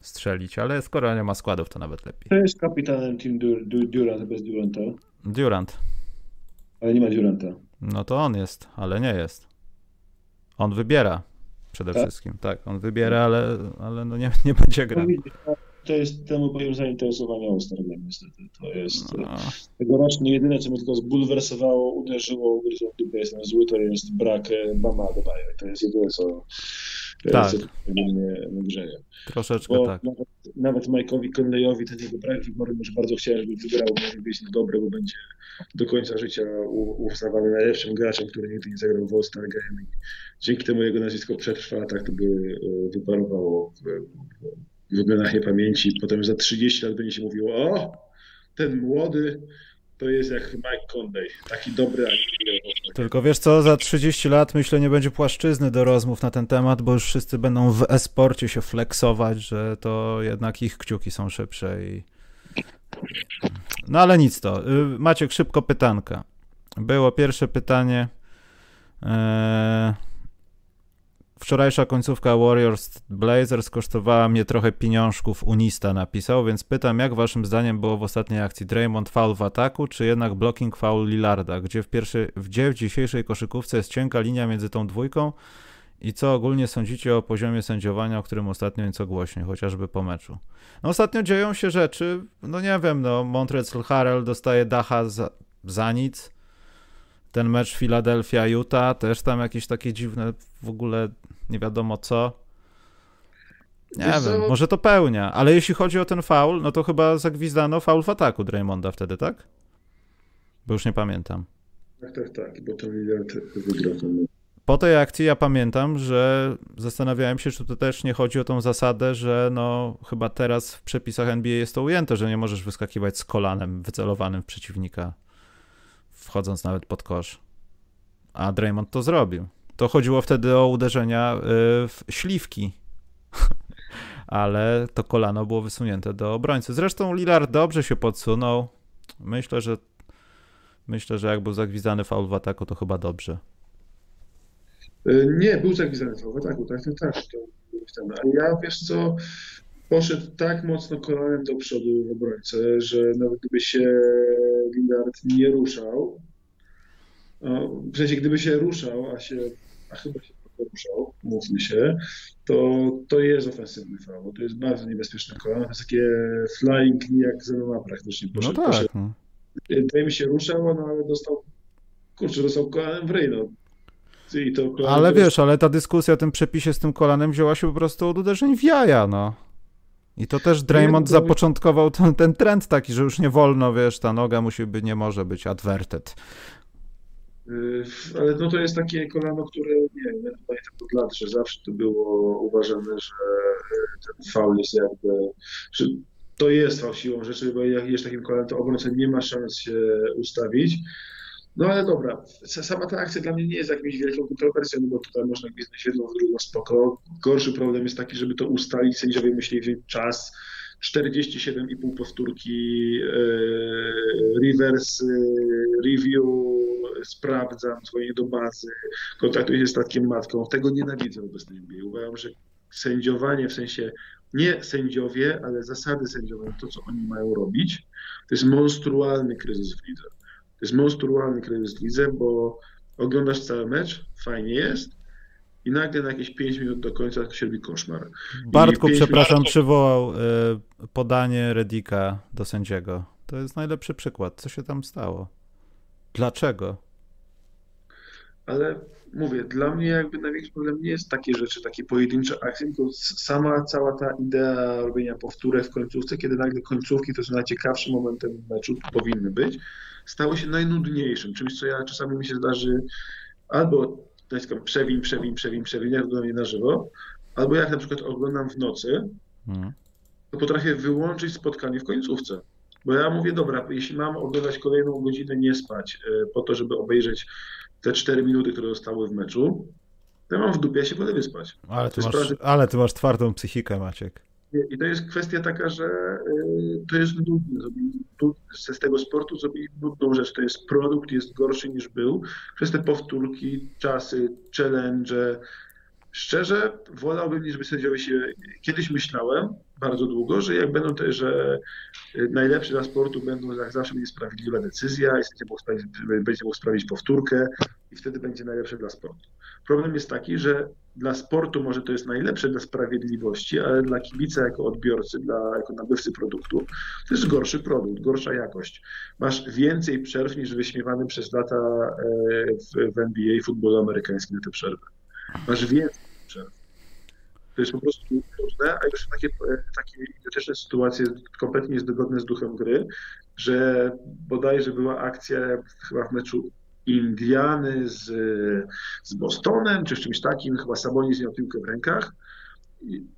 strzelić, ale skoro nie ma składów, to nawet lepiej. Kto jest kapitanem Team Dur Dur Durant bez Duranta? Durant. Ale nie ma Duranta. No to on jest, ale nie jest. On wybiera przede tak? wszystkim. Tak, on wybiera, ale, ale no nie, nie będzie grał. To jest temu powiem zainteresowanie Ostergiem niestety. To jest no. tegoroczne jedyne, co mnie tylko zbulwersowało, uderzyło, w dupę, jestem zły, to jest brak e, Bama Adebayo. To jest jedyne, co tak. mnie grzeje. Troszeczkę bo tak. Nawet, nawet Mike'owi Conleyowi ten jego brak wyboru już bardzo chciałem, żeby wygrał, może być dobry, bo będzie do końca życia uznawany najlepszym graczem, który nigdy nie zagrał w All-Star Game. Dzięki temu jego nazwisko przetrwa, tak to by e, wyparowało w, w wyglądach niepamięci. Potem za 30 lat będzie się mówiło, o, ten młody to jest jak Mike Conley, taki dobry, Tylko wiesz co, za 30 lat myślę nie będzie płaszczyzny do rozmów na ten temat, bo już wszyscy będą w e-sporcie się flexować, że to jednak ich kciuki są szybsze i... No ale nic to. Y, Maciek, szybko pytanka. Było pierwsze pytanie. Eee... Wczorajsza końcówka Warriors Blazers kosztowała mnie trochę pieniążków, Unista napisał, więc pytam, jak waszym zdaniem było w ostatniej akcji? Draymond foul w ataku, czy jednak blocking foul Lillarda, gdzie w, pierwszej, gdzie w dzisiejszej koszykówce jest cienka linia między tą dwójką? I co ogólnie sądzicie o poziomie sędziowania, o którym ostatnio nieco głośniej, chociażby po meczu? No ostatnio dzieją się rzeczy, no nie wiem, no Montrezl Harrell dostaje dacha za, za nic, ten mecz Philadelphia-Utah też tam jakieś takie dziwne w ogóle nie wiadomo co. Nie Wiesz wiem, może to pełnia, ale jeśli chodzi o ten faul, no to chyba zagwizdano faul w ataku Draymonda wtedy, tak? Bo już nie pamiętam. Tak, tak, tak, bo to Lillard wygrał ten po tej akcji ja pamiętam, że zastanawiałem się, czy to też nie chodzi o tą zasadę, że no chyba teraz w przepisach NBA jest to ujęte, że nie możesz wyskakiwać z kolanem wycelowanym w przeciwnika, wchodząc nawet pod kosz. A Draymond to zrobił. To chodziło wtedy o uderzenia y, w śliwki. Ale to kolano było wysunięte do obrońcy. Zresztą Lillard dobrze się podsunął. Myślę, że myślę, że jak był zagwizdany faul w ataku, to chyba dobrze. Y, nie, był zagwizdany faul w ataku, tak, tak, tak. Ale ja, wiesz co, poszedł tak mocno kolanem do przodu w obrońcę, że nawet gdyby się Lillard nie ruszał, w sensie gdyby się ruszał, a się a chyba się poruszał, mówmy się, to, to jest ofensywny faul. To jest bardzo niebezpieczne kolano. To jest takie flying jak z MMA praktycznie. Poszedł, no tak. No. mi się ruszał, no ale dostał, kurczę, dostał kolanem w ryj, no. ale wiesz, ale ta dyskusja o tym przepisie z tym kolanem wzięła się po prostu od uderzeń w jaja, no. I to też Draymond zapoczątkował ten, ten trend taki, że już nie wolno, wiesz, ta noga musi być, nie może być adverted. Yy, ale no to jest takie kolano, które nie wiem, pamiętam od lat, że zawsze to było uważane, że yy, ten faul jest jakby, że to jest fał siłą rzeczy, bo jak jest takim kolanem, to obrońca nie ma szans się ustawić. No ale dobra, sama ta akcja dla mnie nie jest jakimś wielką kontrowersją, bo tutaj można gwizdać w jedną, w drugą spoko. Gorszy problem jest taki, żeby to ustalić, sędziowie musieli wziąć czas, 47,5 powtórki, e, reverse review, sprawdzam, dzwonię do bazy, kontaktuję się z statkiem matką. Tego nienawidzę obecnie NBA. Uważam, że sędziowanie w sensie nie sędziowie, ale zasady sędziowania, to co oni mają robić, to jest monstrualny kryzys w lidze. To jest monstrualny kryzys w lidze, bo oglądasz cały mecz, fajnie jest, i nagle na jakieś 5 minut do końca się robi koszmar. Bartku, przepraszam, minut... przywołał y, podanie Redika do sędziego. To jest najlepszy przykład. Co się tam stało? Dlaczego? ale mówię, dla mnie jakby największy problem nie jest takie rzeczy, takie pojedyncze akcje, tylko sama cała ta idea robienia powtórek w końcówce, kiedy nagle końcówki, to są najciekawszym momentem meczu, powinny być, stało się najnudniejszym, czymś, co ja czasami mi się zdarzy albo naciskam przewin, przewin, przewin, przewin, jak oglądam je na żywo, albo jak na przykład oglądam w nocy, hmm. to potrafię wyłączyć spotkanie w końcówce. Bo ja mówię, dobra, jeśli mam oglądać kolejną godzinę, nie spać, e, po to, żeby obejrzeć te 4 minuty, które zostały w meczu, to ja mam w dupie, ja się wolę wyspać. Ale ty, masz, ale ty masz twardą psychikę, Maciek. I to jest kwestia taka, że y, to jest nudne. Z tego sportu zrobili nudną rzecz. To jest produkt, jest gorszy niż był. Przez te powtórki, czasy, challenge. Szczerze, wolałbym, żeby sędziowie się. Kiedyś myślałem bardzo długo, że jak będą te, że najlepsze dla sportu będą, jak zawsze będzie sprawiedliwa decyzja, i będzie mógł sprawić powtórkę i wtedy będzie najlepsze dla sportu. Problem jest taki, że dla sportu może to jest najlepsze dla sprawiedliwości, ale dla kibica jako odbiorcy, dla, jako nabywcy produktu, to jest gorszy produkt, gorsza jakość. Masz więcej przerw niż wyśmiewany przez lata e, w, w NBA i futbolu amerykańskim na te przerwy. Masz więcej przerw. To jest po prostu trudne, a już takie, e, takie idiotyczne sytuacje kompletnie niezgodne z duchem gry, że bodajże była akcja chyba w meczu Indiany z, z Bostonem, czy z czymś takim, chyba Sabonis miał piłkę w rękach,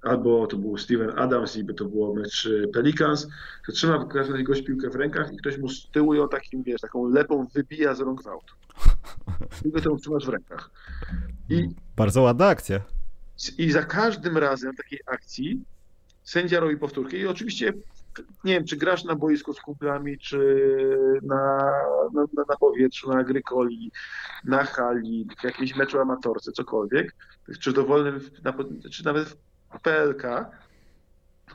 albo to był Steven Adams i by to było mecz Pelicans, to trzyma każdy gość piłkę w rękach i ktoś mu z tyłu ją takim, wiesz, taką lepą wybija z rąk w auto. Piłkę tę trzymasz w rękach. I, Bardzo ładna akcja. I za każdym razem takiej akcji sędzia robi powtórkę i oczywiście nie wiem, czy grasz na boisku z kumplami, czy na, na, na powietrzu, na agrykoli, na hali, w jakimś meczu amatorce, cokolwiek, czy dowolnym, czy nawet w PLK,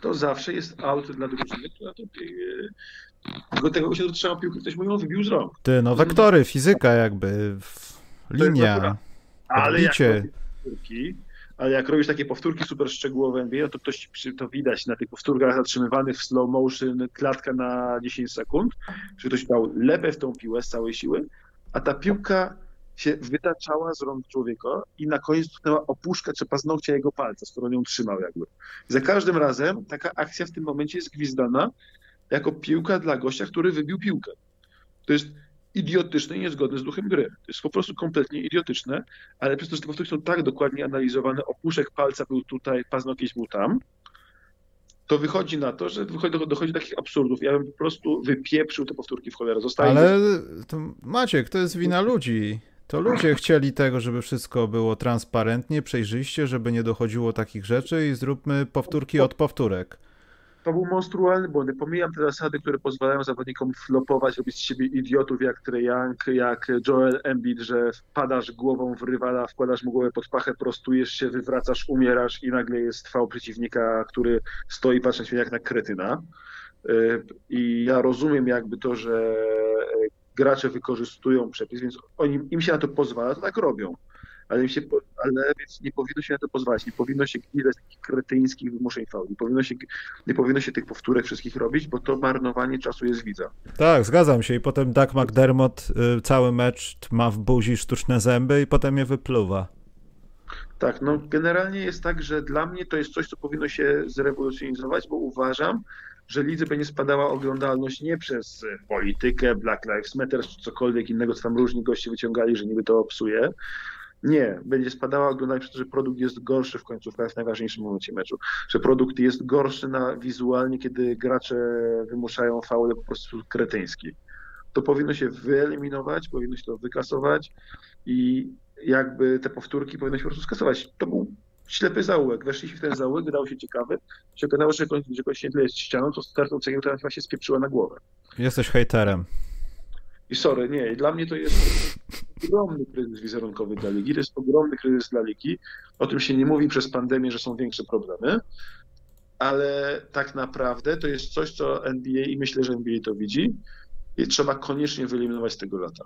to zawsze jest aut dla drużyny, która to do tego się dotrzymał piłkę, ktoś mu ją wybił z rąk. Ty, no wektory, fizyka jakby, linia, Ale odbicie. jak piłki, ale jak robisz takie powtórki super szczegółowe NBA, to ktoś to widać na tych powtórkach zatrzymywanych w slow motion, klatka na 10 sekund, że ktoś dał lepę w tą piłę z całej siły, a ta piłka się wytaczała z rąk człowieka i na koniec dotknęła opuszkę czy paznokcia jego palca, którą ją trzymał jakby. za każdym razem taka akcja w tym momencie jest gwizdana jako piłka dla gościa, który wybił piłkę. To jest idiotyczne i niezgodne z duchem gry. To jest po prostu kompletnie idiotyczne, ale przez to, że te powtórki są tak dokładnie analizowane, opuszek palca był tutaj, paznokieć był tam, to wychodzi na to, że dochodzi, dochodzi do takich absurdów. Ja bym po prostu wypieprzył te powtórki w cholerę. Zostaje ale to, Maciek, to jest wina ludzi. To ludzie chcieli tego, żeby wszystko było transparentnie, przejrzyście, żeby nie dochodziło takich rzeczy i zróbmy powtórki od powtórek to był monstrualny błąd. Pomijam te zasady, które pozwalają zawodnikom flopować, robić z siebie idiotów jak Young, jak Joel Embiid, że wpadasz głową w rywala, wkładasz mu głowę pod pachę, prostujesz się, wywracasz, umierasz i nagle jest fał przeciwnika, który stoi patrzy na jak na kretyna. Y, I ja rozumiem jakby to, że gracze wykorzystują przepis, więc oni, im się na to pozwala, to tak robią ale, się, ale więc nie powinno się na to pozwalać, nie powinno się ile takich kretyńskich wymuszeń faul, nie powinno, się, nie powinno się tych powtórek wszystkich robić, bo to marnowanie czasu jest widza. Tak, zgadzam się i potem Doug McDermott y, cały mecz ma w buzi sztuczne zęby i potem je wypluwa. Tak, no generalnie jest tak, że dla mnie to jest coś, co powinno się zrewolucjonizować, bo uważam, że lidze będzie spadała oglądalność nie przez politykę, Black Lives Matter, czy cokolwiek innego, co tam różni goście wyciągali, że niby to psuje, nie, będzie spadała przez to, że produkt jest gorszy w końcówkach w najważniejszym momencie meczu. Że produkt jest gorszy na wizualnie, kiedy gracze wymuszają faule po prostu kretyński. To powinno się wyeliminować, powinno się to wykasować i jakby te powtórki powinno się po prostu skasować. To był ślepy zaułek. Weszliśmy w ten zaułek, wydawał się ciekawy. Się okazało, że że kończnie jest ścianą, to startą cegieł chyba się spieprzyła na głowę. Jesteś hejterem. I sorry, nie. Dla mnie to jest ogromny kryzys wizerunkowy dla ligi. To jest ogromny kryzys dla ligi. O tym się nie mówi przez pandemię, że są większe problemy. Ale tak naprawdę to jest coś, co NBA i myślę, że NBA to widzi i trzeba koniecznie wyeliminować z tego lata.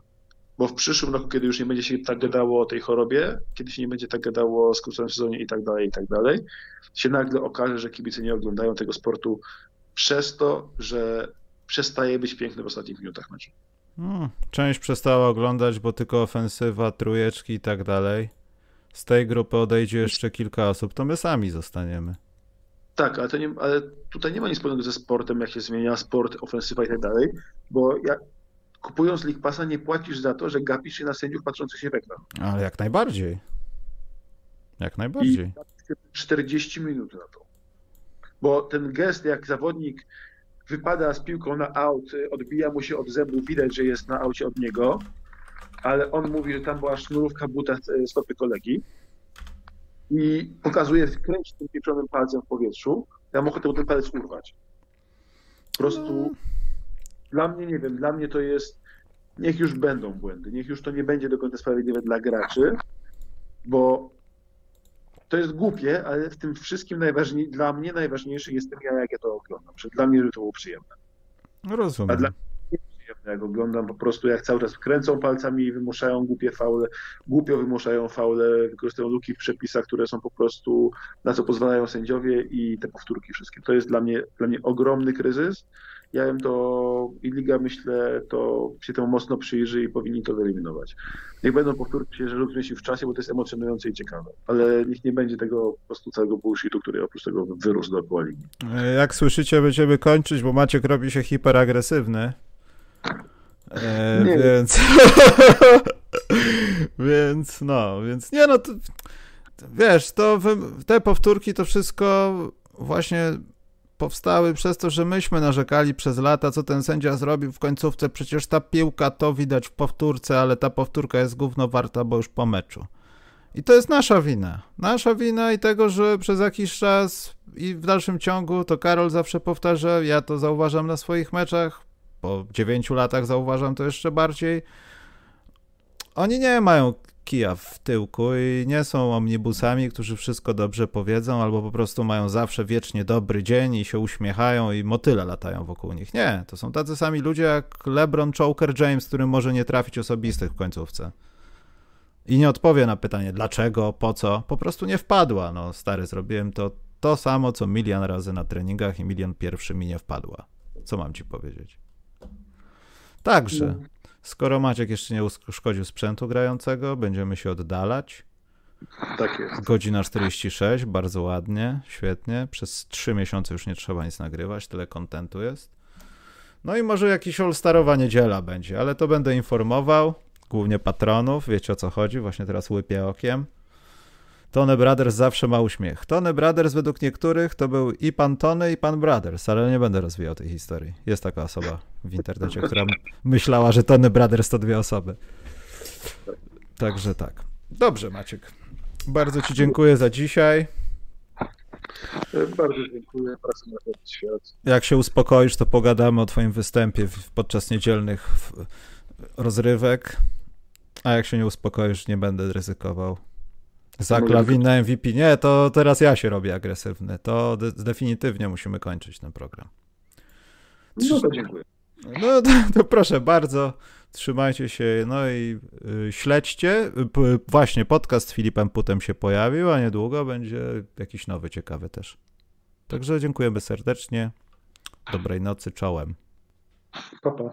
Bo w przyszłym roku, kiedy już nie będzie się tak gadało o tej chorobie, kiedy się nie będzie tak gadało o skróconym sezonie i tak dalej, i tak dalej, się nagle okaże, że kibice nie oglądają tego sportu przez to, że przestaje być piękny w ostatnich minutach meczu. Hmm, część przestała oglądać, bo tylko ofensywa, trujeczki i tak dalej. Z tej grupy odejdzie jeszcze kilka osób, to my sami zostaniemy. Tak, ale, nie, ale tutaj nie ma nic wspólnego ze sportem, jak się zmienia sport, ofensywa i tak dalej, bo jak kupując League Passa nie płacisz za to, że gapisz się na sędziów patrzących się w ekran. Ale jak najbardziej. Jak najbardziej. I 40 minut na to. Bo ten gest, jak zawodnik wypada z piłką na aut, odbija mu się od zębu, widać, że jest na aucie od niego, ale on mówi, że tam była sznurówka buta stopy kolegi i pokazuje, kręci tym pieprzonym palcem w powietrzu, ja ochotę ten palec urwać. Po prostu dla mnie, nie wiem, dla mnie to jest, niech już będą błędy, niech już to nie będzie do końca sprawiedliwe dla graczy, bo to jest głupie, ale w tym wszystkim najważniej, dla mnie najważniejszy jestem ja, jak ja to oglądam. Dla mnie, żeby to było przyjemne. No rozumiem. A dla mnie przyjemne, jak oglądam po prostu, jak cały czas kręcą palcami i wymuszają głupie faule, głupio wymuszają faule, wykorzystują luki w przepisach, które są po prostu, na co pozwalają sędziowie i te powtórki wszystkie. To jest dla mnie, dla mnie ogromny kryzys ja bym to i Liga myślę, to się temu mocno przyjrzy i powinni to wyeliminować. Niech będą powtórki że lub w czasie, bo to jest emocjonujące i ciekawe, ale niech nie będzie tego po prostu całego bullshitu, który oprócz tego wyrósł dookoła Ligi. Jak słyszycie, będziemy kończyć, bo Maciek robi się hiperagresywny. E, więc więc no, więc nie no, to, wiesz, to te powtórki to wszystko właśnie powstały przez to, że myśmy narzekali przez lata, co ten sędzia zrobił w końcówce. Przecież ta piłka to widać w powtórce, ale ta powtórka jest gówno warta, bo już po meczu. I to jest nasza wina. Nasza wina i tego, że przez jakiś czas i w dalszym ciągu to Karol zawsze powtarza, ja to zauważam na swoich meczach, po dziewięciu latach zauważam to jeszcze bardziej. Oni nie mają kija w tyłku i nie są omnibusami, którzy wszystko dobrze powiedzą, albo po prostu mają zawsze wiecznie dobry dzień i się uśmiechają i motyle latają wokół nich. Nie, to są tacy sami ludzie jak LeBron Choker James, który może nie trafić osobistych w końcówce. I nie odpowie na pytanie dlaczego, po co, po prostu nie wpadła. No stary, zrobiłem to to samo, co milion razy na treningach i milion pierwszy mi nie wpadła. Co mam ci powiedzieć? Także. Skoro Maciek jeszcze nie uszkodził sprzętu grającego, będziemy się oddalać. Tak jest. Godzina 46, bardzo ładnie, świetnie. Przez 3 miesiące już nie trzeba nic nagrywać, tyle kontentu jest. No i może jakiś all-starowa niedziela będzie, ale to będę informował, głównie patronów, wiecie o co chodzi, właśnie teraz łypię okiem. Tony Brothers zawsze ma uśmiech. Tony Brothers według niektórych to był i pan Tony, i pan Brothers, ale nie będę rozwijał tej historii. Jest taka osoba w internecie, która myślała, że Tony Brothers to dwie osoby. Także tak. Dobrze, Maciek. Bardzo Ci dziękuję za dzisiaj. Bardzo dziękuję. Pracę na świat. Jak się uspokoisz, to pogadamy o Twoim występie podczas niedzielnych rozrywek. A jak się nie uspokoisz, nie będę ryzykował. Za klawinę MVP. Nie, to teraz ja się robię agresywny. To de definitywnie musimy kończyć ten program. No to dziękuję. No to, to proszę bardzo. Trzymajcie się, no i y, śledźcie. P właśnie podcast z Filipem Putem się pojawił, a niedługo będzie jakiś nowy, ciekawy też. Także dziękujemy serdecznie. Dobrej nocy, czołem. Pa, pa.